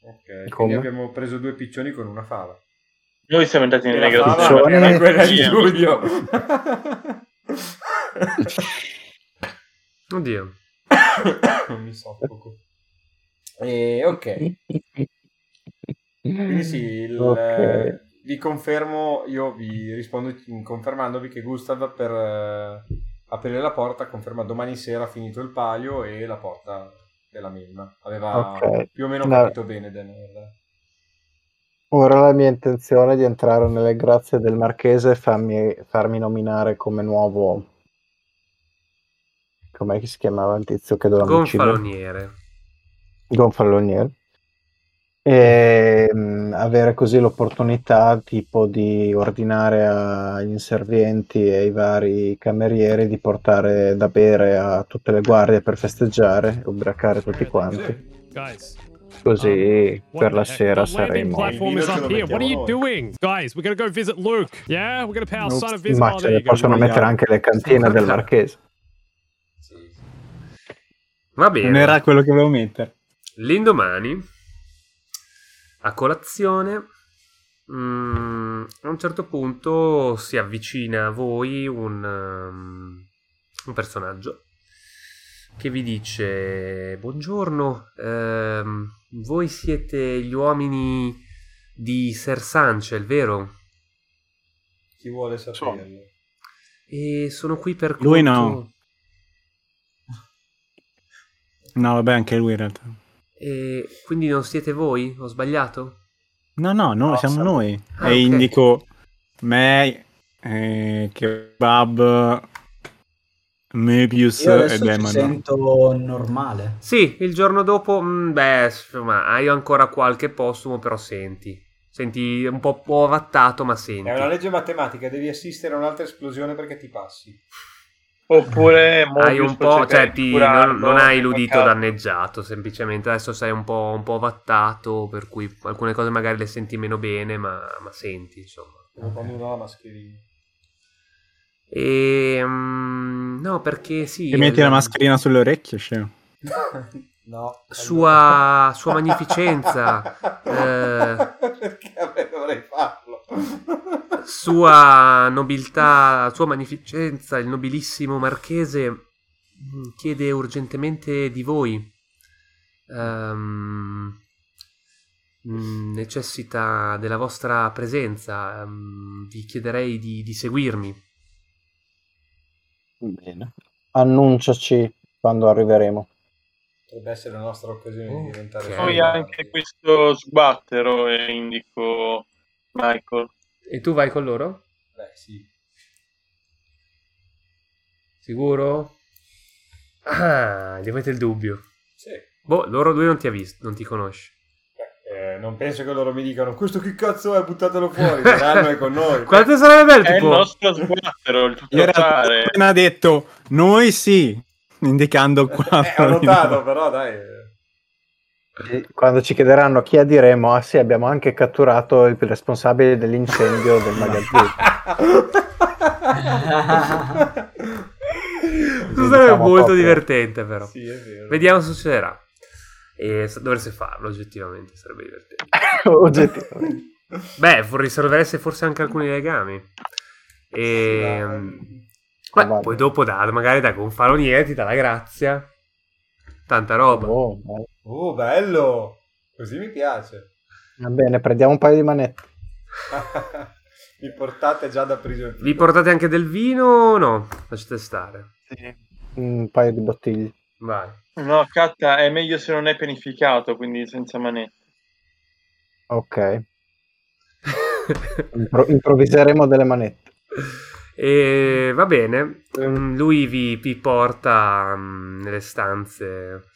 Ok, Come? quindi abbiamo preso due piccioni con una fava. Noi siamo andati E nelle la grazie. fava Piccioni. era quella di. Giulio. <laughs> Oddio. non <coughs> mi soffoco. E ok, quindi sì, il- Ok. vi confermo, io vi rispondo confermandovi che Gustav per eh, aprire la porta conferma domani sera ha finito il palio e la porta della melma. Aveva Ok. più o meno No. capito bene del... Ora la mia intenzione è di entrare nelle grazie del marchese e farmi, farmi nominare come nuovo... Com'è che si chiamava il tizio che doveva uccidere? Gonfaloniere. Gonfaloniere. E mh, avere così l'opportunità tipo di ordinare agli inservienti e ai vari camerieri di portare da bere a tutte le guardie per festeggiare, ubriacare tutti quanti. Guys, Così what per la sera saremo. Yeah? We're gonna pay our son a visit. Ma ce le go. possono mettere anche le cantine del marchese. Va bene. Non era quello che volevo mettere. L'indomani, a colazione, mm, a un certo punto si avvicina a voi un, um, un personaggio che vi dice: Buongiorno, ehm, voi siete gli uomini di Ser Sancel, vero? Chi vuole saperlo? E sono qui per Lui conto- no. No, vabbè, anche lui in realtà. E quindi non siete voi? Ho sbagliato? No, no, no, No, siamo siamo- noi. Ah, e ok. indico me, eh, Kebab, Mebius Io e Demon. sento normale. Sì, il giorno dopo, mm, beh, insomma, hai ancora qualche postumo, però senti. Senti un po' ovattato, ma senti. È una legge matematica, devi assistere a un'altra esplosione perché ti passi. Oppure Hai Mobius un po', cioè, ti- non, non hai l'udito danneggiato, semplicemente adesso sei un po', un po' ovattato, per cui alcune cose magari le senti meno bene, ma, ma senti, insomma. Come quando uno ha la mascherina. E, mm, no, perché sì. Ti metti la mascherina sulle orecchie, scemo. <laughs> No. Sua, sua magnificenza, <laughs> eh, Perché a me dovrei farlo? <laughs> sua nobiltà, sua magnificenza, il nobilissimo marchese mm, chiede urgentemente di voi. Mm, necessita della vostra presenza. ehm, vi chiederei di, di seguirmi. Bene. Annunciaci quando arriveremo. Potrebbe essere la nostra occasione di diventare. Poi anche questo sguattero e indico Michael. E tu vai con loro? Beh, sì. Sicuro? Ah, gli avete il dubbio. Sì. Boh, loro due non ti ha visto, non ti conosci. Eh, non penso che loro mi dicano questo che cazzo è, buttatelo fuori, <laughs> Verranno è con noi. Quanto sarebbe bello, È il tipo... nostro sguattero, il realtà tuttofare. appena detto noi sì, indicando qua. Eh, ho notato, però dai. Quando ci chiederanno chi diremo, ah sì, abbiamo anche catturato il responsabile dell'incendio del magazzino. Questo sarebbe Diciamo molto proprio. divertente, però. Sì, è vero. Vediamo cosa succederà. E dovreste farlo, oggettivamente, sarebbe divertente. <laughs> Oggettivamente. Beh, risolvereste forse anche alcuni legami. E... Beh, Vabbè. poi dopo da, magari da gonfaloniere ti dà la grazia. Tanta roba. Oh, dai. Oh, bello! Così mi piace. Va bene, prendiamo un paio di manette. <laughs> mi portate già da prigioniero. Vi portate anche del vino o no? Lasciate stare. Un paio di bottiglie. Vai. No, Catta, è meglio se non è pianificato, quindi senza manette. Ok. Impro- improvviseremo delle manette. E va bene, Mm, lui vi, vi porta mm, nelle stanze,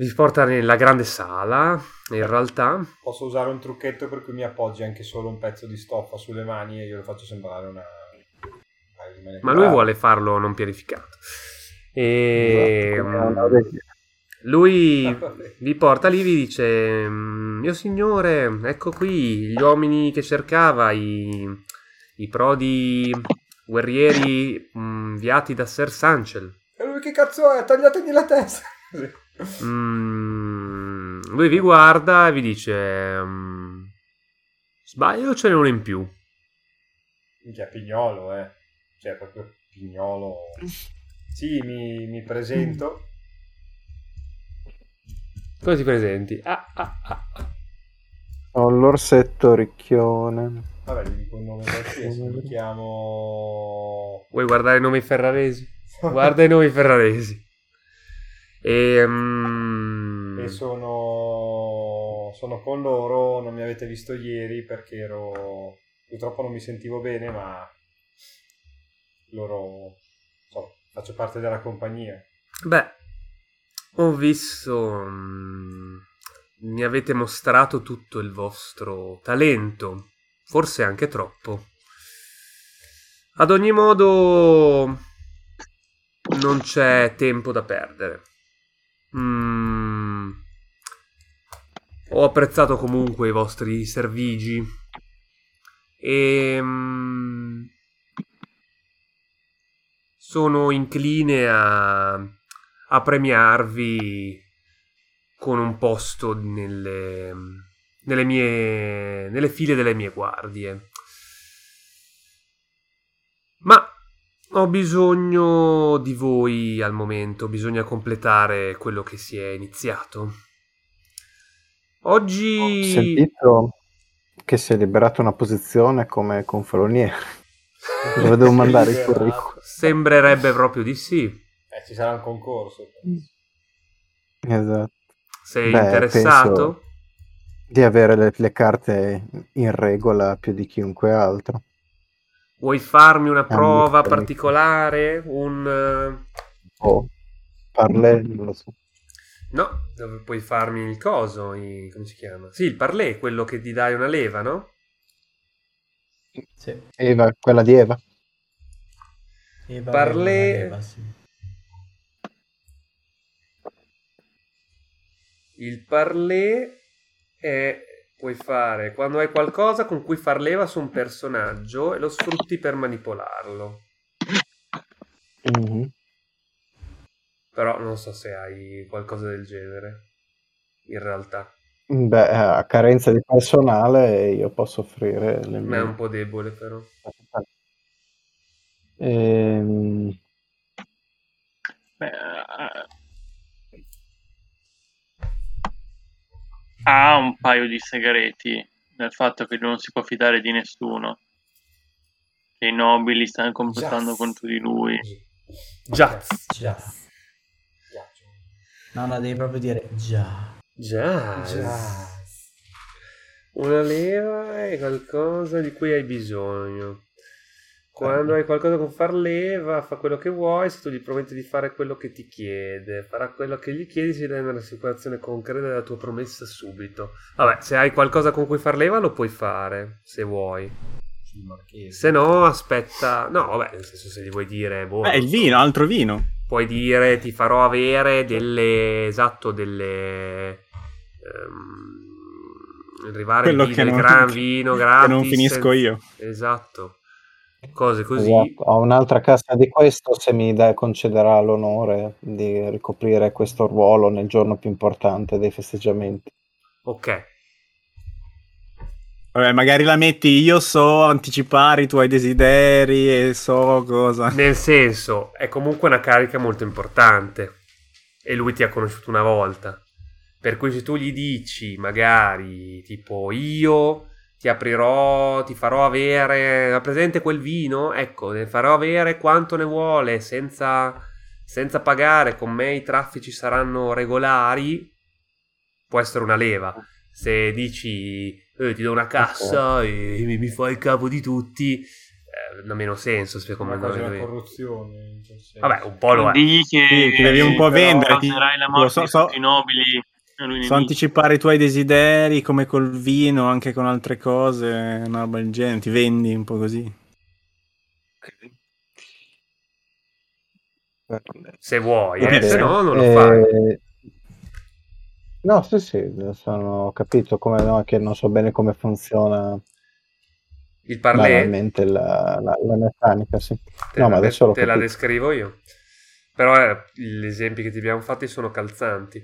vi porta nella grande sala, in realtà. Posso usare un trucchetto per cui mi appoggi anche solo un pezzo di stoffa sulle mani e io lo faccio sembrare una... Ma lui vuole farlo non pianificato. E Esatto, mm, lui <laughs> Ah, vi porta lì, vi dice: "Mm, Mio signore, ecco qui gli uomini che cercava, i, i prodi guerrieri mm, inviati da Ser Sanchel. E lui che cazzo è? Tagliategli la testa! <laughs> Mm, lui vi guarda e vi dice: mm, Sbaglio o ce n'è uno in più? Minchia, pignolo, eh. Cioè, proprio pignolo. Sì, mi, mi presento. Come ti presenti? Ah, ah, ah, ah. Ho l'orsetto ricchione. Vabbè, gli dico un nome qualsiasi. Mi chiamo... Vuoi guardare i nomi ferraresi? Guarda i nomi ferraresi. E, mm, E sono... sono con loro, non mi avete visto ieri perché ero... Purtroppo non mi sentivo bene, ma loro... So, faccio parte della compagnia. Beh, ho visto. mm, mi avete mostrato tutto il vostro talento, forse anche troppo. Ad ogni modo, non c'è tempo da perdere. Mm, ho apprezzato comunque i vostri servigi e mm, sono incline a, a premiarvi con un posto nelle, nelle mie nelle file delle mie guardie. Ma ho bisogno di voi al momento, bisogna completare quello che si è iniziato. Ho Oggi sentito che si è liberata una posizione come confaloniere. Dove <laughs> devo mandare il Liberato. curriculum? sembrerebbe proprio di sì. Eh, ci sarà un concorso. Esatto. Sei Beh, interessato? Di avere le, le carte in regola più di chiunque altro. Vuoi farmi una prova particolare? Un eh, O parle, non lo so. No, dove puoi farmi il coso, i- come si chiama? Sì, il parlé, quello che ti dai una leva, no? Sì. Eva, quella di Eva. Eva una leva, sì. Il parlé è puoi fare quando hai qualcosa con cui far leva su un personaggio e lo sfrutti per manipolarlo. Mhm. Però non so se hai qualcosa del genere. In realtà, Beh, a carenza di personale io posso offrire le ma è un mie... po' debole però. Ehm, Beh, ha un paio di segreti nel fatto che non si può fidare di nessuno. Che i nobili stanno complottando contro di lui. Già. Già. No, no, devi proprio dire già. Già. Una leva è qualcosa di cui hai bisogno. Quando hai qualcosa con far leva, fa quello che vuoi, se tu gli prometti di fare quello che ti chiede, farà quello che gli chiedi, si dà un'assicurazione concreta della tua promessa subito. Vabbè, se hai qualcosa con cui far leva lo puoi fare, se vuoi. Se no, aspetta... No, vabbè, nel senso se gli vuoi dire... Boh, Eh, il vino, altro vino. puoi dire ti farò avere delle esatto delle ehm, arrivare Quello che del non- gran <laughs> vino che gratis non finisco senza- io. esatto cose così. Esatto. Ho un'altra cassa di questo se mi dai- concederà l'onore di ricoprire questo ruolo nel giorno più importante dei festeggiamenti. Ok. Vabbè, magari la metti io so anticipare i tuoi desideri e so cosa. Nel senso, è comunque una carica molto importante. E lui ti ha conosciuto una volta. Per cui se tu gli dici, magari, tipo, io ti aprirò, ti farò avere, ha presente quel vino? Ecco, ne farò avere quanto ne vuole, senza, senza pagare, con me i traffici saranno regolari, può essere una leva. Se dici, eh, ti do una cassa e mi, mi fai il capo di tutti, eh, non ha meno senso, secondo me. una corruzione. certo. Vabbè, un po' lo è. Digli che Sì, ti devi un po' vendere. ti- la morte so, di so- tutti i nobili. So anticipare i tuoi desideri come col vino, anche con altre cose, una roba del genere. Ti vendi un po' così. Se vuoi, eh, se no non lo fai. Eh, No, sì, sì, sono, ho capito come no, che non so bene come funziona Il parlé la, la- la meccanica, sì. te, No, la, ma adesso l'ho te la descrivo io. Però eh, gli esempi che ti abbiamo fatti sono calzanti.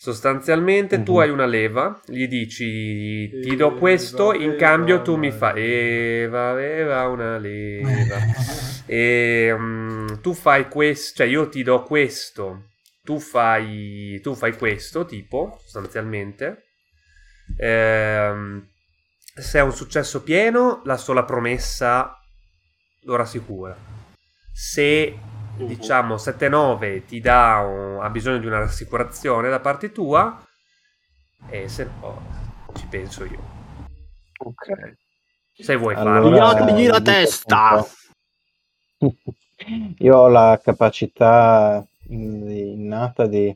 Sostanzialmente tu Mhm. hai una leva, gli dici ti do questo, in Eva, cambio tu mi fai Eva, aveva una leva. <laughs> e mm, tu fai questo, cioè io ti do questo, tu fai, tu fai questo, tipo, sostanzialmente. Ehm, se è un successo pieno, la sola promessa lo rassicura. Se diciamo 7-9 ti dà un- ha bisogno di una rassicurazione da parte tua, e se no ci penso io. Ok. Se vuoi Allora, farlo. Tagliagli la testa! <laughs> Io ho la capacità in- innata di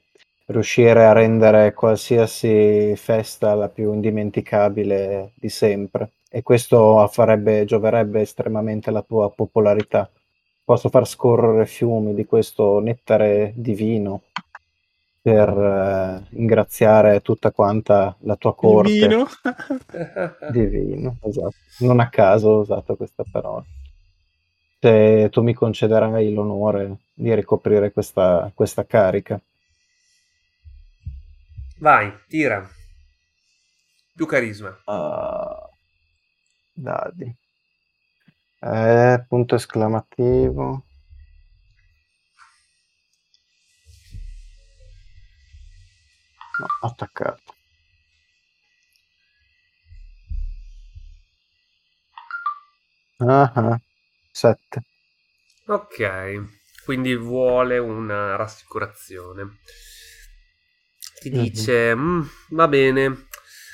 riuscire a rendere qualsiasi festa la più indimenticabile di sempre e questo farebbe, gioverebbe estremamente alla tua popolarità. Posso far scorrere fiumi di questo nettare divino per eh, ingraziare tutta quanta la tua corte. Vino. <laughs> Divino, esatto. Non a caso ho usato questa parola. Se tu mi concederai l'onore di ricoprire questa, questa carica. Vai, tira. Più carisma. Ah, dadi. Eh, punto esclamativo. No, attaccato. Ah, ah. Sette. Ok, quindi vuole una rassicurazione. Ti Mhm. dice, "Mm, va bene,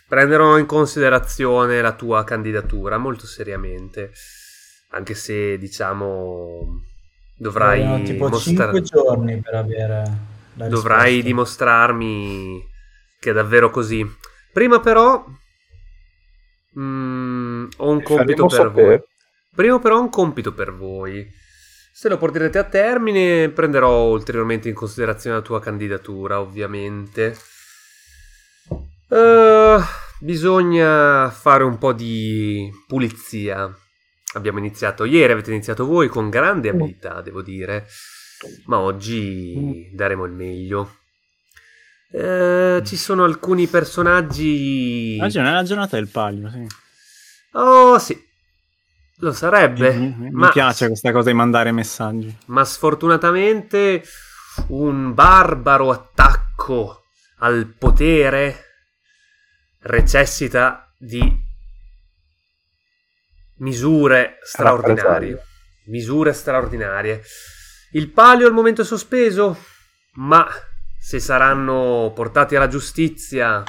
prenderò in considerazione la tua candidatura molto seriamente, anche se diciamo dovrai Vogliono tipo mostra- 5 giorni per avere la dovrai risposta. dimostrarmi che è davvero così. Prima però mm, ho un Ti compito per voi. sapere. Prima però ho un compito per voi. Se lo porterete a termine, prenderò ulteriormente in considerazione la tua candidatura, ovviamente. Eh, bisogna fare un po' di pulizia. Abbiamo iniziato ieri, avete iniziato voi con grande abilità, devo dire. Ma oggi daremo il meglio. Eh, ci sono alcuni personaggi. Oggi non è la giornata del palio, sì. Oh, sì. Lo sarebbe. Mi, mi ma, piace questa cosa di mandare messaggi. ma sfortunatamente un barbaro attacco al potere necessita di misure straordinarie. Misure straordinarie. Il palio al momento è sospeso, ma se saranno portati alla giustizia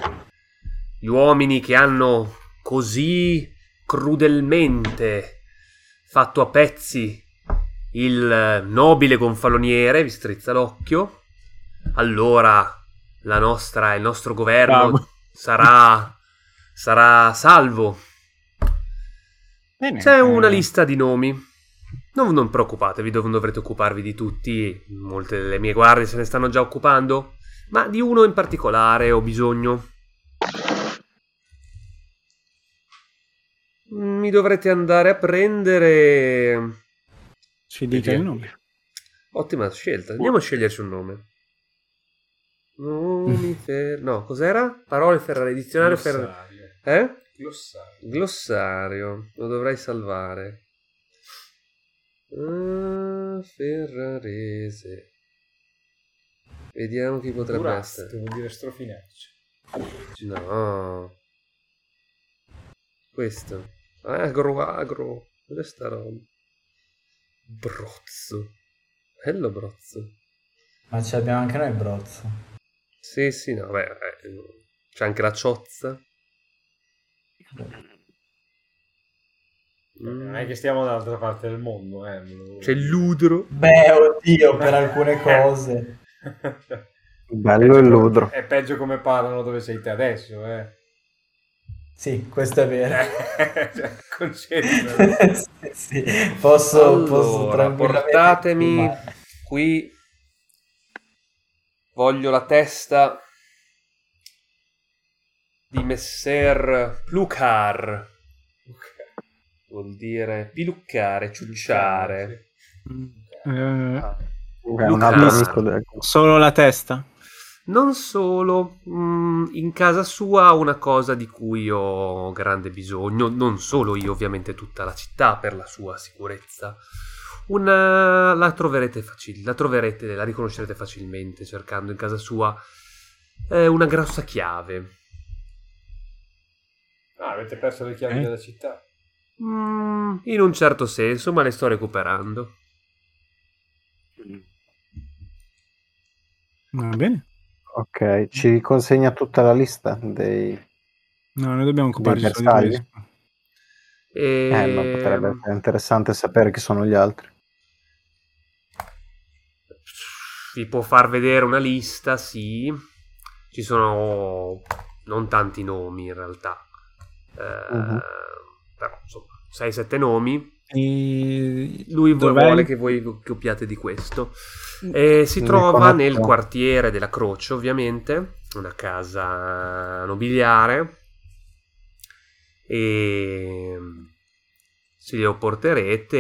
gli uomini che hanno così crudelmente fatto a pezzi il nobile gonfaloniere, vi strizza l'occhio, allora la nostra, il nostro governo sarà, sarà salvo. Bene, C'è eh, una lista di nomi. Non, non preoccupatevi, non dovrete occuparvi di tutti. Molte delle mie guardie se ne stanno già occupando. Ma di uno in particolare ho bisogno. Mi dovrete andare a prendere. Ci dica il nome. Ottima scelta. Andiamo a sceglierci un nome. <laughs> Nomi fer... No, cos'era? Parole Ferrari, dizionario Ferrari. Glossario. Eh? Glossario. Glossario. Lo dovrei salvare. Ah, Ferrarese. Vediamo chi potrebbe Durazzo, essere. vuol dire strofinaccio. No. Questo. Agro, agro. Cos'è sta roba? Brozzo. Bello brozzo. Ma ce l'abbiamo anche noi il brozzo. Sì, sì, no, beh, eh, c'è anche la ciozza. Non è che stiamo dall'altra parte del mondo, eh. C'è il ludro. Beh, oddio, per alcune cose. <laughs> Bello il ludro. È peggio come parlano dove sei te adesso, eh. Sì, questo è vero. <laughs> Cioè, <laughs> sì, sì. Posso, posso Allora, tranquillamente portatemi qui. Voglio la testa di Messer Plucar. Vuol dire piluccare, ciucciare. Eh, amico del... solo la testa? Non solo, mm, in casa sua ha una cosa di cui ho grande bisogno, non solo io, ovviamente tutta la città per la sua sicurezza. Una... La troverete facile, la troverete, la riconoscerete facilmente cercando in casa sua eh, una grossa chiave. Ah, avete perso le chiavi Eh? della città. Mm, in un certo senso, ma le sto recuperando. Va bene. Ok, ci consegna tutta la lista dei... No, noi dobbiamo solo di questo. E... Eh, ma potrebbe essere interessante sapere chi sono gli altri. Vi può far vedere una lista, sì. Ci sono non tanti nomi in realtà. Eh, Mhm. Però insomma, 6-7 nomi. E... Lui Dov'è? vuole che voi vi occupiate di questo. E si trova nel quartiere della Croce, ovviamente, una casa nobiliare. E se glielo porterete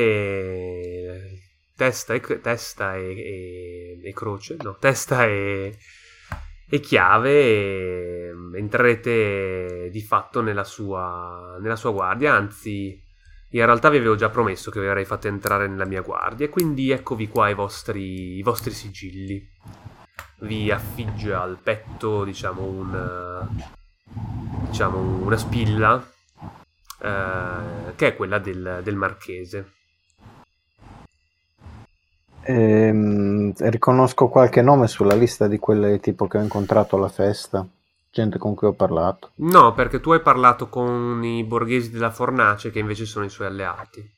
testa e, testa e, e- e croce, no, testa e, e chiave e entrerete di fatto nella sua, nella sua guardia, anzi in realtà vi avevo già promesso che vi avrei fatto entrare nella mia guardia, quindi eccovi qua i vostri, i vostri sigilli. Vi affigge al petto, diciamo, un, diciamo una spilla, eh, che è quella del, del marchese. Ehm, riconosco qualche nome sulla lista di quelle tipo che ho incontrato alla festa, gente con cui ho parlato. No, perché tu hai parlato con i borghesi della Fornace, che invece sono i suoi alleati.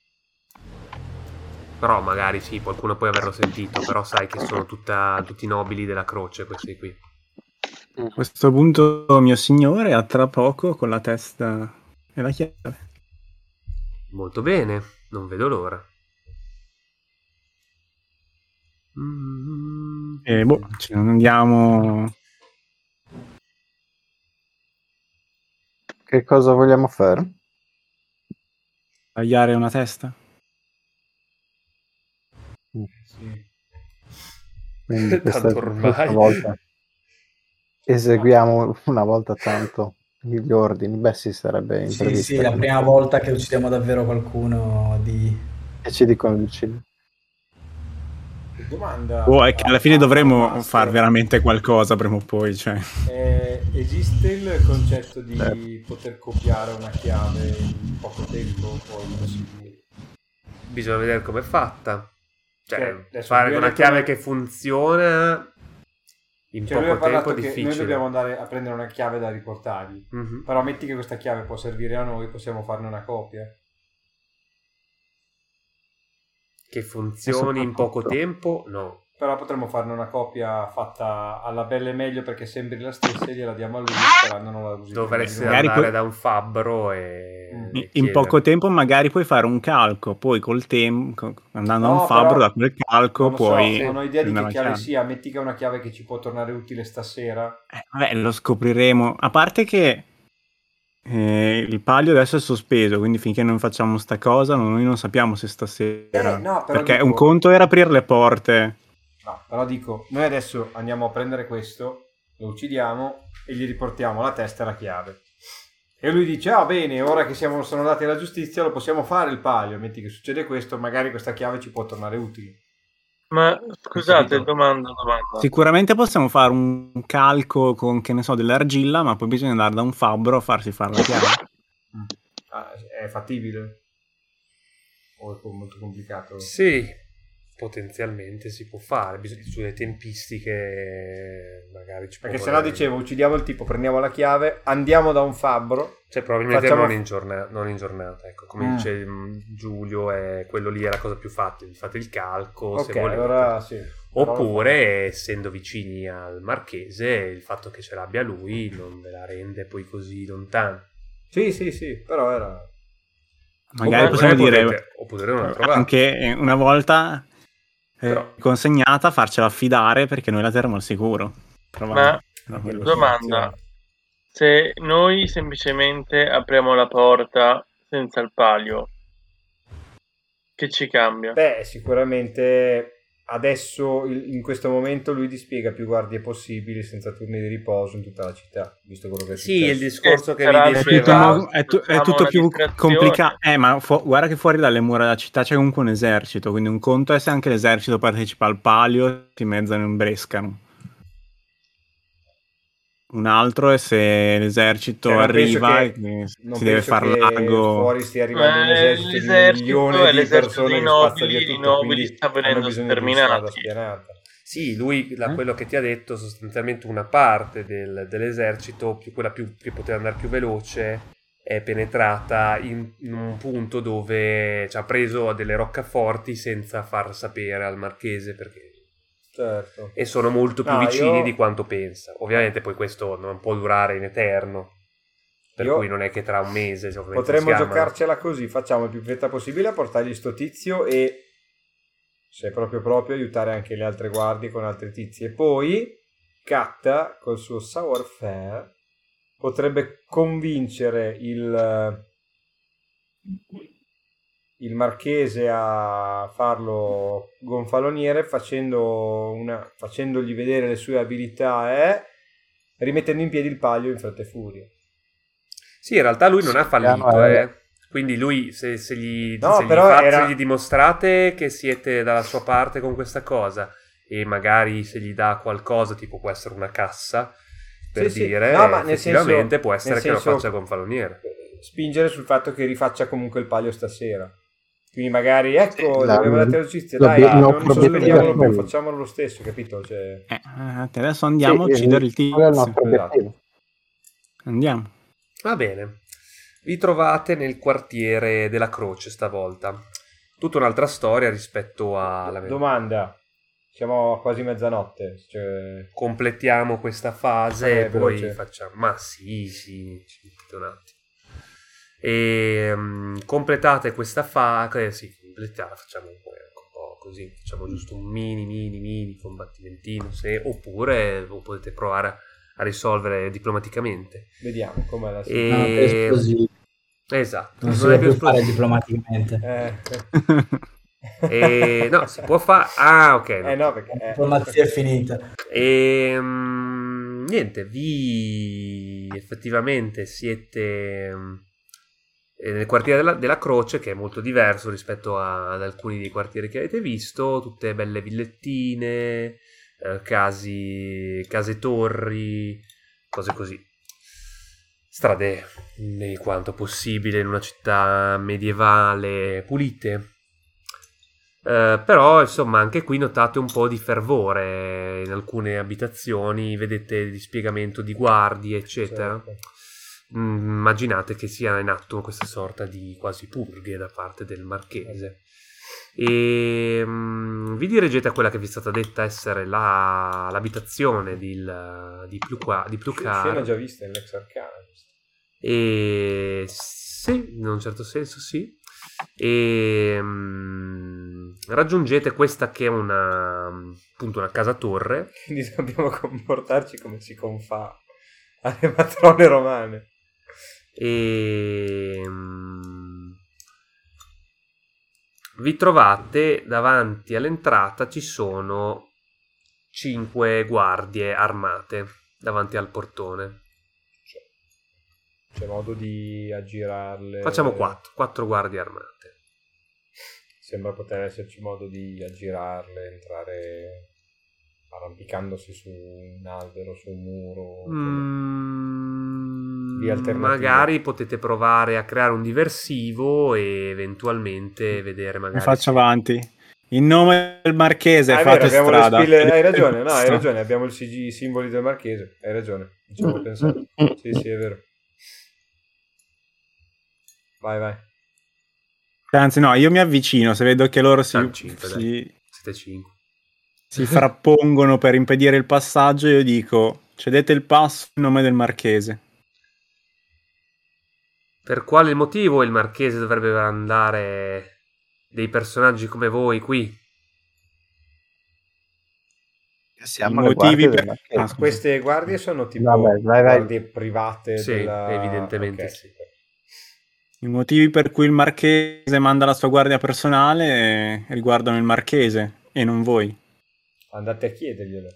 Però magari sì, qualcuno può averlo sentito, però sai che sono tutta- tutti nobili della croce questi qui. A questo punto, mio signore, a tra poco con la testa e la chiave. Molto bene, non vedo l'ora. Mm. E boh, ci andiamo. Che cosa vogliamo fare? Tagliare una testa? Sì. Quindi <laughs> questa, questa volta eseguiamo una volta tanto gli ordini. Beh, sì, sarebbe Sì, sì, la prima volta che uccidiamo davvero qualcuno di... E ci dicono di uccidere. Domanda. Oh, è che alla fine dovremmo Master. far veramente qualcosa prima o poi. Cioè. Eh, esiste il concetto di poter copiare una chiave in poco tempo impossibile? Bisogna vedere com'è fatta. Cioè, Cioè, fare una chiave che funziona in Cioè, poco tempo è difficile. noi dobbiamo andare a prendere una chiave da riportargli. Mhm. Però metti che questa chiave può servire a noi, possiamo farne una copia. Che funzioni in poco tempo? No. Però potremmo farne una copia fatta alla bella e meglio perché sembri la stessa e gliela diamo a lui sperando non la usi. Dovresti andare poi- da un fabbro e... Mm. e In- poco tempo magari puoi fare un calco, poi col tempo, andando a No, un fabbro, da quel calco Non lo so, puoi... non ho idea di che chiave. sia. Metti che è una chiave che ci può tornare utile stasera. Eh, vabbè, lo scopriremo. A parte che E il palio adesso è sospeso, quindi finché non facciamo sta cosa, noi non sappiamo se stasera. Eh, no, perché dico- un conto era aprire le porte. No, però dico, noi adesso andiamo a prendere questo, lo uccidiamo e gli riportiamo la testa e la chiave. E lui dice, ah bene, ora che siamo, sono andati alla giustizia lo possiamo fare il palio, metti che succede questo, magari questa chiave ci può tornare utile. Ma scusate, domanda, domanda. Sicuramente possiamo fare un calco con, che ne so, dell'argilla, ma poi bisogna andare da un fabbro a farsi fare la chiave. Ah, è fattibile? O è molto complicato? Sì, potenzialmente si può fare, bisogna sulle tempistiche magari ci Perché sennò volere. dicevo, uccidiamo il tipo, prendiamo la chiave, andiamo da un fabbro, Cioè, probabilmente Facciamo- non, in giorna- non in giornata, ecco, come Mm. dice mm, Giulio, è, quello lì è la cosa più fatta, fate il calco, se ok, volete. allora sì. Oppure, essendo vicini al marchese, il fatto che ce l'abbia lui non ve la rende poi così lontana. Sì, sì, sì, però era... Magari Oppure possiamo dire potete- oppure non la trovate. anche eh, una volta eh, Però- consegnata farcela affidare perché noi la terremo al sicuro. Provare. Ma domanda, se noi semplicemente apriamo la porta senza il palio, che ci cambia? Beh, sicuramente adesso in questo momento lui dispiega più guardie possibili senza turni di riposo in tutta la città, visto quello che è Sì, successo. il discorso che vi È Sì, tutto, diceva... è tu- è Facciamo tutto più complicato. Eh, ma fu- guarda che fuori dalle mura della città c'è comunque un esercito. Quindi un conto è se anche l'esercito partecipa al palio, si mezzano in brescano. Un altro è se l'esercito Cioè, arriva e si deve che lago. fuori stia arrivando un Eh, esercito di un l'esercito di l'esercito persone dei nobili, tutto, nobili quindi sta venendo di spianata. Sì, lui, da Eh? quello che ti ha detto, sostanzialmente una parte del- dell'esercito, più quella più, che poteva andare più veloce, è penetrata in, in un punto dove ci ha preso delle roccaforti senza far sapere al marchese perché... Certo. E sono molto più No, vicini io- di quanto pensa. Ovviamente poi questo non può durare in eterno. Per Io- cui non è che tra un mese Potremmo giocarcela così, facciamo il più fretta possibile a portargli sto tizio e se proprio proprio aiutare anche le altre guardie con altri tizi. E poi Katta col suo savoir-faire potrebbe convincere il, il marchese a farlo gonfaloniere facendo una, facendogli vedere le sue abilità e rimettendo in piedi il palio in fretta e furia. Sì, in realtà lui non ha fallito, eh. eh. Quindi lui, se, se gli, No, se gli però fa- era- se gli dimostrate che siete dalla sua parte con questa cosa e magari se gli dà qualcosa, tipo può essere una cassa, per Sì, sì. dire, No, ma nel effettivamente senso- può essere che lo faccia gonfaloniere. spingere sul fatto che rifaccia comunque il palio stasera. Quindi magari, ecco, la- giustizia, lo- dai, no, non l'obiettivo sospendiamolo più, quello. facciamolo lo stesso, capito? Cioè, Eh, eh, adesso andiamo Sì, a uccidere il tizio. obiettivo. Andiamo. Va bene. Vi trovate nel quartiere della Croce stavolta. Tutta un'altra storia rispetto alla... domanda, siamo a quasi mezzanotte, cioè, Completiamo questa fase e poi veloce. facciamo... Ma sì, sì, ci mettete un attimo. E mm, completate questa fase... sì, completiamo, facciamo un po', ecco, un po' così. Facciamo giusto un mini, mini, mini combattimentino. Se, oppure lo potete provare a, a risolvere diplomaticamente. vediamo com'è la E- No, per esplosivi. Esatto. Non si non è può più fare diplomaticamente. Eh, E, no, si può fare. Ah, ok. no. eh no, perché... La eh, diplomazia è finita. E mm, niente, vi effettivamente siete mm, eh, nel quartiere della, della Croce, che è molto diverso rispetto a- ad alcuni dei quartieri che avete visto, tutte belle villettine, eh, case torri, cose così. Strade di quanto possibile in una città medievale pulite. Eh, però insomma anche qui notate un po' di fervore in alcune abitazioni, vedete il dispiegamento di guardie eccetera. certo. Mm, immaginate che sia in atto questa sorta di quasi purghe da parte del marchese. E mm, vi dirigete a quella che vi è stata detta essere la- l'abitazione di, il- di, Pluca- di Plucar. Scena già vista in Lex Arcana. E sì, in un certo senso sì. E mm, raggiungete questa che è una appunto una casa torre. Quindi dobbiamo comportarci come si confà alle matrone romane. E mm, vi trovate davanti all'entrata ci sono cinque guardie armate davanti al portone. C'è modo di aggirarle. Facciamo quattro, quattro guardie armate. Sembra poter esserci modo di aggirarle, entrare arrampicandosi su un albero, su un muro. Mm, Di alternative. magari potete provare a creare un diversivo e eventualmente vedere Mi magari faccio avanti. In nome del Marchese, Ah, vero, fate le strada. spille- Hai ragione, no, hai ragione. Abbiamo il CG, i simboli del marchese. Hai ragione. Non ci avevo pensato. Sì, sì, è vero. Vai, vai. Anzi, no, io mi avvicino se vedo che loro si, Ah, cinque, dai. si, siete cinque. si frappongono per impedire il passaggio. Io dico: cedete il passo in nome del Marchese. Per quale motivo il marchese dovrebbe andare dei personaggi come voi qui? Siamo I motivi per-. Ah. Queste guardie sono tipo Vabbè, vai, vai. guardie private Sì, della... evidentemente Ok. sì. I motivi per cui il Marchese manda la sua guardia personale riguardano il Marchese e non voi. Andate a chiederglielo.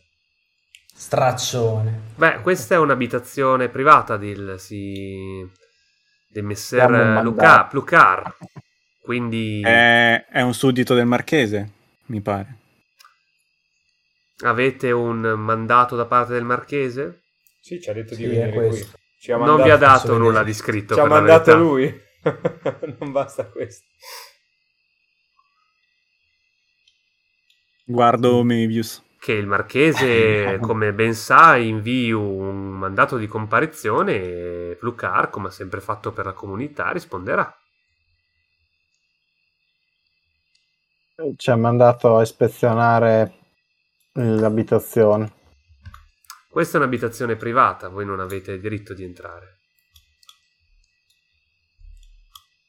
Straccione. Beh, questa è un'abitazione privata del, si, del messer Luca. Plucar. Quindi È, è un suddito del Marchese, mi pare. avete un mandato da parte del marchese? Sì, ci ha detto di Sì, venire qui. questo. Ci ha Non vi ha dato nulla di scritto. Ci ha mandato lui. <laughs> non basta questo. Guardo Mebius. Che il marchese, come ben sa, invii un mandato di comparizione e Plucar, come ha sempre fatto per la comunità, risponderà. Ci ha mandato a ispezionare l'abitazione. Questa è un'abitazione privata, voi non avete diritto di entrare.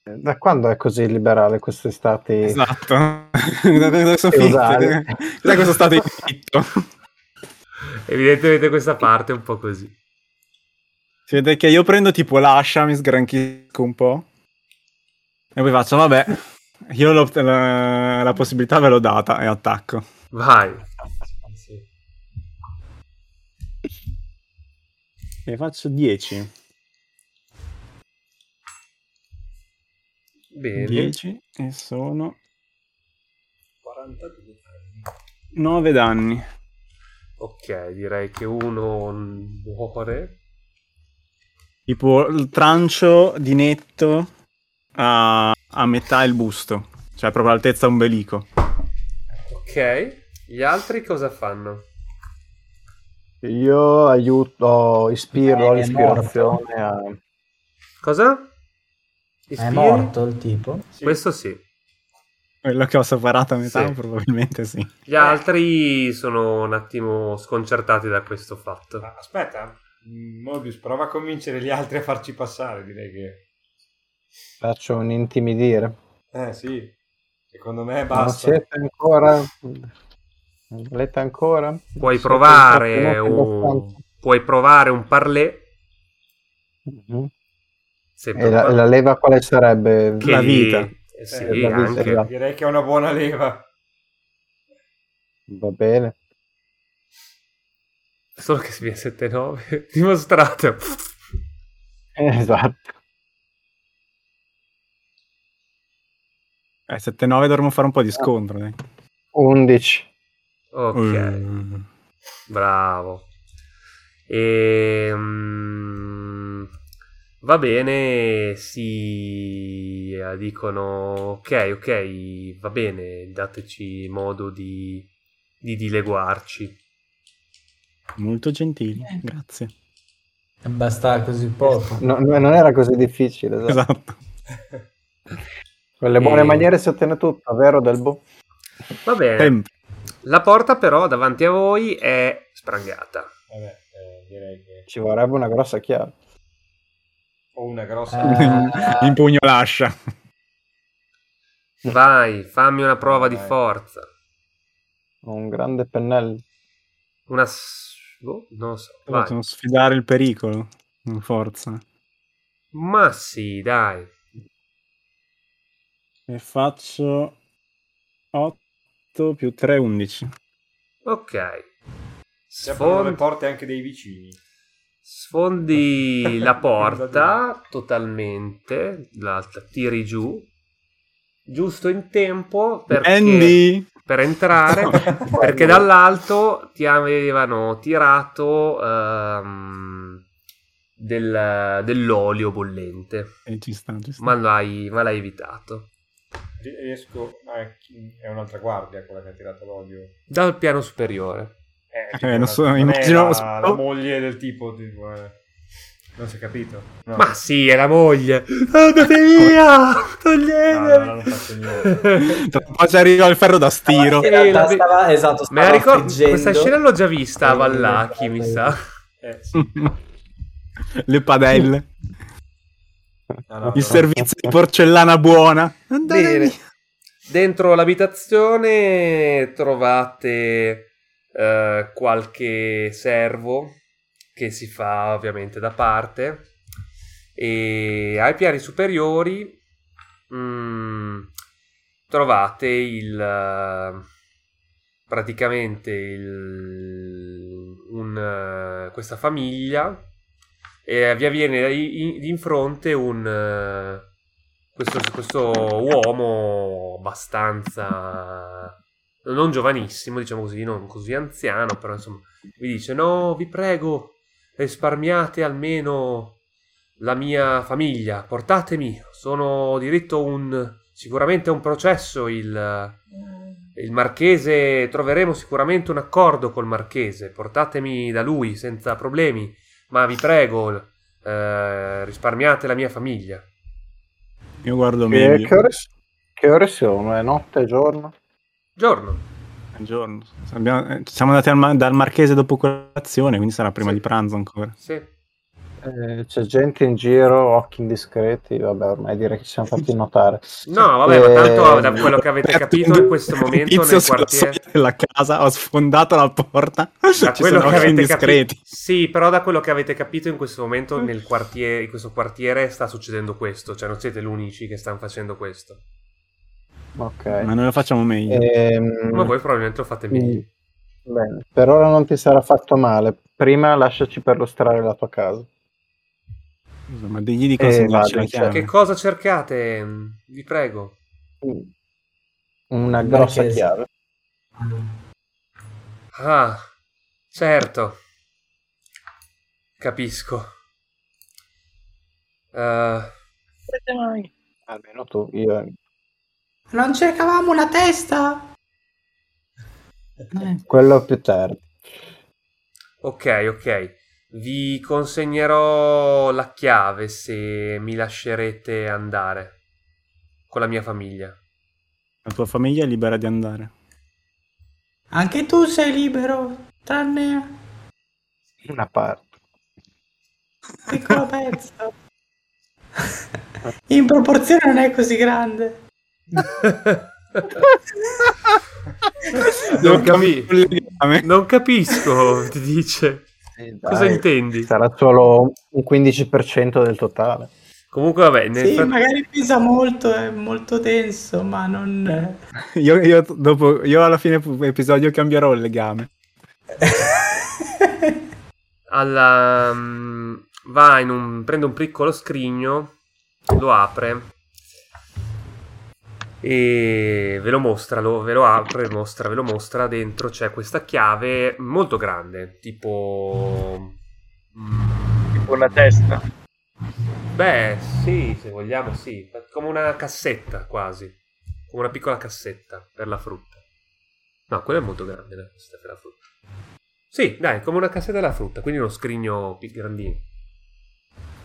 Da quando è così liberale questi stati? Esatto. <laughs> Adesso Feudali. finite. Cos'è questo stato di diritto? Evidentemente questa parte è un po' così. Si vede che io prendo tipo l'ascia, mi sgranchisco un po'. E poi faccio, vabbè, io l'ho- la, la possibilità ve l'ho data e attacco. Vai. E faccio 10. Bene. 10 e sono 42 anni. 9 danni. Ok, direi che uno muore. Tipo il trancio di netto a, a metà il busto. Cioè proprio all'altezza ombelico. Ok. Gli altri cosa fanno? Io aiuto, ispiro Eh, l'ispirazione a... Cosa? È morto il tipo? Questo sì. Quello che ho separato a metà Sì. probabilmente sì. Gli altri sono un attimo sconcertati da questo fatto. Ah, aspetta, Mm, Mobius, prova a convincere gli altri a farci passare, direi che... faccio un intimidire. Eh sì, secondo me Non basta. siete ancora... Non volete ancora? Puoi Siete provare un... Puoi provare un parlé. Mhm. Sempre E la, la leva quale sarebbe? Che- La vita. Eh sì, Eh, la vita, anche. esatto. Direi che è una buona leva. Va bene. Solo che si viene 7-9. <laughs> Dimostrato. Esatto. Eh, 7-9 dovremmo fare un po' di scontro. dai. 11. Ok. Mm. Bravo. Ehm, va bene, si eh, dicono ok, ok, va bene, dateci modo di, di dileguarci. Molto gentili, grazie. E Basta così poco. No- no- non era così difficile. esatto. Esatto. <laughs> Con le buone E- maniere si ottiene tutto, vero Delbo? Va bene, Sempre. la porta però davanti a voi è sprangata. Vabbè, eh, direi che... Ci vorrebbe una grossa chiave. Ho una grossa... Eh, <laughs> Impugno l'ascia. Vai, fammi una prova di Vai. forza. Un grande pennello. Una... boh, non lo so. Vai. Sfidare il pericolo. Con forza. Ma sì, dai. E faccio 8 più 3, 11. Ok. Si aprono le porte anche dei vicini. Sfondi <laughs> la porta totalmente, la, tiri giù, giusto in tempo perché, Andy! per entrare, <laughs> perché dall'alto ti avevano tirato ehm, del- dell'olio bollente, Eh, ci sta, ci sta. ma l'hai, ma l'hai evitato. Riesco... ah, è un'altra guardia quella che ha tirato l'olio. Dal piano superiore. Eh, Eh, non so, non immagino- la, la moglie del tipo, tipo, eh. non si è capito. No. Ma sì, è la moglie. <laughs> Andate via! Togliete! No, no, no, non faccio niente. <laughs> Tra un po' ci arriva il ferro da stiro. Realtà la stava, esatto, Me la stava ricordo, friggendo. questa scena l'ho già vista a Eh, Vallacchi, mi eh, sa. Eh, sì. <laughs> Le padelle. No, no, Il no. servizio di porcellana buona. Andate Bene. via. Dentro l'abitazione trovate eh, qualche servo che si fa ovviamente da parte. E ai piani superiori mm, trovate il praticamente il, un, eh, questa famiglia e vi avviene in fronte un eh, questo, questo uomo abbastanza non giovanissimo, diciamo così, non così anziano, però insomma, vi dice: No, vi prego, risparmiate almeno la mia famiglia, portatemi, sono diritto a un sicuramente a un processo. Il, il marchese troveremo sicuramente un accordo col marchese, portatemi da lui senza problemi, ma vi prego, eh, risparmiate la mia famiglia. Io guardo Che, meglio. che ore, che ore sono? È notte, giorno? Giorno. Buongiorno. Abbiamo- eh, siamo andati al dal marchese dopo colazione, quindi sarà prima Sì. di pranzo ancora. Sì. Eh, c'è gente in giro, occhi indiscreti, vabbè ormai direi che ci siamo fatti <laughs> notare. No, vabbè, ma tanto da Eh, quello che avete <laughs> capito in questo momento tizio nel sulla quartiere... soglia della casa, ho sfondato la porta. Da <laughs> Ci quello sono che occhi avete indiscreti. capito, sì, però da quello che avete capito in questo momento nel quartiere, in questo quartiere sta succedendo questo, cioè non siete gli unici che stanno facendo questo. Ok. Ma noi lo facciamo meglio. Ehm, Ma voi probabilmente lo fate meglio. bene, per ora non ti sarà fatto male. Prima lasciaci perlustrare la tua casa. Scusa, ma digli di Eh, consegnarci la chiave. Che cosa cercate? Vi prego. Una Il grossa marchese. chiave. Ah, certo. Capisco. Eh, Almeno tu, io. Non cercavamo una testa? Quello più tardi. ok, ok. Vi consegnerò la chiave se mi lascerete andare con la mia famiglia. La tua famiglia è libera di andare. Anche tu sei libero, tranne Una parte. un piccolo pezzo. In proporzione non è così grande. Non, capi- non capisco, ti dice. Cosa Dai, intendi? Sarà solo un 15% del totale. Comunque, vabbè, nel Sì, frat- magari pesa molto, è molto denso, ma non... <laughs> Io, io dopo, io alla fine episodio cambierò il legame. <laughs> alla, mm, va in un, prende un piccolo scrigno, lo apre e ve lo mostra, lo- ve lo apre, mostra, ve lo mostra. Dentro c'è questa chiave molto grande, tipo... mm, Tipo una testa. Beh, sì, se vogliamo, sì. Come una cassetta, quasi. Come una piccola cassetta per la frutta. No, quella è molto grande, la cassetta per la frutta. Sì, dai, come una cassetta della frutta, quindi uno scrigno più grandino.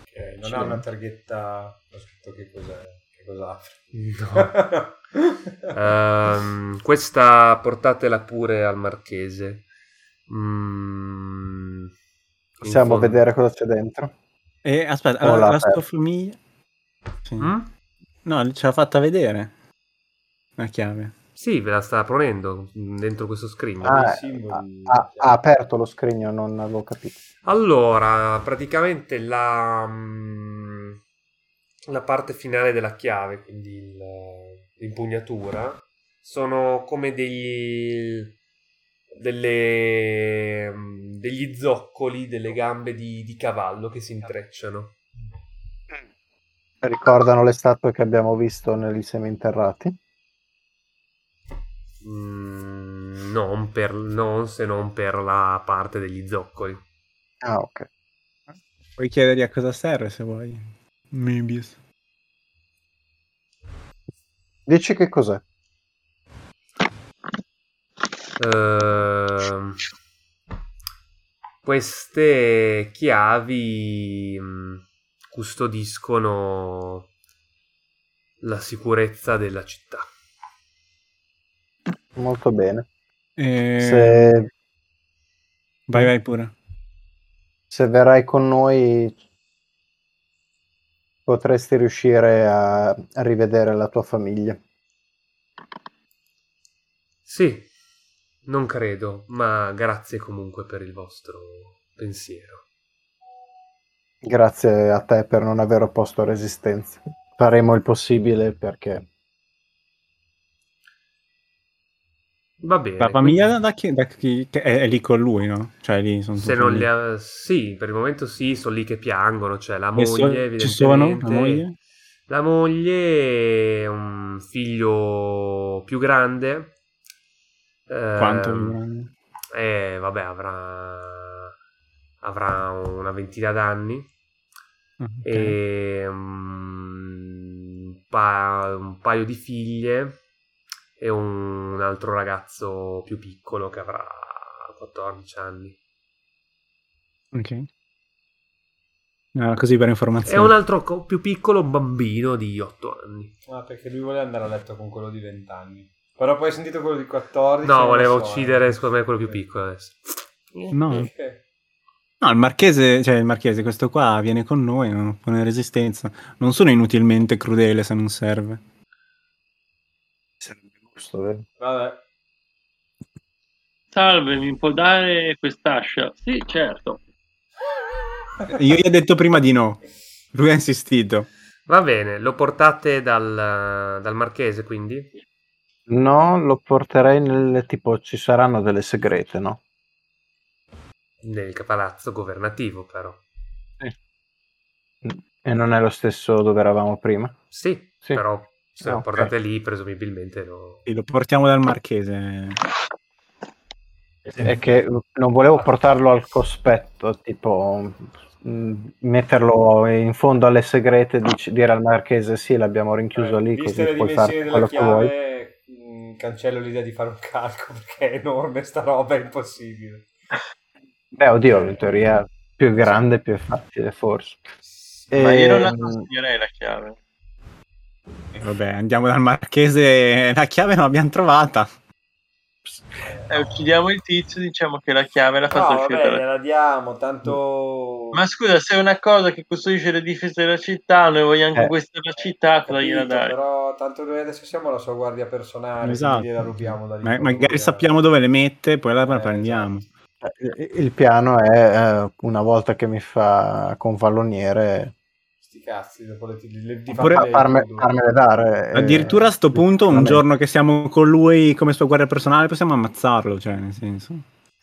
Ok, non ha una targhetta... Ho scritto che cos'è. Che cosa No. <laughs> Ehm, questa portatela pure al marchese. Mm, Possiamo fondo- vedere cosa c'è dentro. E aspetta, Oh, la, la la famiglia? Sì. Mm? No, ce l'ha fatta vedere. La chiave. Sì, ve la sta ponendo dentro questo scrigno. Ah, simboli. ha, ha aperto lo scrigno, non avevo capito. Allora, praticamente la, mm, la parte finale della chiave, quindi il- l'impugnatura, sono come degli, delle, mm, degli zoccoli delle gambe di, di cavallo che si intrecciano. Ricordano le statue che abbiamo visto negli seminterrati? Mm, non, per, non se non per la parte degli zoccoli. Ah, ok. Puoi chiedergli a cosa serve se vuoi. Mebius. Dici che cos'è? Ehm, queste chiavi mm, custodiscono la sicurezza della città. Molto bene. Eh, Se, Vai, vai pure. se verrai con noi potresti riuscire a, a rivedere la tua famiglia. Sì, non credo, ma grazie comunque per il vostro pensiero. Grazie a te per non aver opposto resistenza. Faremo il possibile perché Va bene. La famiglia da, chi, da chi- è, è lì con lui, no? Cioè lì sono Se non li ha... Sì, per il momento sì, sono lì che piangono, c'è la E so- moglie, ci sono? evidentemente. La moglie? La moglie, un figlio più grande. Quanto? Ehm, Eh, vabbè, avrà... avrà una ventina d'anni. Ah, ok. E mm, un, pa- un paio di figlie e un altro ragazzo più piccolo che avrà 14 anni. Ok. No, così per E informazione. un altro co- più piccolo bambino di 8 anni. Ah, perché lui voleva andare a letto con quello di 20 anni. Però poi hai sentito quello di 14. No, voleva so, uccidere eh. secondo me quello più piccolo adesso. No. No, il marchese, cioè il marchese, questo qua viene con noi, non pone resistenza. Non sono inutilmente crudele se non serve. Giusto, vero? Vabbè. Salve, mi può dare quest'ascia? Sì, certo. Io gli ho detto prima di no. Lui ha insistito. Va bene, lo portate dal, dal marchese quindi? No, lo porterei nel tipo ci saranno delle segrete, no? Nel palazzo governativo però. E non è lo stesso dove eravamo prima? Sì, Sì. però se lo ok. portate lì presumibilmente lo... Sì, lo portiamo dal marchese. È che non volevo portarlo al cospetto, tipo mh, metterlo in fondo alle segrete, dic- dire al marchese sì, l'abbiamo rinchiuso Eh, lì, così le puoi dimensioni fare della quello che vuoi. chiave, mh, cancello l'idea di fare un calco <laughs> perché è enorme sta roba, è impossibile. Beh, oddio, in teoria più grande, più è facile, forse. Ma io non la Ehm, consegnerei la chiave. Vabbè, andiamo dal marchese. <laughs> La chiave non l'abbiamo trovata. Eh, uccidiamo il tizio e diciamo che la chiave l'ha No, fatta uscire vabbè, gliela diamo, tanto... Ma scusa, se è una cosa che custodisce le difese della città, noi vogliamo Eh. conquistare la città, cosa gliela dai? però tanto noi adesso siamo la sua guardia personale, Esatto. quindi gliela rubiamo da lì. Ma- magari vogliamo. sappiamo dove le mette, poi la Eh, prendiamo. il- il piano è eh, una volta che mi fa convalloniere Sti cazzi, dopo le, le, di Oppure fatti le- farme- le- farmele dare. eh, Addirittura a sto punto, un giorno che siamo con lui come sua guardia personale, possiamo ammazzarlo. Cioè, nel senso.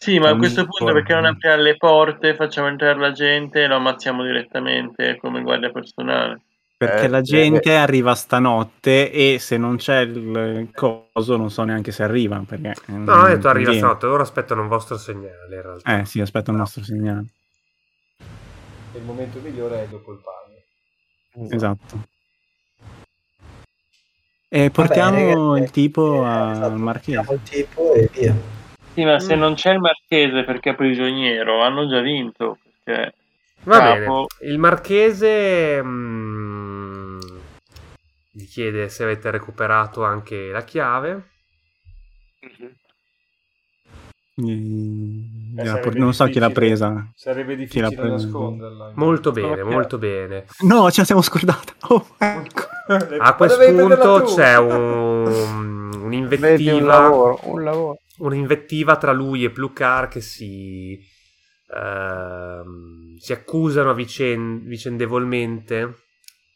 Sì, ma a questo punto perché non apriamo le porte, facciamo entrare la gente e lo ammazziamo direttamente come guardia personale. Perché Eh, la eh, gente arriva stanotte e se non c'è il coso, non so neanche se arriva. Perché, No, ho detto arriva stanotte, loro aspettano un vostro segnale in realtà. Eh sì, aspetta il nostro segnale. Il momento migliore è dopo il bagno. Esatto. E portiamo bene, il tipo eh, al esatto, marchese. portiamo il tipo e via. Sì, ma Mm. se non c'è il marchese perché è prigioniero, hanno già vinto. Perché Va capo- bene, il marchese mm, gli chiede se avete recuperato anche la chiave. Mm, Eh, por- non so chi l'ha presa. Sarebbe difficile presa? nasconderla. Molto bene, Ok. molto bene. No, ce la siamo scordata. <laughs> Oh, ecco. A questo punto c'è un, <laughs> Vedi un un'invettiva, lavoro, un lavoro. un'invettiva tra lui e Plucar che si, ehm, si accusano a vicen- vicendevolmente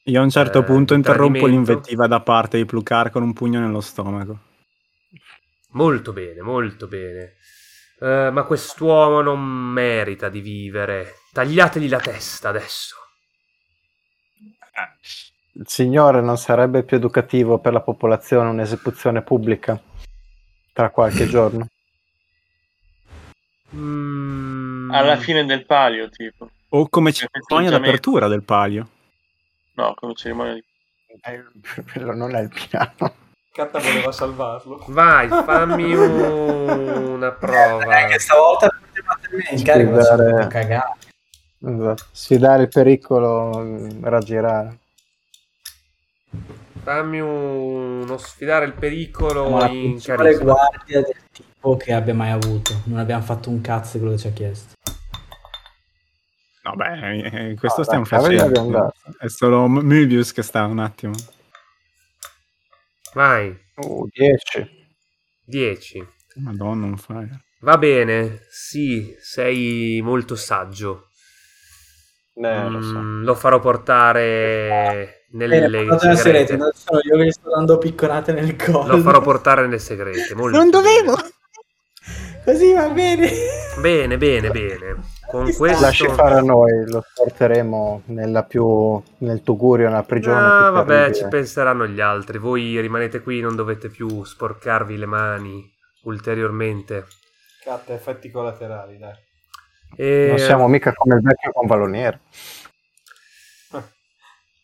Io a un certo Eh, punto interrompo tradimento. l'invettiva da parte di Plucar con un pugno nello stomaco. Molto bene, molto bene. Eh, ma quest'uomo non merita di vivere. Tagliategli la testa adesso. Il signore non sarebbe più educativo per la popolazione un'esecuzione pubblica tra qualche giorno? Mm, Alla fine del palio, tipo. O come Cioè, cerimonia d'apertura del palio. No, come cerimonia di... Eh, Quello non è il piano. Catta voleva salvarlo. Vai, fammi un- <laughs> una prova. Eh, che stavolta Sfidare- fatto cagare. Esatto. Sfidare il pericolo, mm, raggirare. Fammi un- uno sfidare il pericolo la in carisma. guardia del tipo che abbia mai avuto. Non abbiamo fatto un cazzo di quello che ci ha chiesto. No, beh, eh, questo No, stiamo dai, cavoli facendo. È solo Möbius che sta un attimo. Vai, Uh, 10. 10. Madonna, un fire. Va bene, sì, sei molto saggio. Eh, lo so. Mm, lo farò portare nelle Bene, portatela segrete, segrete. non sono io che sto dando picconate nel collo. Lo farò portare nelle segrete. molto Non dovevo! bene. Così va bene. Bene, bene, bene. Con questo... Lasci fare a noi, lo porteremo nella più, nel tugurio, nella prigione. Ah, più vabbè, terribile. ci penseranno gli altri. Voi rimanete qui, non dovete più sporcarvi le mani ulteriormente. Catta, effetti collaterali, dai. E- Non siamo mica come il vecchio convaloniere. <laughs>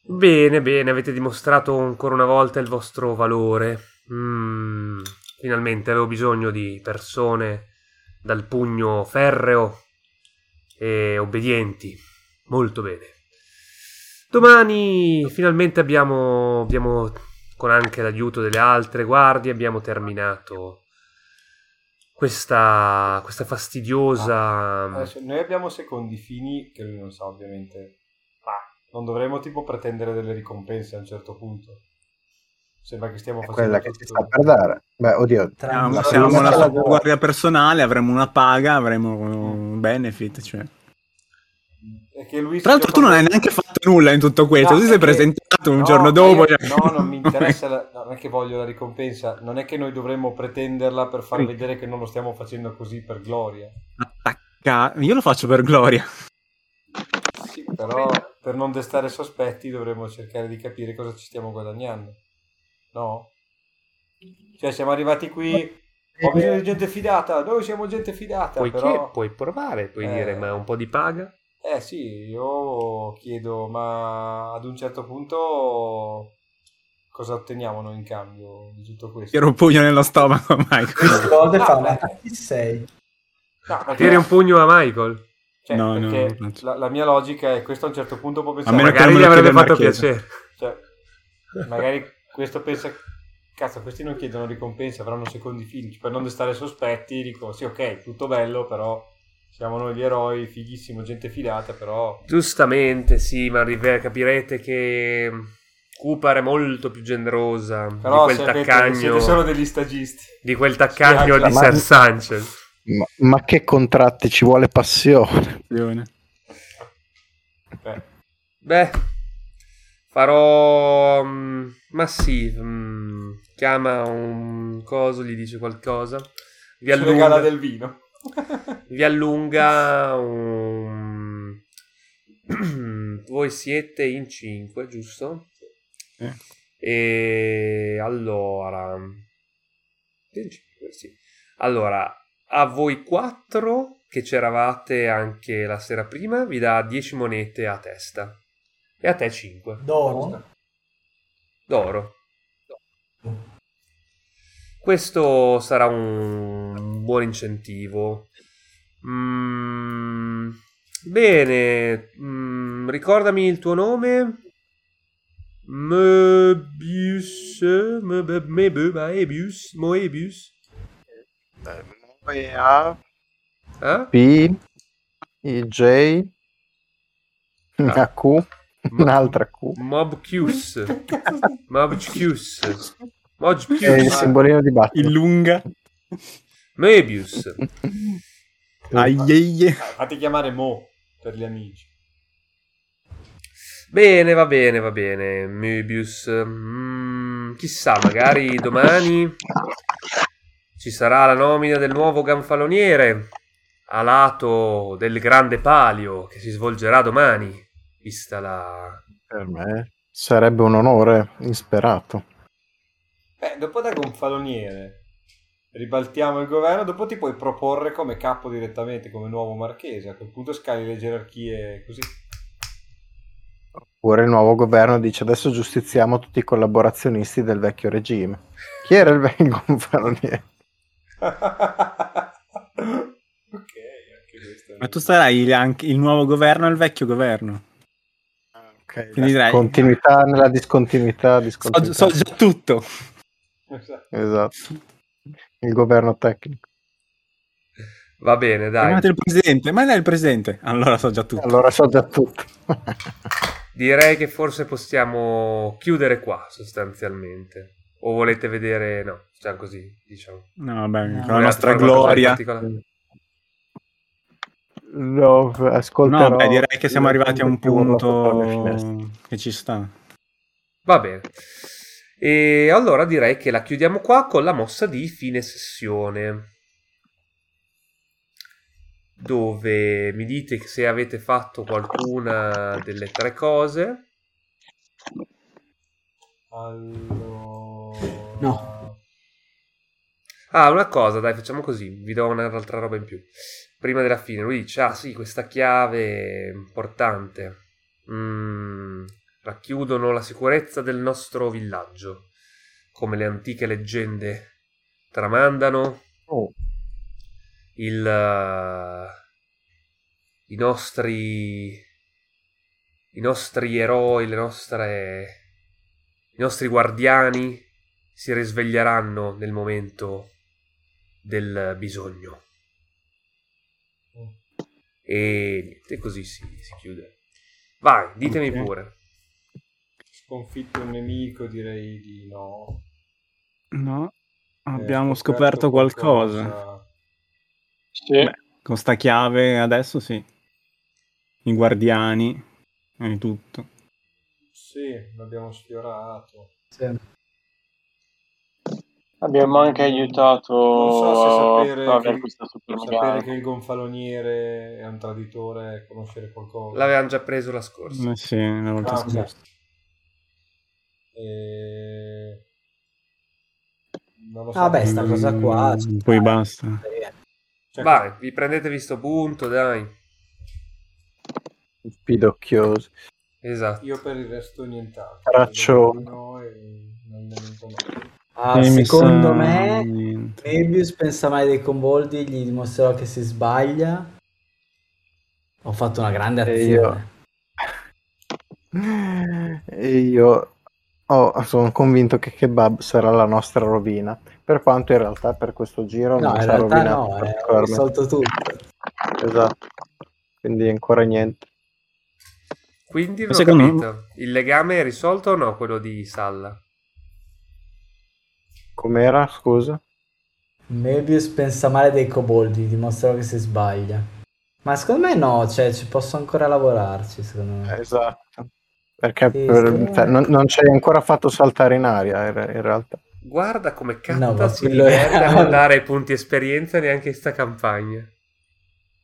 Bene, bene, avete dimostrato ancora una volta il vostro valore. Mm, finalmente avevo bisogno di persone dal pugno ferreo e obbedienti. Molto bene. Domani finalmente abbiamo, abbiamo con anche l'aiuto delle altre guardie, abbiamo terminato questa, questa fastidiosa... Adesso, noi abbiamo secondi fini che lui non sa ovviamente. Ma non dovremmo tipo pretendere delle ricompense a un certo punto. Sembra che stiamo facendo quella che tutto- ci sta per dare. Beh, oddio. Siamo, Ma siamo lavorare- guardia personale, avremo una paga, avremo un benefit. Cioè. Tra l'altro, tu non hai neanche fatto nulla in tutto questo. No, tu sei presentato un No, giorno dopo. io- cioè- No, non mi <laughs> interessa, la- no, non è che voglio la ricompensa, non è che noi dovremmo pretenderla per far Sì. vedere che non lo stiamo facendo così per gloria. Attacca- Io lo faccio per gloria. Sì, però per non destare sospetti dovremmo cercare di capire cosa ci stiamo guadagnando. No? Cioè siamo arrivati qui, ho bisogno di gente fidata, noi siamo gente fidata, Poiché però... puoi provare, puoi Eh. dire, ma un po' di paga? Eh sì, io chiedo, ma ad un certo punto cosa otteniamo noi in cambio di tutto questo? Tiro un pugno nello stomaco, Michael. Queste volte No, fa una chi sei? No, perché- Tiri un pugno a Michael. cioè, No, no, la, la mia logica è questo a un certo punto può pensare... meno che Magari non gli avrebbe fatto Marchese. piacere. Cioè, magari questo pensa, cazzo, questi non chiedono ricompense, avranno secondi fini. Per non destare sospetti, dico, sì, ok, tutto bello, però siamo noi gli eroi, fighissimo, gente fidata, però... Giustamente, sì, ma capirete che Cooper è molto più generosa Però di se quel avete- taccagno siete solo degli stagisti. di quel taccagno Spiace, di ma- Sanchez. Ma, ma che contratti ci vuole passione? Beh, Beh, farò mm, ma sì, mm, chiama un coso, gli dice qualcosa. Vi allunga, del vino. <laughs> vi allunga un... <clears throat> Voi siete in 5, giusto? Sì. E allora... in cinque, sì. Allora, a voi 4 che c'eravate anche la sera prima, vi dà 10 monete a testa. E a te 5 D'oro? d'oro. Questo sarà un buon incentivo. Mm, bene, mm, ricordami il tuo nome. Moebius, Mebe- Moebius, Moebius. Poi A, Eh? P, I, J, una Q, un'altra Q. Mobcus. <laughs> Mobcus. E il Mobcus. simbolino di Batman. Il lunga. Moebius. Aieie. Fatti chiamare Mo per gli amici. Bene, va bene, va bene. Möbius. Mm, chissà, magari domani ci sarà la nomina del nuovo ganfaloniere a lato del grande palio che si svolgerà domani, vista la... Per me sarebbe un onore insperato. Beh, dopo da gonfaloniere ribaltiamo il governo, dopo ti puoi proporre come capo direttamente, come nuovo marchese. A quel punto scali le gerarchie così. Oppure il nuovo governo dice adesso giustiziamo tutti i collaborazionisti del vecchio regime. Chi era il vecchio <laughs> gonfaloniere? <laughs> ok, anche questo. è- Ma tu sarai anche il nuovo governo e il vecchio governo. Ok, Quindi la direi- continuità nella discontinuità, So, discontinuità. so già tutto. Esatto. Esatto. Il governo tecnico. Va bene, dai. Chiamate il presidente, ma lei è il presidente. Allora so già tutto. Allora so già tutto. Direi che forse possiamo chiudere qua, sostanzialmente. O volete vedere... No, già così, diciamo. No, vabbè, No. con la nostra gloria. No, ascolterò. No, beh, direi che siamo arrivati a un punto che ci sta. Va bene. E allora direi che la chiudiamo qua con la mossa di fine sessione. Dove mi dite se avete fatto qualcuna delle tre cose. Allora... No. Ah, una cosa, dai, facciamo così. Vi do un'altra roba in più. Prima della fine, lui dice: Ah, sì, questa chiave è importante. Mm, racchiudono la sicurezza del nostro villaggio. Come le antiche leggende tramandano. Oh, il, eh, i nostri i nostri eroi, le nostre i nostri guardiani si risveglieranno nel momento del bisogno. E niente, così si, si chiude. Vai, ditemi Ok. pure. Sconfitto un nemico, direi di no. No, Eh, abbiamo scoperto qualcosa. Sì. Beh, con sta chiave adesso sì. I guardiani e tutto. Sì, l'abbiamo sfiorato. Sì. Abbiamo anche aiutato Non so se sapere, che, questa sapere che il gonfaloniere è un traditore conoscere qualcosa. L'avevamo già preso la scorsa. Eh sì, la volta Ah, scorsa. E... Non lo so. Vabbè, sta cosa qua. Mm, Poi basta. Cioè, Vai, vi prendete sto punto, dai. pidocchiosi. Esatto. Io per il resto nient'altro. Traccione. No, e non ne nego mai. Ah, E mi secondo me, niente. Mebius pensa mai dei Comboldi, gli dimostrerò che si sbaglia. Ho fatto una grande E io- azione. <laughs> E io oh, sono convinto che Kebab sarà la nostra rovina. Per quanto in realtà per questo giro No, non ci ha rovinato no, eh, ho particolarmente. risolto tutto. Esatto. Quindi ancora niente. Quindi non ho Secondo me- capito. Il legame è risolto o no, quello di Salla? Com'era? Scusa? Mebius pensa male dei Coboldi, gli dimostrerò che si sbaglia. Ma secondo me no, cioè ci posso ancora lavorarci, secondo me. Esatto. Perché Sì, per- sì. cioè, non, non ci hai ancora fatto saltare in aria in, in realtà. Guarda come cazzo No, si diverte è- a <laughs> dare punti esperienza neanche in sta campagna.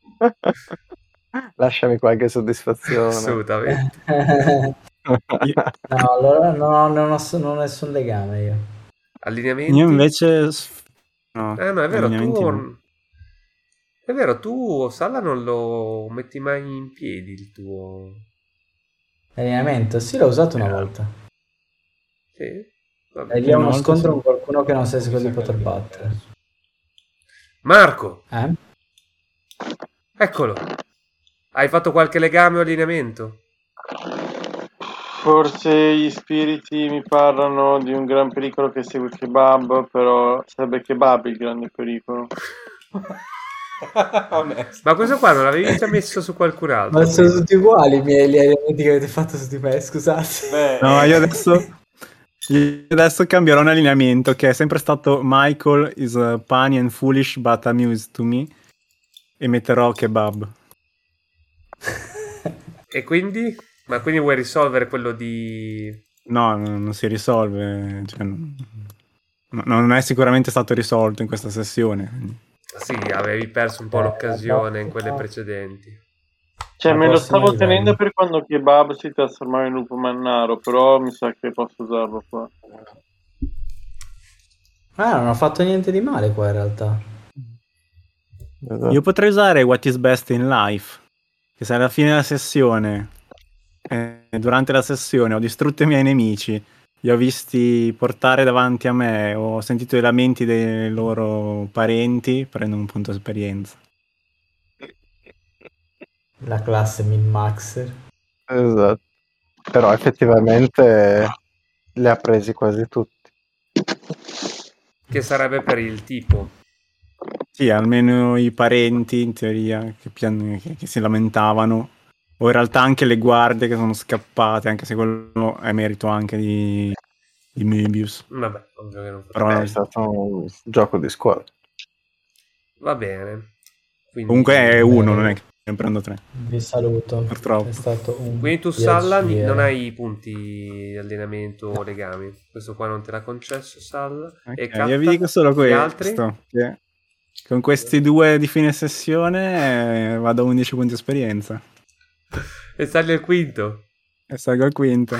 <laughs> Lasciami qualche soddisfazione. Assolutamente. <laughs> no, allora non ho, non ho- non ho nessun legame io. Allineamenti? Io invece... No, Eh no, è vero, tu... no. È vero, tu Salla non lo metti mai in piedi il tuo... Allineamento? Sì, l'ho usato una Eh. volta. Sì? Vabbè. E lì è uno scontro con qualcuno che non sai se sa che poter battere. Marco, Eh? eccolo. Hai fatto qualche legame o allineamento? Forse gli spiriti mi parlano di un gran pericolo che segue il kebab, però sarebbe kebab il grande pericolo. <laughs> <laughs> Ma questo qua non l'avevi già messo su qualcun altro? Ma sono tutti uguali i miei gli allineamenti che avete fatto su di me, scusate. Beh, <laughs> No, io adesso... Io adesso cambierò un allineamento che è sempre stato Michael is uh, funny and foolish but amused to me e metterò kebab. E quindi? Ma quindi vuoi risolvere quello di... No, non, non si risolve. cioè, no- non è sicuramente stato risolto in questa sessione. Sì, avevi perso un po' l'occasione in quelle precedenti. Cioè, La me lo stavo livello. tenendo per quando Kebab si trasformava in lupo mannaro, però mi sa che posso usarlo qua. Ah, non ho fatto niente di male qua in realtà. Esatto. Io potrei usare What is Best in Life. Che se alla fine della sessione, eh, durante la sessione, ho distrutto i miei nemici, li ho visti portare davanti a me, ho sentito i lamenti dei loro parenti, prendo un punto esperienza. La classe min-maxer. Esatto. Però effettivamente li ha presi quasi tutti. Che sarebbe per il tipo. Sì, almeno i parenti in teoria che, pian- che si lamentavano, o in realtà anche le guardie che sono scappate, anche se quello è merito anche di, di Möbius. Vabbè, ovvio che non Però È stato un gioco di squadra. Va bene. Quindi, comunque è uno, non è che ne prendo tre. Vi saluto. Purtroppo. È stato un Quindi tu, Salla, piacere. non hai i punti di allenamento o legami. Questo qua non te l'ha concesso, Salla. e Ok, Katta, io vi dico solo gli altri? questo. Che con questi due di fine sessione eh, vado a 11 punti esperienza. E sali al quinto. E salgo al quinto.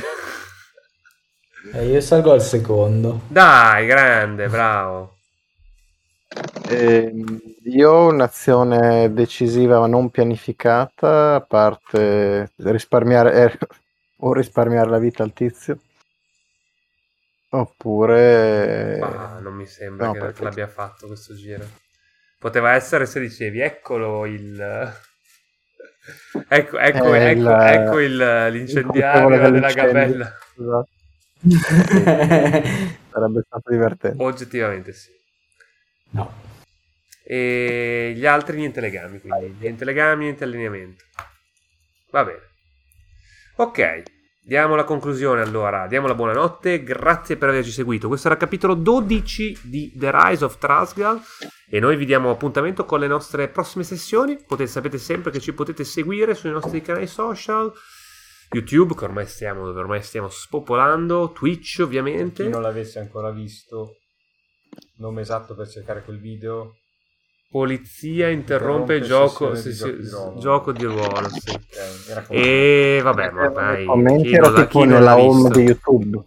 E io salgo al secondo. Dai, grande, bravo. Ehm, io ho un'azione decisiva ma non pianificata, a parte risparmiare eh, o risparmiare la vita al tizio. Oppure Ah, non mi sembra no, che perché- l'abbia fatto questo giro. Poteva essere se dicevi, eccolo il... Ecco, ecco, Eh, ecco, il- ecco il- l'incendiario della gabella. Esatto, sarebbe stato divertente. Oggettivamente sì. no. E gli altri niente legami, quindi niente legami, niente allineamento. Va bene. Ok, diamo la conclusione allora, diamo la buonanotte, grazie per averci seguito. Questo era il capitolo 12 di The Rise of Trasgal e noi vi diamo appuntamento con le nostre prossime sessioni. Potete, sapete sempre che ci potete seguire sui nostri canali social, YouTube, che ormai stiamo, ormai stiamo spopolando, Twitch ovviamente. chi non l'avesse ancora visto, nome esatto per cercare quel video. Polizia interrompe Interrompe il gioco, sì, di sì, gioco di ruolo. gioco di ruolo. Sì. Come- E vabbè, ma ormai I commenti chi l'ha- tipo chi nella home visto? di YouTube.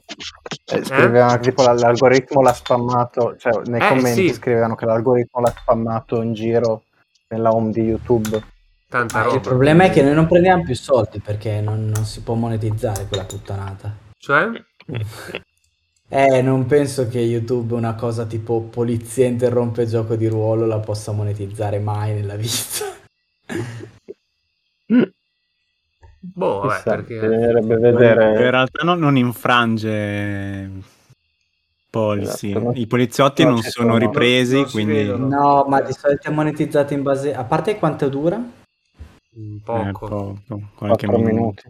Eh, scrivevano che tipo l'algoritmo l'ha spammato, cioè nei Eh, commenti sì. scrivevano che l'algoritmo l'ha spammato in giro nella home di YouTube. Tanta Ah, il roba. problema è che noi non prendiamo più soldi perché non, non si può monetizzare quella puttanata. Cioè? <laughs> Eh, non penso che YouTube una cosa tipo polizia interrompe gioco di ruolo la possa monetizzare mai nella vita. Boh, vabbè, Chissà, perché... bisognerebbe In vedere. realtà non, non infrange policy. Esatto, no? I poliziotti No, non sono sono- ripresi, quindi. No, ma di solito è monetizzato in base... A parte quanto dura? Un eh, poco. poco, qualche 4 minuto. minuti.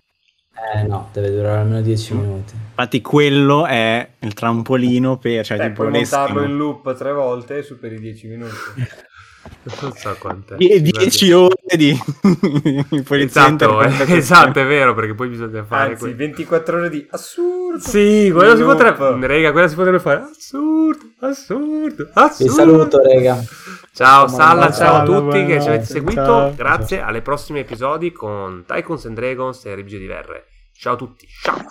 Eh no, deve durare almeno 10 minuti. Infatti quello è il trampolino per, cioè, Eh, tipo puoi montarlo in loop tre volte e superi 10 minuti. <laughs> Non so quant'è. Die- 10 ore di <laughs> Esatto, eh, <laughs> esatto, è vero, perché poi bisogna fare... Anzi, que- 24 ore di assurdo. Sì, quello si potrebbe... Rega, quella si potrebbe fare. Assurdo, assurdo, assurdo. Vi saluto, rega. Ciao Salla, ciao a tutti che ci avete seguito. ciao. Grazie, alle prossimi episodi con Tycoons and Dragons e RPG di Verre. Ciao a tutti, ciao.